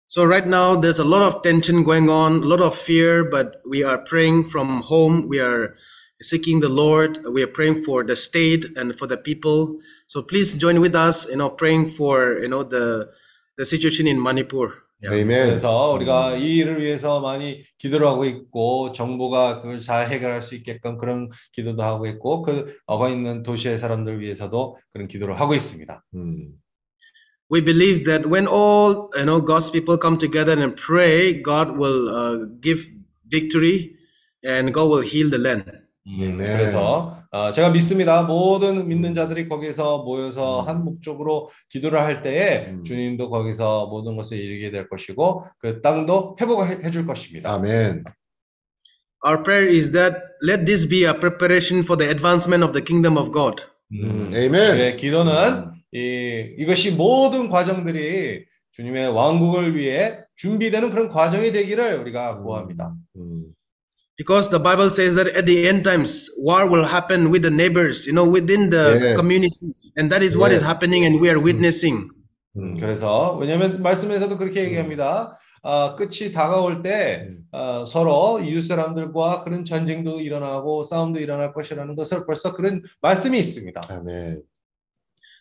So right now there's a lot of tension going on, a lot of fear, but we are praying from home. We are seeking the Lord. We are praying for the state and for the people. So please join with us, you know, praying for you know the the situation in Manipur. 아멘. 그래서 우리가 이 일을 위해서 많이 기도를 하고 있고 정부가 그걸 잘 해결할 수 있게끔 그런 기도도 하고 있고 그 어가 있는 도시의 사람들 위해서도 그런 기도를 하고 있습니다. 음. We believe that when all you know God's people come together and pray, God will uh, give victory, and God will heal the land. 음, 아멘. 그래서 어, 제가 믿습니다. 모든 믿는 자들이 거기서 모여서 한 목적으로 기도를 할 때에 음. 주님도 거기서 모든 것을 이루게 될 것이고 그 땅도 회복해 줄 것입니다. 아멘. Our prayer is that let this be a preparation for the advancement of the kingdom of God. 음, 아멘. 우리의 기도는 이, 이것이 모든 과정들이 주님의 왕국을 위해 준비되는 그런 과정이 되기를 우리가 구합니다. 음. Because the Bible says that at the end times, war will happen with the neighbors, you know, within the Yes. communities. And that is what is Yes. happening and we are witnessing. 음, 그래서 왜냐하면 말씀에서도 그렇게 얘기합니다. 아, 끝이 다가올 때 음. 어, 서로 이웃 사람들과 그런 전쟁도 일어나고 싸움도 일어날 것이라는 것을 벌써 그런 말씀이 있습니다. 아멘.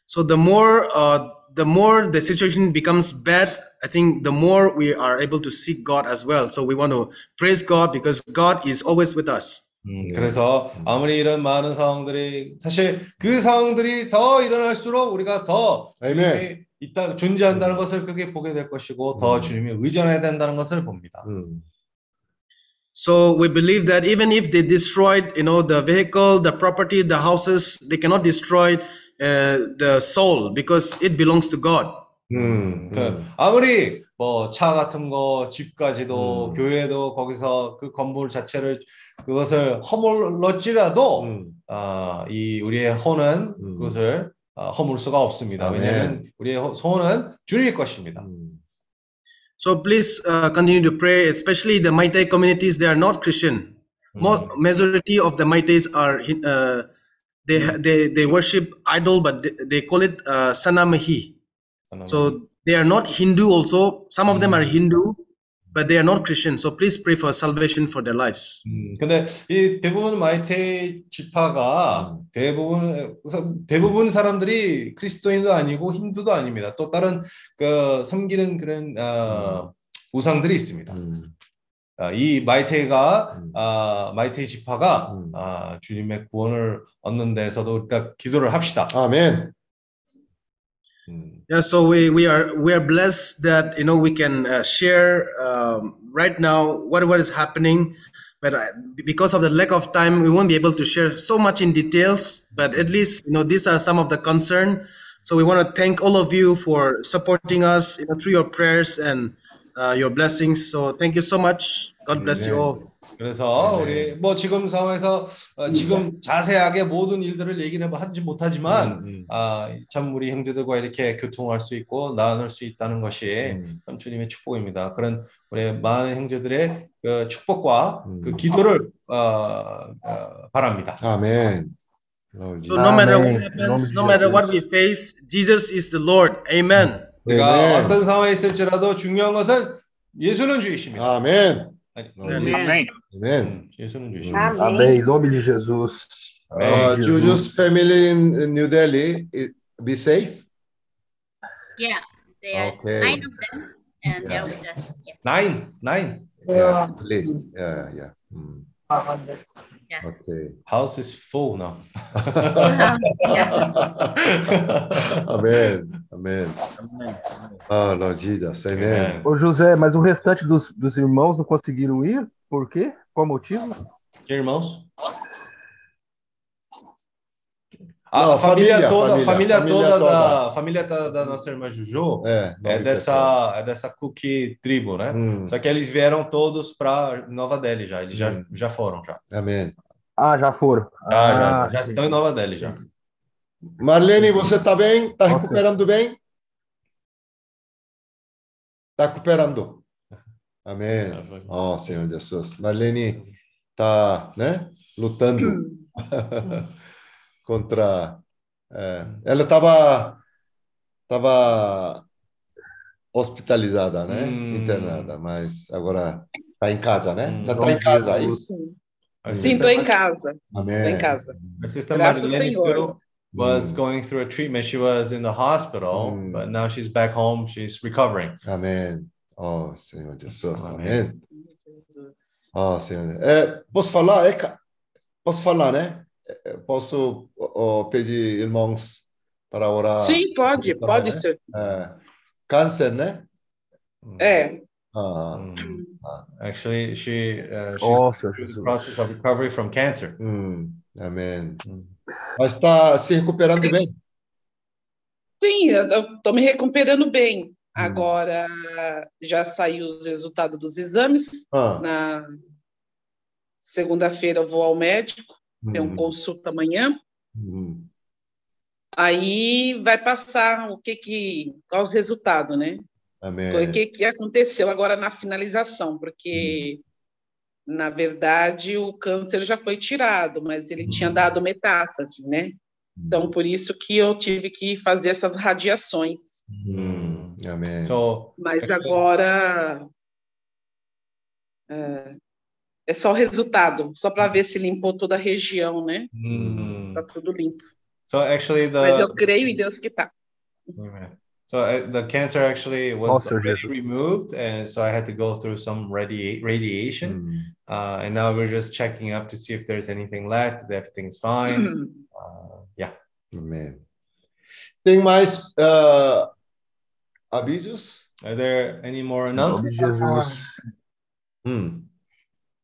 So the more uh, the more the situation becomes bad, I think the more we are able to seek God as well. So we want to praise God because God is always with us. 음, 그래서 아무리 이런 많은 상황들이 사실 그 상황들이 더 일어날수록 우리가 더 주님이 있다 존재한다는 것을 그게 보게 될 것이고 더 음. 주님이 의존해야 된다는 것을 봅니다. 음. So we believe that even if they destroyed, you know, the vehicle, the property, the houses, they cannot destroy uh, the soul because it belongs to God. 음, 그 아무리 뭐 차 같은 거, 집까지도 교회도 거기서 그 건물 자체를 그것을 허물렀지라도 음. 아, 이 우리의 혼은 그것을 아, 허물 수가 없습니다. 아멘. 왜냐하면 우리의 호- 혼은 주님의 것입니다. So please uh, continue to pray, especially the Maitai communities. They are not Christian. Mo- majority of the Maitais are uh, they they they worship idol, but they, they call it uh, Sanamahi. So they are not Hindu. Also, some of them are Hindu, but they are not Christian. So please pray for salvation for their lives. 음, 근데 이 대부분 마이테이 지파가 대부분 대부분 사람들이 그리스도인도 아니고 힌두도 아닙니다. 또 다른 그 섬기는 그런 어, 우상들이 있습니다. 아, 이 마이테이가 아, 마이테이 지파가 아, 주님의 구원을 얻는 데서도 우리가 기도를 합시다. 아멘. Yeah, so we, we are we are blessed that you know we can uh, share um, right now what what is happening, but uh, because of the lack of time, we won't be able to share so much in details. But at least you know these are some of the concern. So we want to thank all of you for supporting us you know, through your prayers and uh, your blessings. So thank you so much. God bless you all. 그래서 우리 뭐 지금 상황에서 어, 지금 자세하게 모든 일들을 얘기는 뭐 하지 못하지만 아, 참 우리 형제들과 이렇게 교통할 수 있고 나눌 수 있다는 것이 참 주님의 축복입니다. 그런 우리 많은 형제들의 그 축복과 그 기도를 어, 어, 바랍니다. 아멘. So no matter what happens, no matter what we face, Jesus is the Lord. Amen. 우리가 어떤 상황에 있을지라도 중요한 것은 예수는 주이십니다. 아멘. 아멘. 예수는 주이십니다. Amém. Em nome de Jesus. Uh, Juju's family in New Delhi, i- be safe. Yeah, they are Okay. nine of them, and they're with us. Yeah. Nine, nine. Yeah, please. Yeah, yeah. Mm. Yeah. Okay. House is full now. Amém. Amém. Oh, Lord Jesus. Amen. Ô José, mas o restante dos, dos irmãos não conseguiram ir? Por quê? Qual motivo? Que irmãos? A, Não, a família, família, toda, família, família, família toda, toda. Da, família da, da nossa irmã Juju É, é dessa, é dessa Cookie tribo, né? Hum. Só que eles vieram todos para Nova Delhi já, eles já, Hum. já foram já. Amém. Ah, já foram. Já, ah, já, já estão em Nova Delhi já. Marlene, você está bem? Está recuperando bem? Está recuperando. Amém. Ó, Senhor Jesus. Marlene está, né? Lutando contra. é, ela estava estava hospitalizada, né? Hum. Internada, mas agora está em casa, né? Hum. Já está em casa, é isso? Sim, estou em casa. Estou em casa. Sister Graças ao Marlene Senhor. was Hum. going through a treatment. She was in the hospital, Hum. but now she's back home. She's recovering. Amém. Ó, Senhor Jesus. Amém. Ó, Senhor. É, posso falar? É, posso falar, né? É, Posso ó, pedir irmãos para orar? Sim, pode, Para, pode né? ser. É, câncer, né? É. Ah, Mm. Actually, she uh, she's Oh, Senhor through the process of recovery from cancer. hum, amém. Mas está se recuperando bem? Sim, eu estou me recuperando Hum. bem. Agora já saiu os resultados dos exames. Ah, Na segunda-feira eu vou ao médico, tenho hum, consulta amanhã. hum, Aí vai passar o que que, qual os resultados, né? amém. O que que aconteceu agora na finalização, porque na verdade o câncer já foi tirado, mas ele tinha dado metástase, né? Então por isso que eu tive que fazer essas radiações. Amém. Mas agora é, é só o resultado, só para ver se limpou toda a região, né? Mm. Tá tudo limpo. So actually, the Mas eu creio em Deus que tá. Amen. So uh, the cancer actually was already removed, and so I had to go through some radi- radiation, Hum, uh, and now we're just checking up to see if there's anything left, if everything's fine. Uh, yeah. amém. Tem mais ah, avisos? Are there any more announcements? de Jesus.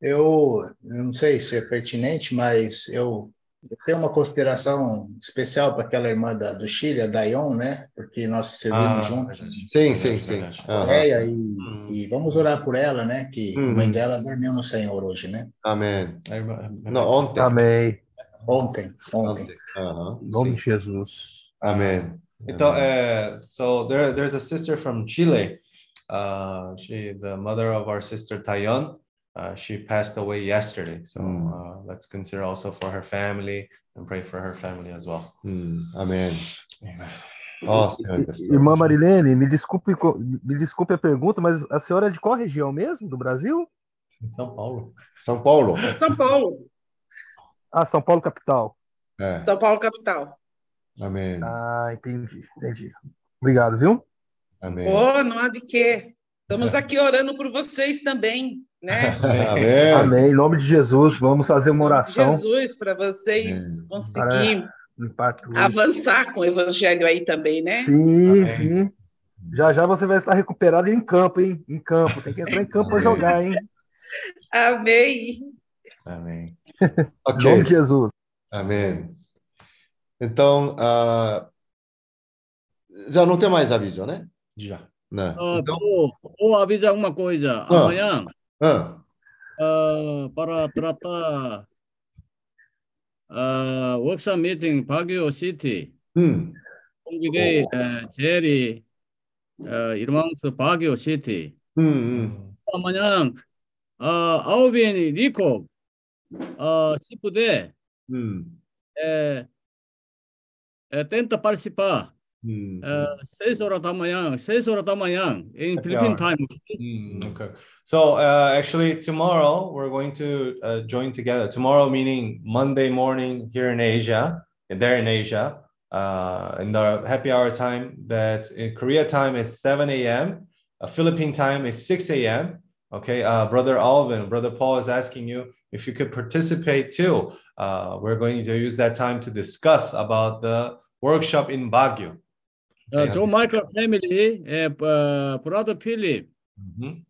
Eu, eu não sei se é pertinente, mas eu, eu tenho uma consideração especial para aquela irmã da, do Chile, a Dayon, né? Porque nós servimos Ah, juntos sim, sim, sim. verdade. Aham. Coreia e, e vamos orar por ela, né? Que a Uhum. mãe dela dormiu no Senhor hoje, né? Amém. Não, ontem. Amém. Ontem, ontem. Ontem. Em nome sim. de Jesus. Amém. Então, uh, so there, there's a sister from Chile. Uh, she, the mother of our sister Tayon, uh, she passed away yesterday. So Mm. uh, let's consider also for her family and pray for her family as well. Hum, amém. Amen. Jesus. Irmã Marilene, me desculpe, me desculpe a pergunta, mas a senhora é de qual região mesmo? Do Brasil? São Paulo. São Paulo. São Paulo, Ah, São Paulo, capital. É, São Paulo capital. amém. Ah, entendi, entendi. Obrigado, viu? Amém. Oh, não há de quê. Estamos aqui orando por vocês também, né? Amém. Amém. Em nome de Jesus, vamos fazer uma oração. Jesus, para vocês conseguirem avançar com o evangelho aí também, né? Sim, Amém. sim. Já já você vai estar recuperado em campo, hein? Em campo. Tem que entrar em campo para jogar, hein? Amém. Amém. Em Ok. nome de Jesus. Amém. Então, ah, já não tem mais aviso, né? Já. Não. Ah, vou, vou avisar uma coisa. Ah. Amanhã, Ah. Uh, para tratar uh, workshop meeting Baguio City. 음. 홍기대 어, 어 제리 어, 이름하면서 바기오 시티. 음. 음. 만약 어, 아우빈 리코 어, 시프데 음. 에, 에 텐타 파르시파 manhã, seis horas da manhã, em Happy Philippine time. Okay. So uh, actually, tomorrow we're going to uh, join together. Tomorrow, meaning Monday morning here in Asia, and there in Asia, uh, in the happy hour time. That in Korea time is 7 a.m. Uh, Philippine time is 6 a.m. Okay, uh, brother Alvin, brother Paul is asking you if you could participate too. Uh, we're going to use that time to discuss about the workshop in Baguio. Uh, John Michael family, uh, uh, brother Philip, Mhm.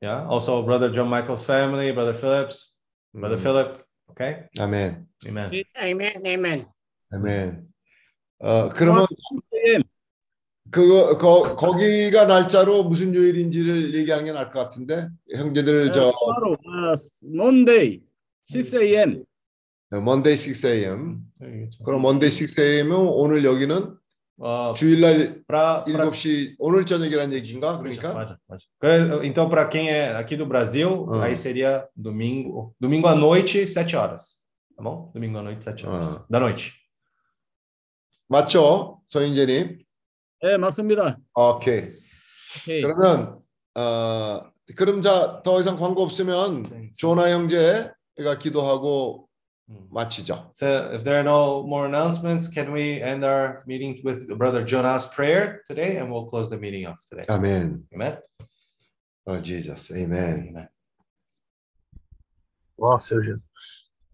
Yeah. Also, brother John Michael's family, brother Phillips, brother hum. Philip. Okay. Amém. Amen. Amen, amen. 아멘. 어 그러면 6am. 그거 거, 거기가 날짜로 무슨 요일인지를 얘기하는 게 나을 것 같은데 형제들 저 uh, Monday, 6am. Monday 6 a.m. 그럼 Monday 6 a.m.은 오늘 여기는 어, 주일날 pra, pra, 7시 오늘 저녁이라는 얘기인가? 그렇죠, 그러니까 맞아, 맞아. 그래, então, para quem é aqui do Brasil, Ah. aí seria domingo, domingo à noite, 7 horas. Tá bom? Domingo à noite, 7 horas. Ah. Da noite. 맞죠? 소인재 님. 네, 맞습니다. 오케이. 오케이. 그러면 어 그럼 자 더 이상 광고 없으면 조나 형제가 기도하고 마치죠. So, if there are no more announcements, can we end our meeting with Brother Jonah's prayer today, and we'll close the meeting off today. 아멘. Amen. 어, Jesus. 아멘. Ó, seu Jesus.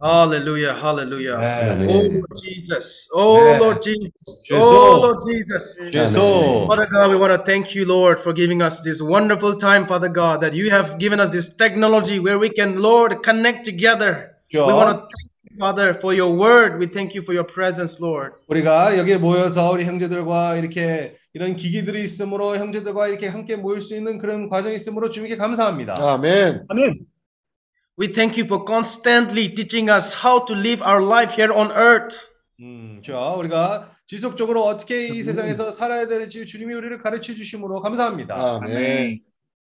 Hallelujah, hallelujah. Amen. Oh Lord Jesus. Oh Amen. Lord Jesus. Jesus. Oh Lord Jesus. Jesus. Father God, we want to thank you, Lord, for giving us this wonderful time, Father God, that you have given us this technology where we can, Lord, connect together. We Sure. want to thank you, Father, for your word. We thank you for your presence, Lord. 우리가 여기에 모여서 우리 형제들과 이렇게 이런 기기들이 있으므로 형제들과 이렇게 함께 모일 수 있는 그런 과정이 있으므로 주님께 감사합니다. 아멘. 아멘. We thank you for constantly teaching us how to live our life here on earth. 음, 저 우리가 지속적으로 어떻게 이 세상에서 살아야 되는지 주님이 우리를 가르쳐 주심으로 감사합니다. 아멘.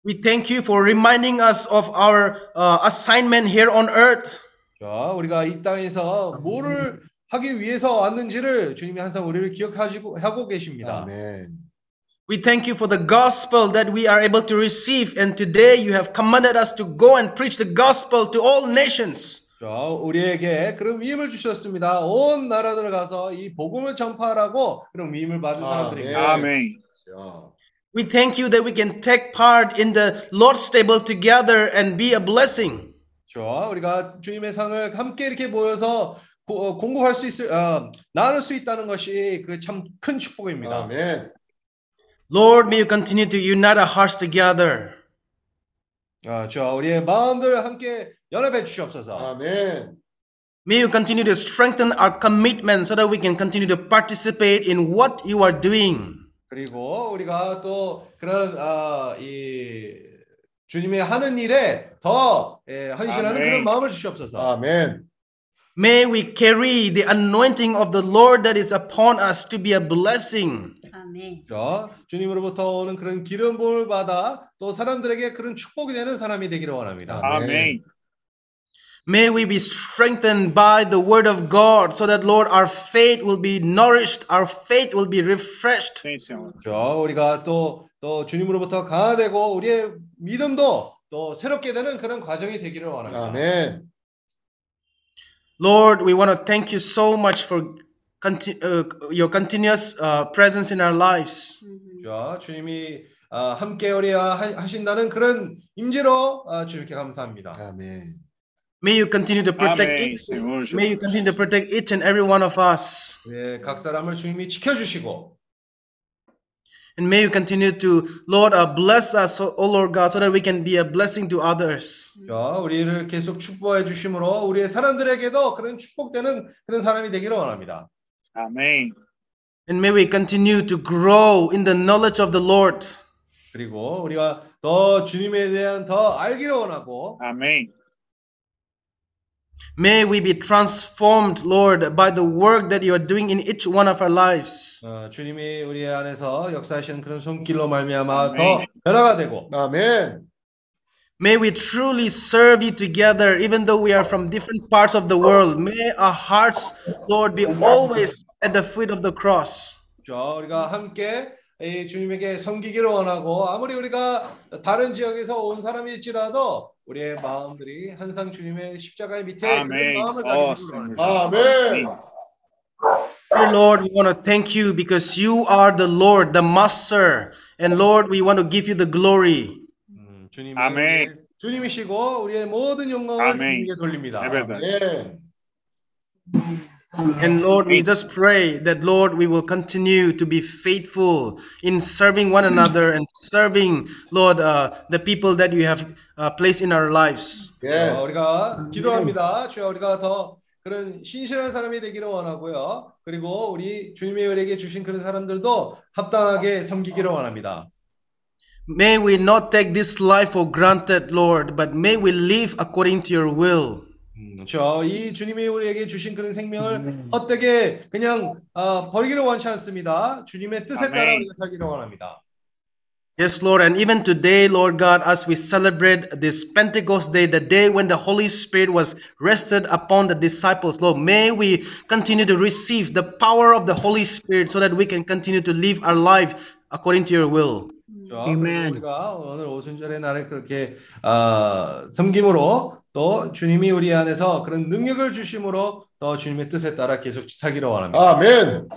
We thank you for reminding us of our uh, assignment here on earth. 자, 우리가 이 땅에서 뭐를 하기 위해서 왔는지를 주님이 항상 우리를 기억하시고 하고 계십니다. 아멘. We thank you for the gospel that we are able to receive. And today you have commanded us to go and preach the gospel to all nations. 자, 우리에게 그런 위임을 주셨습니다. 온 나라들 가서 이 복음을 전파하라고 그런 위임을 받은 사람들입니다. 아멘. We thank you that we can take part in the Lord's table together and be a blessing. 자, 우리가 주님의 상을 함께 이렇게 모여서 고- 어, 공급할 수 있을 어, 나눌 수 있다는 것이 그 참 큰 축복입니다. 아멘. Lord, may you continue to unite our hearts together. 아, 자, 우리의 마음들 함께 연합해 주시옵소서. 아멘. May you continue to strengthen our commitment so that we can continue to participate in what you are doing. 그리고 우리가 또 그런 아, 이 주님의 하는 일에 더 예, 헌신하는 아멘. 그런 마음을 주시옵소서. 아멘. May we carry the anointing of the Lord that is upon us to be a blessing. 아멘. 자, 주님으로부터 오는 그런 기름 부음을 받아 또 사람들에게 그런 축복이 되는 사람이 되기를 원합니다. 아멘. May we be strengthened by the word of God so that, Lord, our faith will be nourished, our faith will be refreshed. Sim, Senhor. 자, 우리가 또, 또 주님으로부터 강화되고 우리의 믿음도 또 새롭게 되는 그런 과정이 되기를 원합니다. 아멘. Lord, we want to thank you so much for conti- uh, your continuous uh, presence in our lives. 자, 주님이 아, 함께 우리와 하- 하신다는 그런 임재로 아, 주님께 감사합니다. 아멘. May you continue to protect Amém, each, Senhor may you Jesus. continue to protect each and every one of us. 네, 각 사람을 주님이 지켜주시고 And may you continue to, Lord, uh, bless us, oh oh Lord God, so that we can be a blessing to others. 자, 우리를 계속 축복해 주심으로 우리의 사람들에게도 그런 축복되는 그런 사람이 되기를 원합니다. Amém. And may we continue to grow in the knowledge of the Lord. 그리고 우리가 더 주님에 대한 더 알기를 원하고 Amém. May we be transformed, Lord, by the work that you are doing in each one of our lives. 어, 주님이 우리 안에서 역사하시는 그런 손길로 말미암아 아멘. 더 변화가 되고 아멘. May we truly serve you together, even though we are from different parts of the world. May our hearts, Lord, be always at the foot of the cross. 자, 우리가 함께 이 주님에게 섬기기를 원하고 아무리 우리가 다른 지역에서 온 사람일지라도 우리의 마음들이 항상 주님의 십자가의 밑에 Amém. 마음을 가지고. 아멘. Dear Lord, we want to thank you because you are the Lord, the Master. And Lord, we want to give you the glory. 음, 주님이 아멘. 주님이시고 우리의 모든 영광을 아멘. 주님께 돌립니다. 아멘. And Lord, we just pray that, Lord, we will continue to be faithful in serving one another and serving, Lord, uh, the people that you have uh, placed in our lives. 자, Yes. 우리가 기도합니다. 주여 우리가 더 그런 신실한 사람이 되기를 원하고요. 그리고 우리 주님이 우리에게 주신 그런 사람들도 합당하게 섬기기를 원합니다. May we not take this life for granted, Lord, but may we live according to your will. 그렇죠. 이 주님이 우리에게 주신 그런 생명을 헛되게 그냥 어, 버리기를 원치 않습니다. 주님의 뜻에 따라 아멘. 우리가 살기를 원합니다. Yes, Lord, and even today, Lord God, as we celebrate this Pentecost day, the day when the Holy Spirit was rested upon the disciples, Lord, may we continue to receive the power of the Holy Spirit so that we can continue to live our life according to your will. 그렇죠? 그래서 우리가 오늘 오순절의 날에 그렇게 어, 섬김으로 또 주님이 우리 안에서 그런 능력을 주심으로 또 주님의 뜻에 따라 계속 살기를 원합니다. 아멘.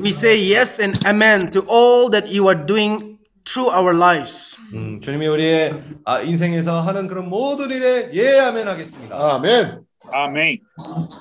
We say yes and amen to all that you are doing through our lives. 음, 주님이 우리의 아, 인생에서 하는 그런 모든 일에 예 아멘 하겠습니다. 아멘. Amen.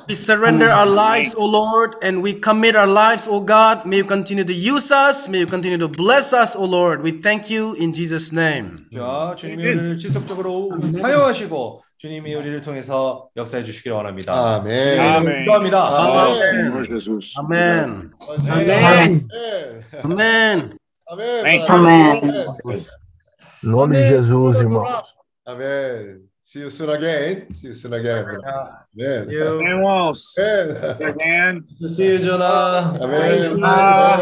We surrender our lives, O Lord, and we commit our lives, O God. May you continue to use us. May you continue to bless us, O Lord. We thank you in Jesus' name. 자, 주님이 우리를 지속적으로 사용하시고 주님이 우리를 통해서 역사해 주시기를 원합니다. 아멘. 주님을 기도합니다. 아멘. Jesus. Amen. 아멘. Amen. 아멘. Amém. Em nome de Jesus, irmão. 아멘. See you soon again. See you soon again. Uh. You. Vemos. Again. To see you, Jonah. Amen. Amen.